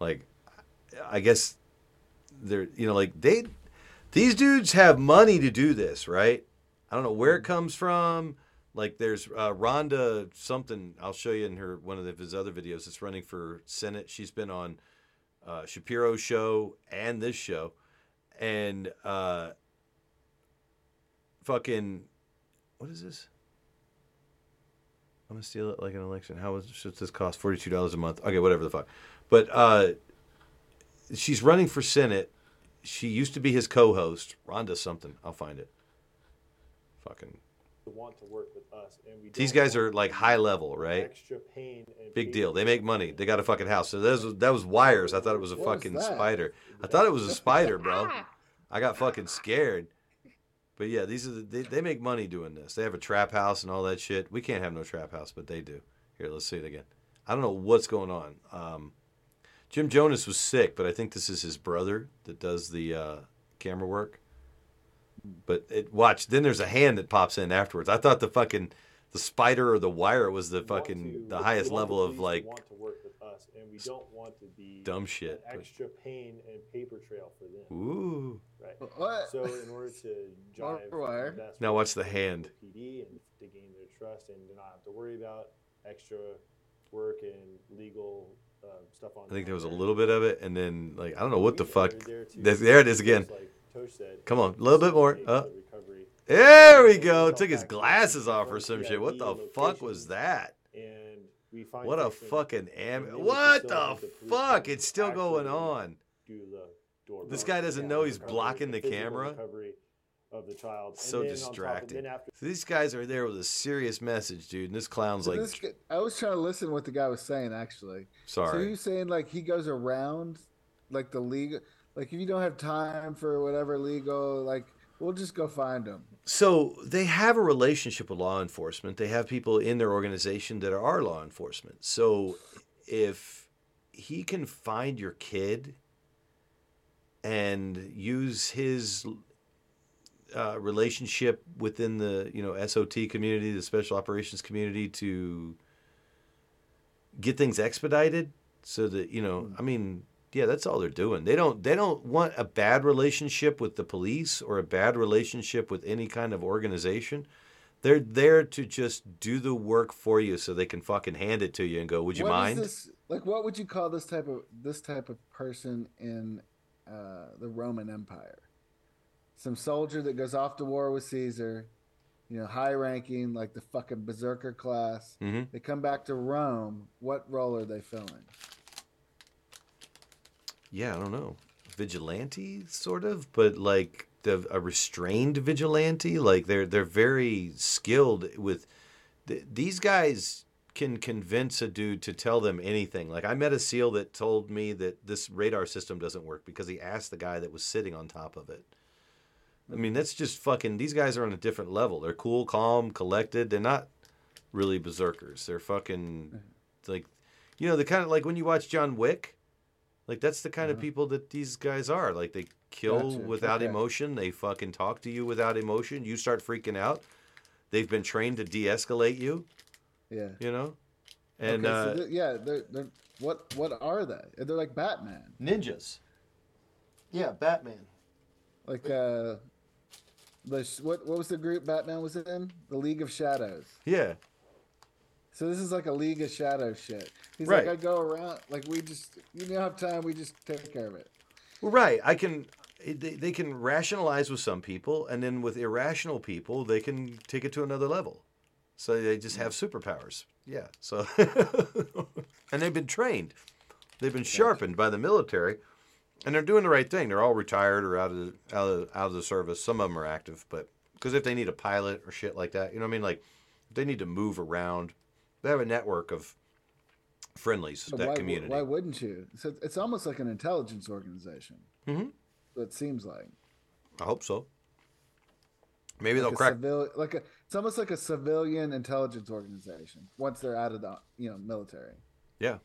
Speaker 2: Like, I guess they're, you know, like they, these dudes have money to do this, right? I don't know where it comes from. Like, there's uh, Rhonda something. I'll show you in her one of his other videos. It's running for Senate. She's been on uh, Shapiro's show and this show, and uh, fucking, what is this? I'm gonna steal it like an election. How much does this cost? Forty two dollars a month. Okay, whatever the fuck. But uh, she's running for Senate. She used to be his co-host, Rhonda something. I'll find it. Fucking.
Speaker 21: Want to work with us, and we
Speaker 2: These
Speaker 21: don't
Speaker 2: guys are like high level, right?
Speaker 21: extra pain and
Speaker 2: Big
Speaker 21: pain.
Speaker 2: deal. They make money. They got a fucking house. So that was that was wires. I thought it was a
Speaker 21: What is
Speaker 2: fucking
Speaker 21: that?
Speaker 2: spider. I thought it was a spider, bro. I got fucking scared. But yeah, these are the, they, they make money doing this. They have a trap house and all that shit. We can't have no trap house, but they do. Here, let's see it again. I don't know what's going on. Um, Jim Jonas was sick, but I think this is his brother that does the uh, camera work. But it, watch, then there's a hand that pops in afterwards. I thought the fucking The spider or the wire was the fucking
Speaker 21: to-
Speaker 2: the highest level of like
Speaker 21: want to work with us, and we don't want to be
Speaker 2: dumb shit,
Speaker 21: extra pain and paper trail for them.
Speaker 2: Ooh.
Speaker 21: Right.
Speaker 6: What?
Speaker 21: So in order to drive
Speaker 6: wire.
Speaker 21: best
Speaker 2: Now watch the hand.
Speaker 21: PD and to gain their trust and to not have to worry about extra work and legal uh, stuff on.
Speaker 2: I think there was a little bit of it, and then like I don't know what the fuck.
Speaker 21: there
Speaker 2: There, there it is again.
Speaker 21: just like Tosh said,
Speaker 2: Come on, a little bit more. Uh,
Speaker 21: recovery.
Speaker 2: there we go. Took his glasses off or some shit. What the fuck was that?
Speaker 21: And we find
Speaker 2: What a fucking am. What the fuck? It's still going on.
Speaker 21: do the door
Speaker 2: This guy doesn't know he's blocking the camera.
Speaker 21: of the child.
Speaker 2: So
Speaker 21: then on top of-
Speaker 2: distracting.
Speaker 21: after
Speaker 2: So these guys are there with a serious message, dude, and this clown's
Speaker 6: So
Speaker 2: like,
Speaker 6: this guy- I was trying to listen to what the guy was saying actually. Sorry. So
Speaker 2: Sorry.
Speaker 6: you saying like he goes around like the legal like if you don't have time for whatever legal like we'll just go find them.
Speaker 2: So they have a relationship with law enforcement. They have people in their organization that are law enforcement. So if he can find your kid and use his uh, relationship within the you know SOT community, the special operations community, to get things expedited, so that you know, I mean, yeah, that's all they're doing. They don't they don't want a bad relationship with the police or a bad relationship with any kind of organization. They're there to just do the work for you, so they can fucking hand it to you and go, "Would you
Speaker 6: What
Speaker 2: mind?"
Speaker 6: this like what would you call this type of this type of person in uh, the Roman Empire? Some soldier that goes off to war with Caesar, you know, high ranking, like the fucking berserker class.
Speaker 2: Mhm.
Speaker 6: They come back to Rome. What role are they filling?
Speaker 2: Yeah, I don't know. Vigilante, sort of, but like the, a restrained vigilante. Like they're they're very skilled with. Th- these guys can convince a dude to tell them anything. Like I met a SEAL that told me that this radar system doesn't work because he asked the guy that was sitting on top of it. I mean, that's just fucking. These guys are on a different level. They're cool, calm, collected. They're not really berserkers. They're fucking like, you know, the kind of like when you watch John Wick. Like that's the kind of people that these guys are. Like they kill
Speaker 6: Gotcha.
Speaker 2: without
Speaker 6: Okay.
Speaker 2: emotion. They fucking talk to you without emotion. You start freaking out. They've been trained to de-escalate you.
Speaker 6: Yeah.
Speaker 2: You know, and
Speaker 6: Okay, so
Speaker 2: uh,
Speaker 6: th- yeah, they're, they're what what are they? They're like Batman.
Speaker 2: ninjas. Yeah, Batman.
Speaker 6: Like uh, the what what was the group Batman was in? The League of Shadows.
Speaker 2: Yeah.
Speaker 6: So this is like a League of Shadows shit. He's
Speaker 2: Right.
Speaker 6: like, I go around, like we just, you don't have time, we just take care of it.
Speaker 2: Well, right. I can. They, they can rationalize with some people, and then with irrational people, they can take it to another level. So they just have superpowers. Yeah. So, and they've been trained. They've been sharpened by the military, and they're doing the right thing. They're all retired or out of the, out of, out of the service. Some of them are active, but because if they need a pilot or shit like that, you know what I mean? Like, if they need to move around, they have a network of friendlies
Speaker 6: So
Speaker 2: that
Speaker 6: why,
Speaker 2: community.
Speaker 6: why wouldn't you? So it's almost like an intelligence organization.
Speaker 2: Mhm.
Speaker 6: It seems like.
Speaker 2: I hope so. Maybe
Speaker 6: like
Speaker 2: they'll crack.
Speaker 6: civil- like a, it's almost like a civilian intelligence organization once they're out of the you know military.
Speaker 2: Yeah.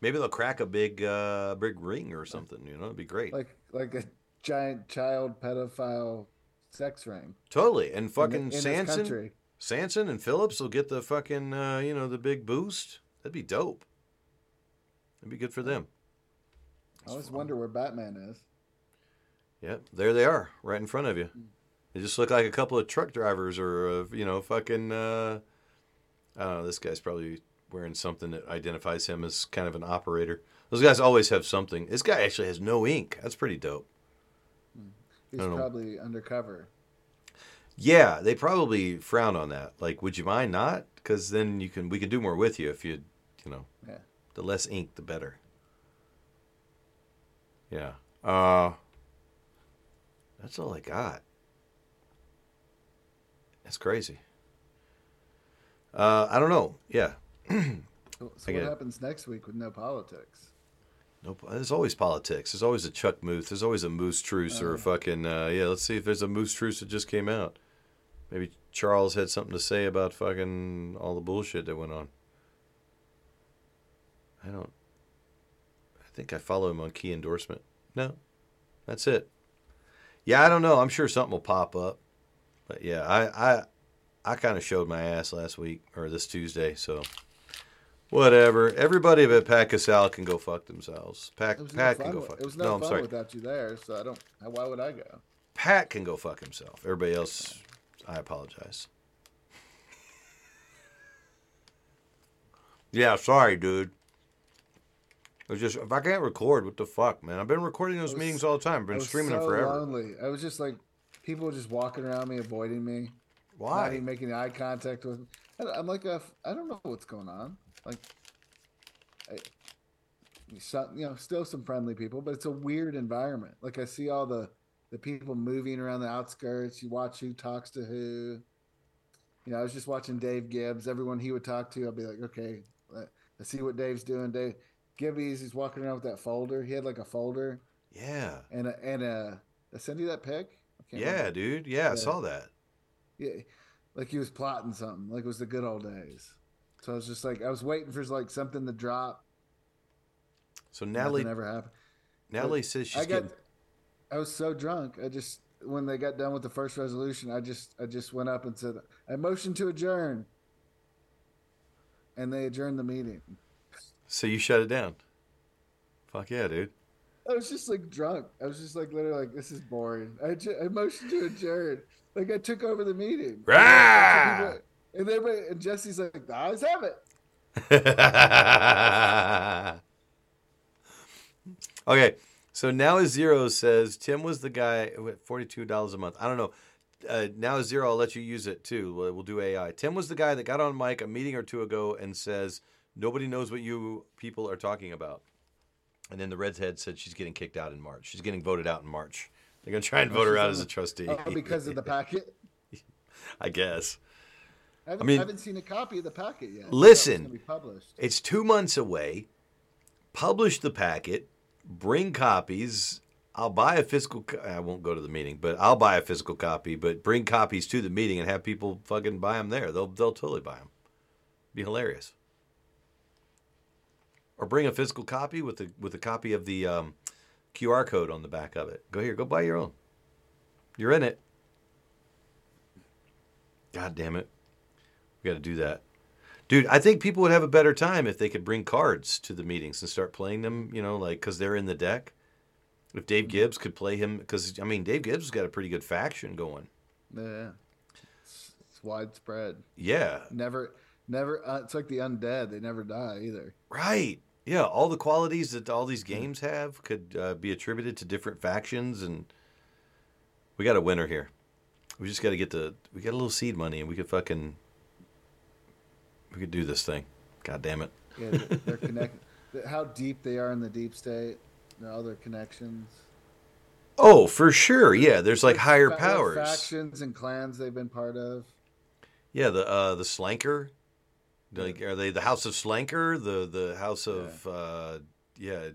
Speaker 2: Maybe they'll crack a big uh big ring or something, you know, it'd be great.
Speaker 6: Like like a giant child pedophile sex ring.
Speaker 2: totally. And fucking
Speaker 6: in this
Speaker 2: Sanson. Sanson and Phillips will get the fucking uh, you know, the big boost. That'd be dope. That'd be good for them.
Speaker 6: I always wonder where Batman is.
Speaker 2: Yep, there they are, right in front of you. They just look like a couple of truck drivers or uh, you know, fucking uh I don't know, this guy's probably wearing something that identifies him as kind of an operator. Those guys always have something. This guy actually has no ink. That's pretty dope.
Speaker 6: He's
Speaker 2: I don't know.
Speaker 6: probably undercover.
Speaker 2: Yeah, they probably frown on that. Like, would you mind not? Because then you can we can do more with you if you, you know,
Speaker 6: Yeah.
Speaker 2: the less ink, the better. Yeah. Uh, that's all I got. That's crazy. Uh, I don't know. Yeah.
Speaker 6: So
Speaker 2: I
Speaker 6: what happens next week with no politics?
Speaker 2: Nope. There's always politics. There's always a Chuck Muth. There's always a Muth's Truths or a fucking uh, yeah. Let's see if there's a Muth's Truths that just came out. Maybe Charles had something to say about fucking all the bullshit that went on. I don't. I think I follow him on key endorsement. No, that's it. Yeah, I don't know. I'm sure something will pop up, but yeah, I I I kind of showed my ass last week or this Tuesday, so whatever. Everybody but Pat Casal can go fuck themselves. Pat,
Speaker 6: It was
Speaker 2: Pat
Speaker 6: no
Speaker 2: can go
Speaker 6: with-
Speaker 2: fuck.
Speaker 6: It was no,
Speaker 2: no, I'm
Speaker 6: fun
Speaker 2: sorry.
Speaker 6: without you there, so I don't. Why would I go?
Speaker 2: Pat can go fuck himself. Everybody else, I apologize. Yeah, sorry, dude. It was just if I can't record, what the fuck, man? I've been recording those
Speaker 6: was-
Speaker 2: meetings all the time. I've
Speaker 6: I
Speaker 2: been streaming
Speaker 6: so
Speaker 2: them forever.
Speaker 6: Lonely. I was just like people were just walking around me, avoiding me.
Speaker 2: Why?
Speaker 6: Not even making eye contact with. me. I'm like a. I don't know what's going on. Like, I, you know, still some friendly people, but it's a weird environment. Like I see all the the people moving around the outskirts. You watch who talks to who. You know, I was just watching Dave Gibbs. Everyone he would talk to, I'd be like, okay, let- let's see what Dave's doing. Dave Gibbs, he's walking around with that folder. He had like a folder
Speaker 2: Yeah.
Speaker 6: and a, and a. I send you that pic.
Speaker 2: Yeah,
Speaker 6: remember.
Speaker 2: dude. Yeah, I saw that.
Speaker 6: Yeah, like he was plotting something. Like it was the good old days. So I was just like, I was waiting for like something to drop.
Speaker 2: So Natalie,
Speaker 6: Nothing ever happened.
Speaker 2: Natalie
Speaker 6: But
Speaker 2: says she's
Speaker 6: I got.
Speaker 2: getting.
Speaker 6: I was so drunk. I just when they got done with the first resolution, I just I just went up and said, "I motion to adjourn," and they adjourned the meeting.
Speaker 2: So you shut it down. Fuck yeah, dude.
Speaker 6: I was just like drunk. I was just like literally like, "This is boring." I, ju- I motioned to adjourn. Like I took over the meeting.
Speaker 2: Rah!
Speaker 6: And everybody and Jesse's like, "The ayes have it."
Speaker 2: okay, so now zero says Tim was the guy who at forty two dollars a month. I don't know. Uh, now zero. I'll let you use it too. We'll, we'll do AI. Tim was the guy that got on mic a meeting or two ago and says nobody knows what you people are talking about. And then the redhead said she's getting kicked out in March. She's getting voted out in March. They're gonna try and vote her out as a trustee.
Speaker 6: Oh, because of the packet.
Speaker 2: I guess.
Speaker 6: I haven't,
Speaker 2: I mean-
Speaker 6: I haven't seen a copy of the packet yet. I thought it was
Speaker 2: Listen,
Speaker 6: published.
Speaker 2: it's two months away. Publish the packet. Bring copies. I'll buy a physical. Co- I won't go to the meeting, but I'll buy a physical copy. But bring copies to the meeting and have people fucking buy them there. They'll they'll totally buy them. Be hilarious. Or bring a physical copy with a with a copy of the um, QR code on the back of it. Go here. Go buy your own. You're in it. God damn it. We got to do that. Dude, I think people would have a better time if they could bring cards to the meetings and start playing them, you know, like because they're in the deck. If Dave Gibbs could play him, because, I mean, Dave Gibbs has got a pretty good faction going.
Speaker 6: Yeah, it's, it's widespread.
Speaker 2: Yeah.
Speaker 6: Never, never. Uh, it's like the undead; they never die either.
Speaker 2: Right. Yeah. All the qualities that all these games have could uh, be attributed to different factions. And we got a winner here. We just got to get the, we got a little seed money and we could fucking, we could do this thing. God damn it.
Speaker 6: Yeah, they're, they're connected. How deep they are in the deep state, know, other connections.
Speaker 2: Oh, for sure. Yeah. There's like higher
Speaker 6: Fa-
Speaker 2: powers.
Speaker 6: factions and clans they've been part of.
Speaker 2: Yeah, the uh the Slanker. Like are they the House of Slanker, the the House of uh yeah,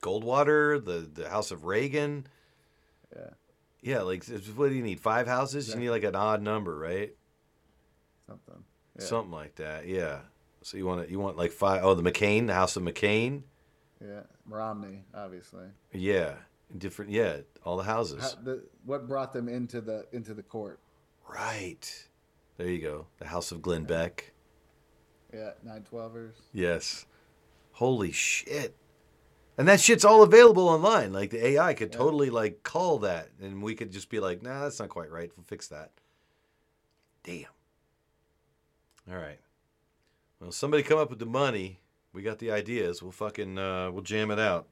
Speaker 2: Goldwater, the the House of Reagan?
Speaker 6: Yeah.
Speaker 2: Yeah, like what do you need? Five houses? You need like an odd number, right?
Speaker 6: Something. Yeah.
Speaker 2: Something like that. Yeah. So you want to, you want like five oh the McCain, the House of McCain?
Speaker 6: Yeah, Romney, obviously.
Speaker 2: Yeah. Different yeah, all the houses.
Speaker 6: How, the, what brought them into the into the court?
Speaker 2: Right. There you go. The House of Glenn Beck.
Speaker 6: Yeah, nine twelvers.
Speaker 2: Yes. Holy shit. And that shit's all available online. Like the AI could totally like call that and we could just be like, nah, that's not quite right. We'll fix that. Damn. All right. Well, somebody come up with the money. We got the ideas. We'll fucking uh we'll jam it out.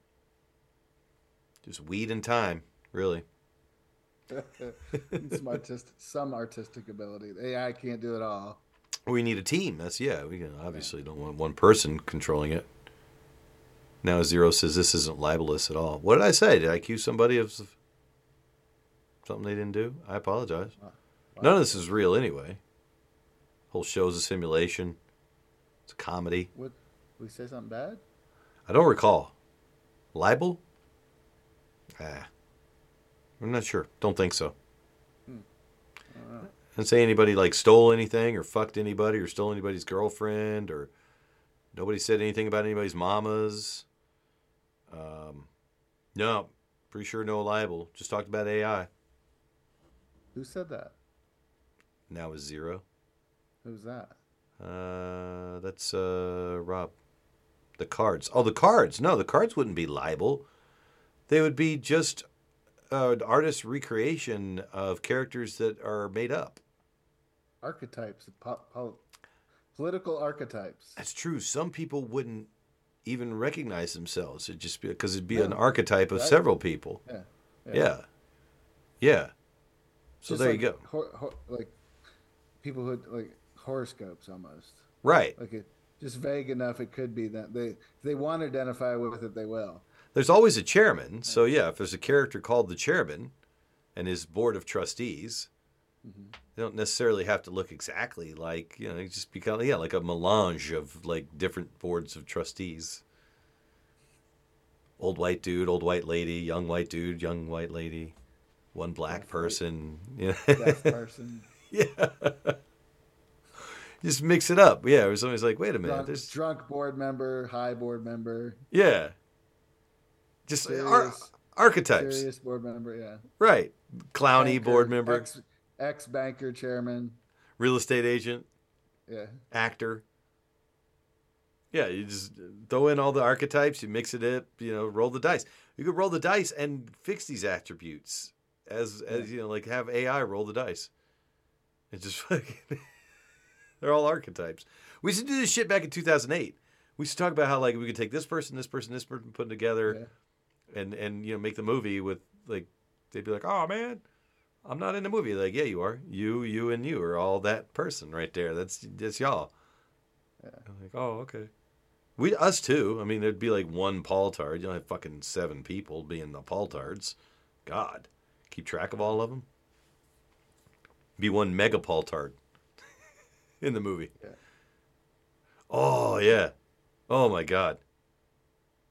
Speaker 2: Just weed and time, really.
Speaker 6: some artistic, some artistic ability. The AI can't do it all.
Speaker 2: We need a team. That's yeah. We obviously don't want one person controlling it. Now Zero says this isn't libelous at all. What did I say? Did I accuse somebody of something they didn't do? I apologize. None of this is real anyway. Whole show's a simulation. It's a comedy.
Speaker 6: What? We say something bad?
Speaker 2: I don't recall. Libel? Ah. I'm not sure. Don't think so. Didn't say anybody like stole anything or fucked anybody or stole anybody's girlfriend or nobody said anything about anybody's mamas. Um, no, pretty sure no libel. Just talked about AI.
Speaker 6: Who said that?
Speaker 2: Now is zero.
Speaker 6: Who's that?
Speaker 2: Uh, that's uh Rob. The cards. Oh, the cards. No, the cards wouldn't be libel. They would be just uh, an artist's recreation of characters that are made up.
Speaker 6: Archetypes, po- po- political archetypes.
Speaker 2: That's true. Some people wouldn't even recognize themselves. It'd just be because it'd be
Speaker 6: Yeah.
Speaker 2: an archetype of several people.
Speaker 6: Yeah.
Speaker 2: Yeah. Yeah. So
Speaker 6: Just
Speaker 2: there
Speaker 6: like
Speaker 2: you go.
Speaker 6: hor- hor- like people who like horoscopes almost.
Speaker 2: Right.
Speaker 6: Like it just vague enough. It could be that they if they want to identify with it, they will.
Speaker 2: There's always a chairman. So yeah, if there's a character called the chairman and his board of trustees,
Speaker 6: Mm-hmm.
Speaker 2: they don't necessarily have to look exactly like you know. It just become yeah, like a melange of like different boards of trustees. Old white dude, old white lady, young white dude, young white lady, one black person, you know.
Speaker 6: Deaf person.
Speaker 2: yeah. Just mix it up. Yeah, or somebody's like, wait a minute,
Speaker 6: Drunk,
Speaker 2: there's
Speaker 6: drunk board member, high board member,
Speaker 2: yeah. Just
Speaker 6: serious,
Speaker 2: ar- archetypes.
Speaker 6: serious board member. Yeah.
Speaker 2: Right. Clowny
Speaker 6: Banker,
Speaker 2: board member,
Speaker 6: Ex, banker chairman.
Speaker 2: real estate agent,
Speaker 6: Yeah.
Speaker 2: actor. Yeah, you just throw in all the archetypes, you mix it up, you know, roll the dice. You could roll the dice and fix these attributes as as you know, like have AI roll the dice. It's just fucking they're all archetypes. We used to do this shit back in 2008. We used to talk about how like we could take this person, this person, this person, put them together, and and you know make the movie with like they'd be like, oh man, I'm not in the movie. Like, yeah, you are. You, you, and you are all that person right there. That's that's y'all. I'm like, oh, okay. We us too. I mean, there'd be like one Paul Tard. You don't have fucking seven people being the Paul Tards. God, keep track of all of them. Be one mega Paul Tard in the movie. Oh yeah. Oh my God.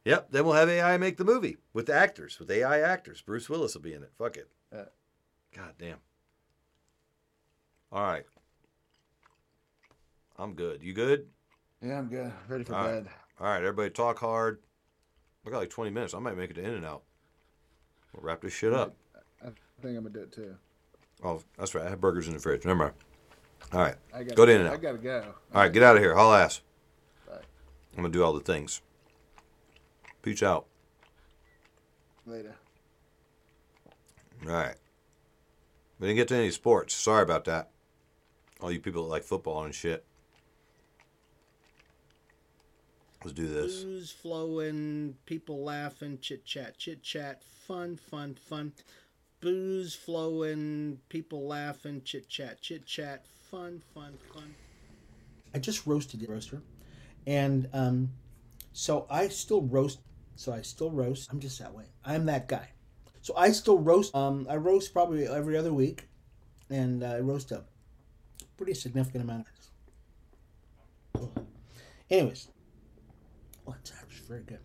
Speaker 2: Yep. Then we'll have AI make the movie with the actors, with AI actors. Bruce Willis will be in it. Fuck it.
Speaker 6: Yeah.
Speaker 2: God damn. All right. I'm good. You good?
Speaker 6: Yeah, I'm good. Ready for
Speaker 2: All right.
Speaker 6: bed.
Speaker 2: All right, everybody talk hard. I got like 20 minutes. I might make it to In and Out. We'll wrap this shit up.
Speaker 6: I think I'm gonna do it too.
Speaker 2: Oh, that's right. I have burgers in the fridge. Never mind. All right.
Speaker 6: I gotta
Speaker 2: Go to In and
Speaker 6: I
Speaker 2: Out.
Speaker 6: gotta go.
Speaker 2: All right, get out of here. Haul ass.
Speaker 6: Bye.
Speaker 2: I'm going to do all the things. Peace out.
Speaker 6: Later.
Speaker 2: All right. We didn't get to any sports. Sorry about that. All you people that like football and shit. Let's do this.
Speaker 22: Booze flowing, people laughing, chit chat, chit chat, fun, fun, fun. Booze flowing, people laughing, chit chat, chit chat, fun, fun, fun. I just roasted the roaster, and um, so I still roast. So I still roast. I'm just that way. I'm that guy. So I still roast. Um, I roast probably every other week, and I roast a pretty significant amount. Anyways, well, it's actually very good.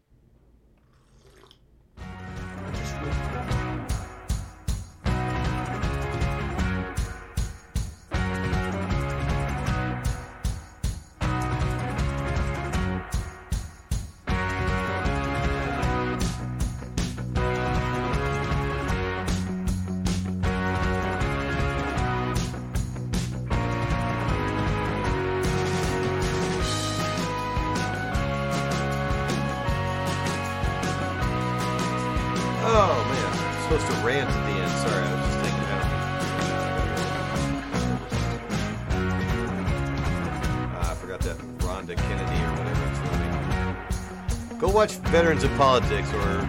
Speaker 2: Veterans of Politics or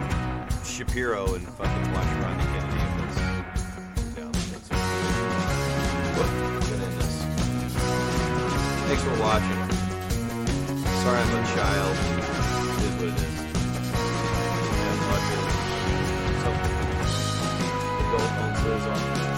Speaker 2: Shapiro and fucking watch Rhonda Kennedy. Thanks for watching. Sorry I'm a child. It is what it is. Yeah, watch it. Something. Adult on